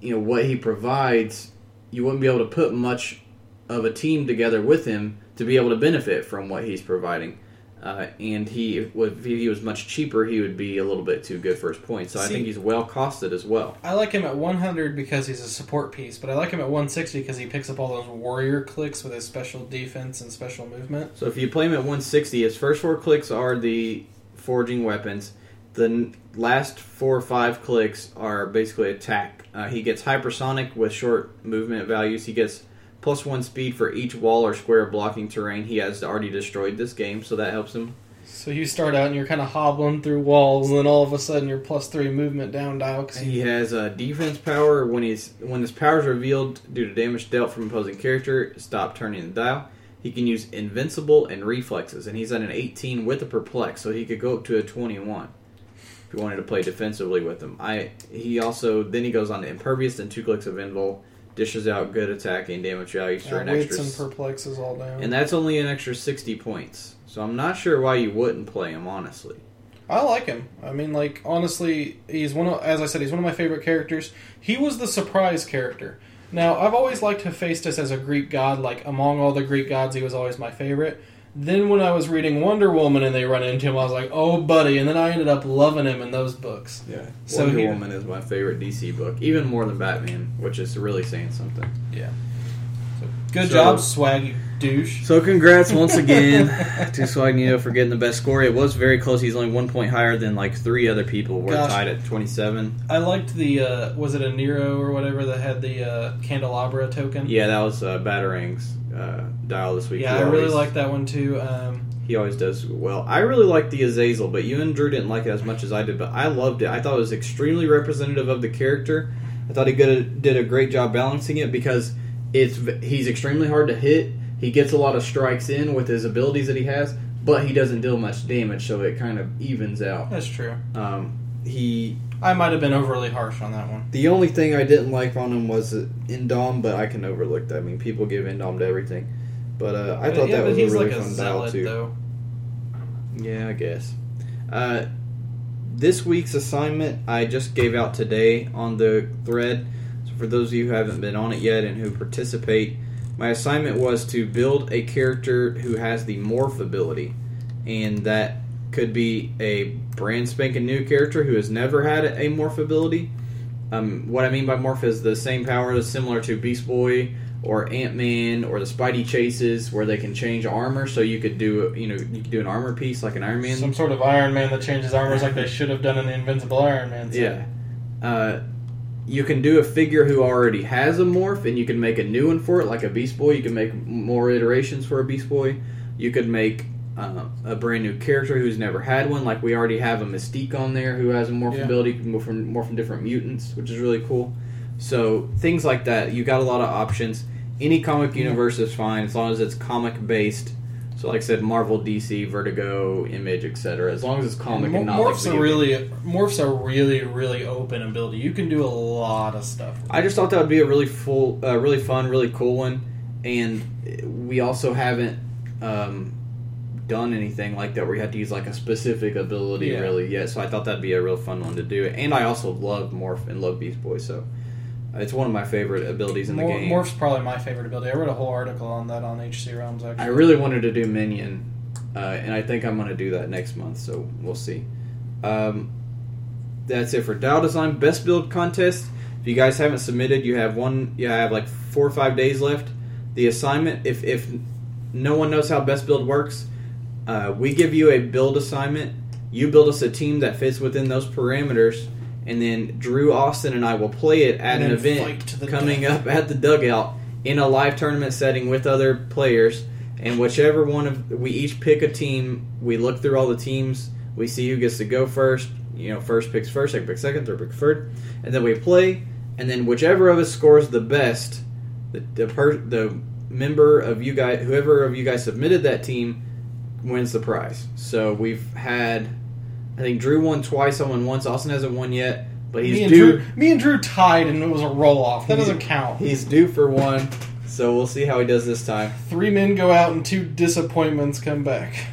A: you know, what he provides, you wouldn't be able to put much of a team together with him to be able to benefit from what he's providing. Uh, and he, if he was much cheaper, he would be a little bit too good for his points. So I
B: See-
A: think he's well costed as well.
B: I like him at 100 because he's a support piece, but I like him at 160 because he picks up all those warrior clicks with his special defense and special movement.
A: So if you play him at 160, his first four clicks are the forging weapons. The last four or five clicks are basically attack. Uh, he gets hypersonic with short movement values. He gets plus one speed for each wall or square of blocking terrain he has already destroyed this game, so that helps him.
B: So you start out and you're kind of hobbling through walls, and then all of a sudden you're plus three movement down dial.
A: He has a defense power when he's when his power is revealed due to damage dealt from opposing character. Stop turning the dial. He can use invincible and reflexes, and he's at an 18 with a perplex, so he could go up to a 21 if you wanted to play defensively with him. I he also then he goes on to impervious and two clicks of invul, dishes out good attack and damage values for an extra,
B: and perplexes all down.
A: and that's only an extra 60 points. So I'm not sure why you wouldn't play him honestly.
B: I like him. I mean, like honestly, he's one of, as I said, he's one of my favorite characters. He was the surprise character. Now, I've always liked Hephaestus as a Greek god. Like among all the Greek gods, he was always my favorite. Then when I was reading Wonder Woman and they run into him, I was like, "Oh, buddy!" And then I ended up loving him in those books.
A: Yeah,
B: So
A: Wonder
B: he-
A: Woman is my favorite DC book, even more than Batman, which is really saying something.
B: Yeah. So, good
A: So-
B: job, swag, you douche.
A: So congrats once <laughs> again to Swagnito for getting the best score. It was very close. He's only one point higher than like three other people. We're
B: Gosh.
A: tied at twenty-seven.
B: I liked the uh, was it a Nero or whatever that had the uh, candelabra token.
A: Yeah, that was uh, Batarang's uh, dial this week.
B: Yeah,
A: He
B: I really like that one too. Um,
A: He always does well. I really like the Azazel, but you and Drew didn't like it as much as I did. But I loved it. I thought it was extremely representative of the character. I thought he good, did a great job balancing it because it's he's extremely hard to hit. He gets a lot of strikes in with his abilities that he has, but he doesn't deal much damage, so it kind of evens out.
B: that's true.
A: Um, he
B: I might have been overly harsh on that one.
A: the only thing I didn't like on him was Indom, but I can overlook that. I mean, people give Indom to everything, but uh, I thought
B: yeah,
A: that was a really
B: like
A: fun dial
B: zealot
A: too.
B: though.
A: Yeah, I guess. Uh, this week's assignment I just gave out today on the thread. So for those of you who haven't been on it yet and who participate, my assignment was to build a character who has the morph ability, and that could be a brand spanking new character who has never had a morph ability. Um, what I mean by morph is the same power that's similar to Beast Boy or Ant Man or the Spidey chases, where they can change armor. So you could do, you know, you could do an armor piece like an Iron Man.
B: Some sort of Iron Man that changes armors like they should have done in the Invincible Iron Man.
A: Yeah. Uh, you can do a figure who already has a morph, and you can make a new one for it, like a Beast Boy. You can make more iterations for a Beast Boy. You could make uh, a brand new character who's never had one, like we already have a Mystique on there who has a morph
B: Yeah.
A: ability, can morph from, morph from different mutants, which is really cool. So things like that, you got a lot of options. Any comic
B: Yeah.
A: universe is fine as long as it's comic based. So, like I said, Marvel, DC, Vertigo, Image, etc. As long as it's comic and not
B: morphs
A: video
B: are
A: game.
B: really morphs are really really open ability. You can do a lot of stuff. with
A: I just thought that would be a really full, uh, really fun, really cool one, and we also haven't um, done anything like that where you have to use like a specific ability
B: Yeah.
A: really yet. So I thought that'd be a real fun one to do, and I also love Morph and love Beast Boy. So It's one of my favorite abilities in the
B: Mor-
A: game.
B: Morph's probably my favorite ability. I wrote a whole article on that on HC Realms. Actually,
A: I really wanted to do minion, uh, and I think I'm going to do that next month. So we'll see. Um, that's it for Dial Design Best Build Contest. If you guys haven't submitted, you have one. You have like four or five days left. The assignment, if if no one knows how Best Build works, uh, we give you a build assignment. You build us a team that fits within those parameters, and then Drew Austin and I will play it at an event
B: fight to the
A: coming
B: death.
A: up at the dugout in a live tournament setting with other players. And whichever one of we each pick a team, we look through all the teams, we see who gets to go first. You know, first picks first, second picks second, third picks third, and then we play. And then whichever of us scores the best, the the, per, the member of you guys, whoever of you guys submitted that team, wins the prize. So we've had, I think Drew won twice. I won once. Austin hasn't won yet, but he's
B: me and
A: due.
B: Drew, me and Drew tied, and it was a roll off. That doesn't count.
A: He's due for one. So we'll see how he does this time.
B: Three men go out, and two disappointments come back.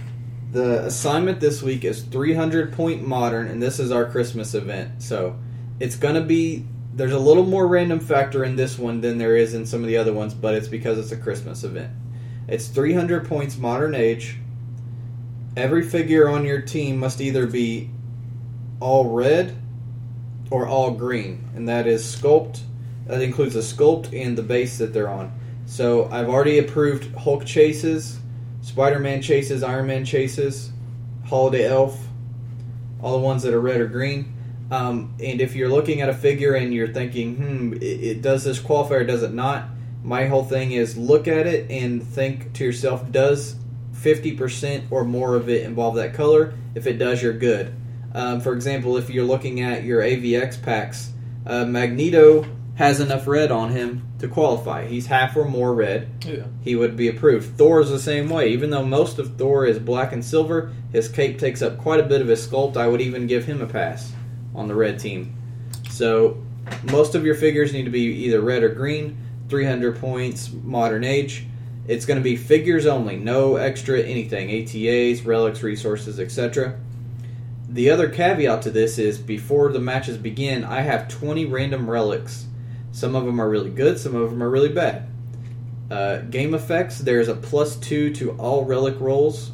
A: The assignment this week is 300 point modern, and this is our Christmas event. So it's going to be. There's a little more random factor in this one than there is in some of the other ones, but it's because it's a Christmas event. It's 300 points modern age. Every figure on your team must either be all red or all green, and that is sculpt. That includes the sculpt and the base that they're on. So I've already approved Hulk chases, Spider Man chases, Iron Man chases, Holiday Elf, all the ones that are red or green. Um, and if you're looking at a figure and you're thinking, hmm, it, it does this qualify or does it not? My whole thing is look at it and think to yourself, does 50% or more of it involve that color? If it does, you're good. Um, for example, if you're looking at your AVX packs, uh, Magneto has enough red on him to qualify. He's half or more red
B: Yeah.
A: he would be approved. Thor is the same way. Even though most of Thor is black and silver, his cape takes up quite a bit of his sculpt. I would even give him a pass on the red team. So most of your figures need to be either red or green. 300 points, modern age. It's going to be figures only, no extra anything, ATAs, relics, resources, etc. The other caveat to this is before the matches begin, I have 20 random relics. Some of them are really good, some of them are really bad. Uh, game effects, there's a plus two to all relic rolls.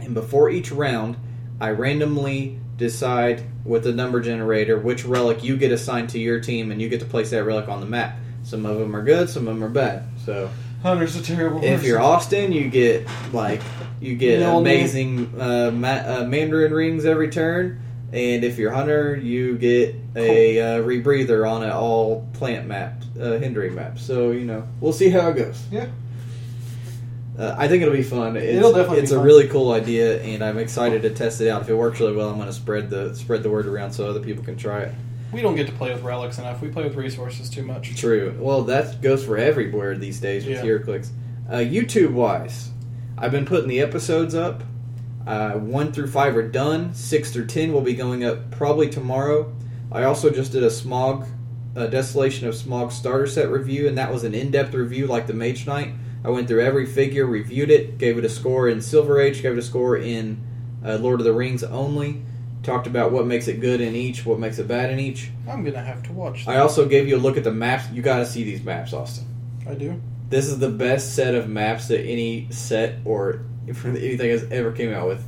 A: And before each round, I randomly decide with the number generator which relic you get assigned to your team, and you get to place that relic on the map. Some of them are good, some of them are bad. So
B: Hunter's a terrible.
A: if
B: person.
A: you're Austin, you get like you get
B: Mjolnir.
A: amazing uh, ma- uh, Mandarin rings every turn, and if you're Hunter, you get a uh, rebreather on an all plant map, uh, hindering map. So you know we'll see how it goes.
B: Yeah.
A: Uh, I think it'll be fun. It's,
B: It'll definitely
A: it's
B: be
A: a
B: fun.
A: really cool idea, and I'm excited to test it out. If it works really well, I'm going to spread the spread the word around so other people can try it.
B: We don't get to play with relics enough. We play with resources too much.
A: True. Well, that goes for everywhere these days with
B: Yeah.
A: HeroClix. Uh, YouTube wise, I've been putting the episodes up. Uh, one through five are done. Six through ten will be going up probably tomorrow. I also just did a Smaug, a Desolation of Smaug starter set review, and that was an in-depth review like the Mage Knight. I went through every figure, reviewed it, gave it a score in Silver Age, gave it a score in uh, Lord of the Rings only. Talked about what makes it good in each, what makes it bad in each.
B: I'm gonna have to watch.
A: I also gave you a look at the maps. You got to see these maps, Austin.
B: I do.
A: This is the best set of maps that any set or <laughs> anything has ever came out with.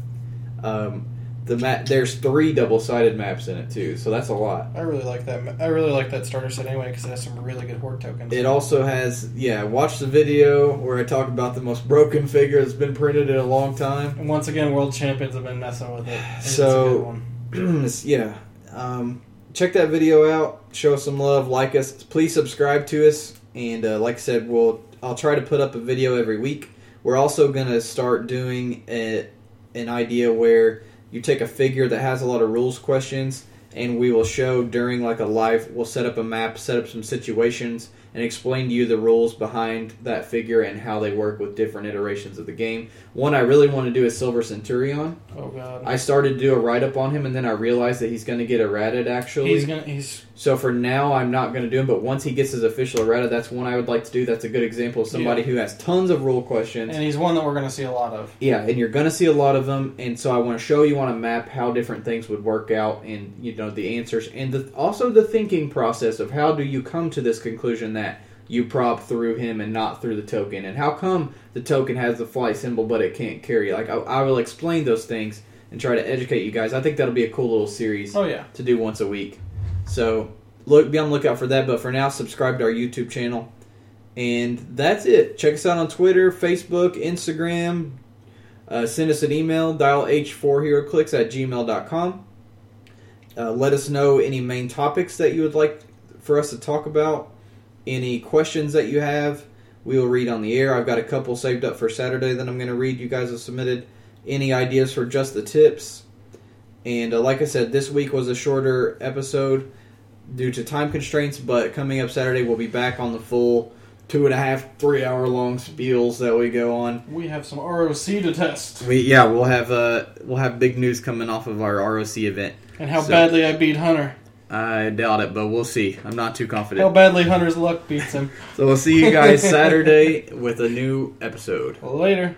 A: Um, the map there's three double sided maps in it too, so that's a lot.
B: I really like that. I really like that starter set anyway because it has some really good horde tokens.
A: It also has yeah. Watch the video where I talk about the most broken figure that's been printed in a long time.
B: and once again, world champions have been messing with it.
A: So-
B: it's a good one. <clears throat>
A: Yeah. Um, check that video out. Show some love. Like us. Please subscribe to us. And uh, like I said, we'll I'll try to put up a video every week. We're also gonna start doing a, an idea where you take a figure that has a lot of rules questions, and we will show during like a live. We'll set up a map, set up some situations, and explain to you the rules behind that figure and how they work with different iterations of the game. One I really want to do is Silver Centurion.
B: Oh god.
A: I started to do a write up on him, and then I realized that he's going to get errated actually.
B: he's gonna. He's
A: So for now, I'm not going to do him. But once he gets his official errata, that's one I would like to do. That's a good example of somebody
B: Yeah.
A: who has tons of rule questions.
B: and he's one that we're gonna see a lot of.
A: yeah, and you're going to see a lot of them. And so I want to show you on a map how different things would work out, and you know the answers, and the, also the thinking process of how do you come to this conclusion that you prop through him and not through the token, and how come the token has the flight symbol but it can't carry. Like I, I will explain those things and try to educate you guys. I think that'll be a cool little series
B: Oh yeah.
A: to do once a week. So look, be on the lookout for that. But for now, subscribe to our YouTube channel, and that's it. Check us out on Twitter, Facebook, Instagram. Uh, send us an email, dial h4heroclicks at gmail.com. Uh, let us know any main topics that you would like for us to talk about, any questions that you have. We will read on the air. I've got a couple saved up for Saturday that I'm going to read. You guys have submitted any ideas for just the tips. And uh, like I said, this week was a shorter episode due to time constraints, but coming up Saturday, we'll be back on the full two and a half, three hour long spiels that we go on.
B: We have some ROC to test.
A: We yeah, we'll have uh we'll have big news coming off of our ROC event.
B: And how
A: So-
B: badly I beat Hunter.
A: I doubt it, but we'll see. I'm not too confident.
B: How badly Hunter's luck beats him.
A: So we'll see you guys Saturday with a new episode.
B: Later.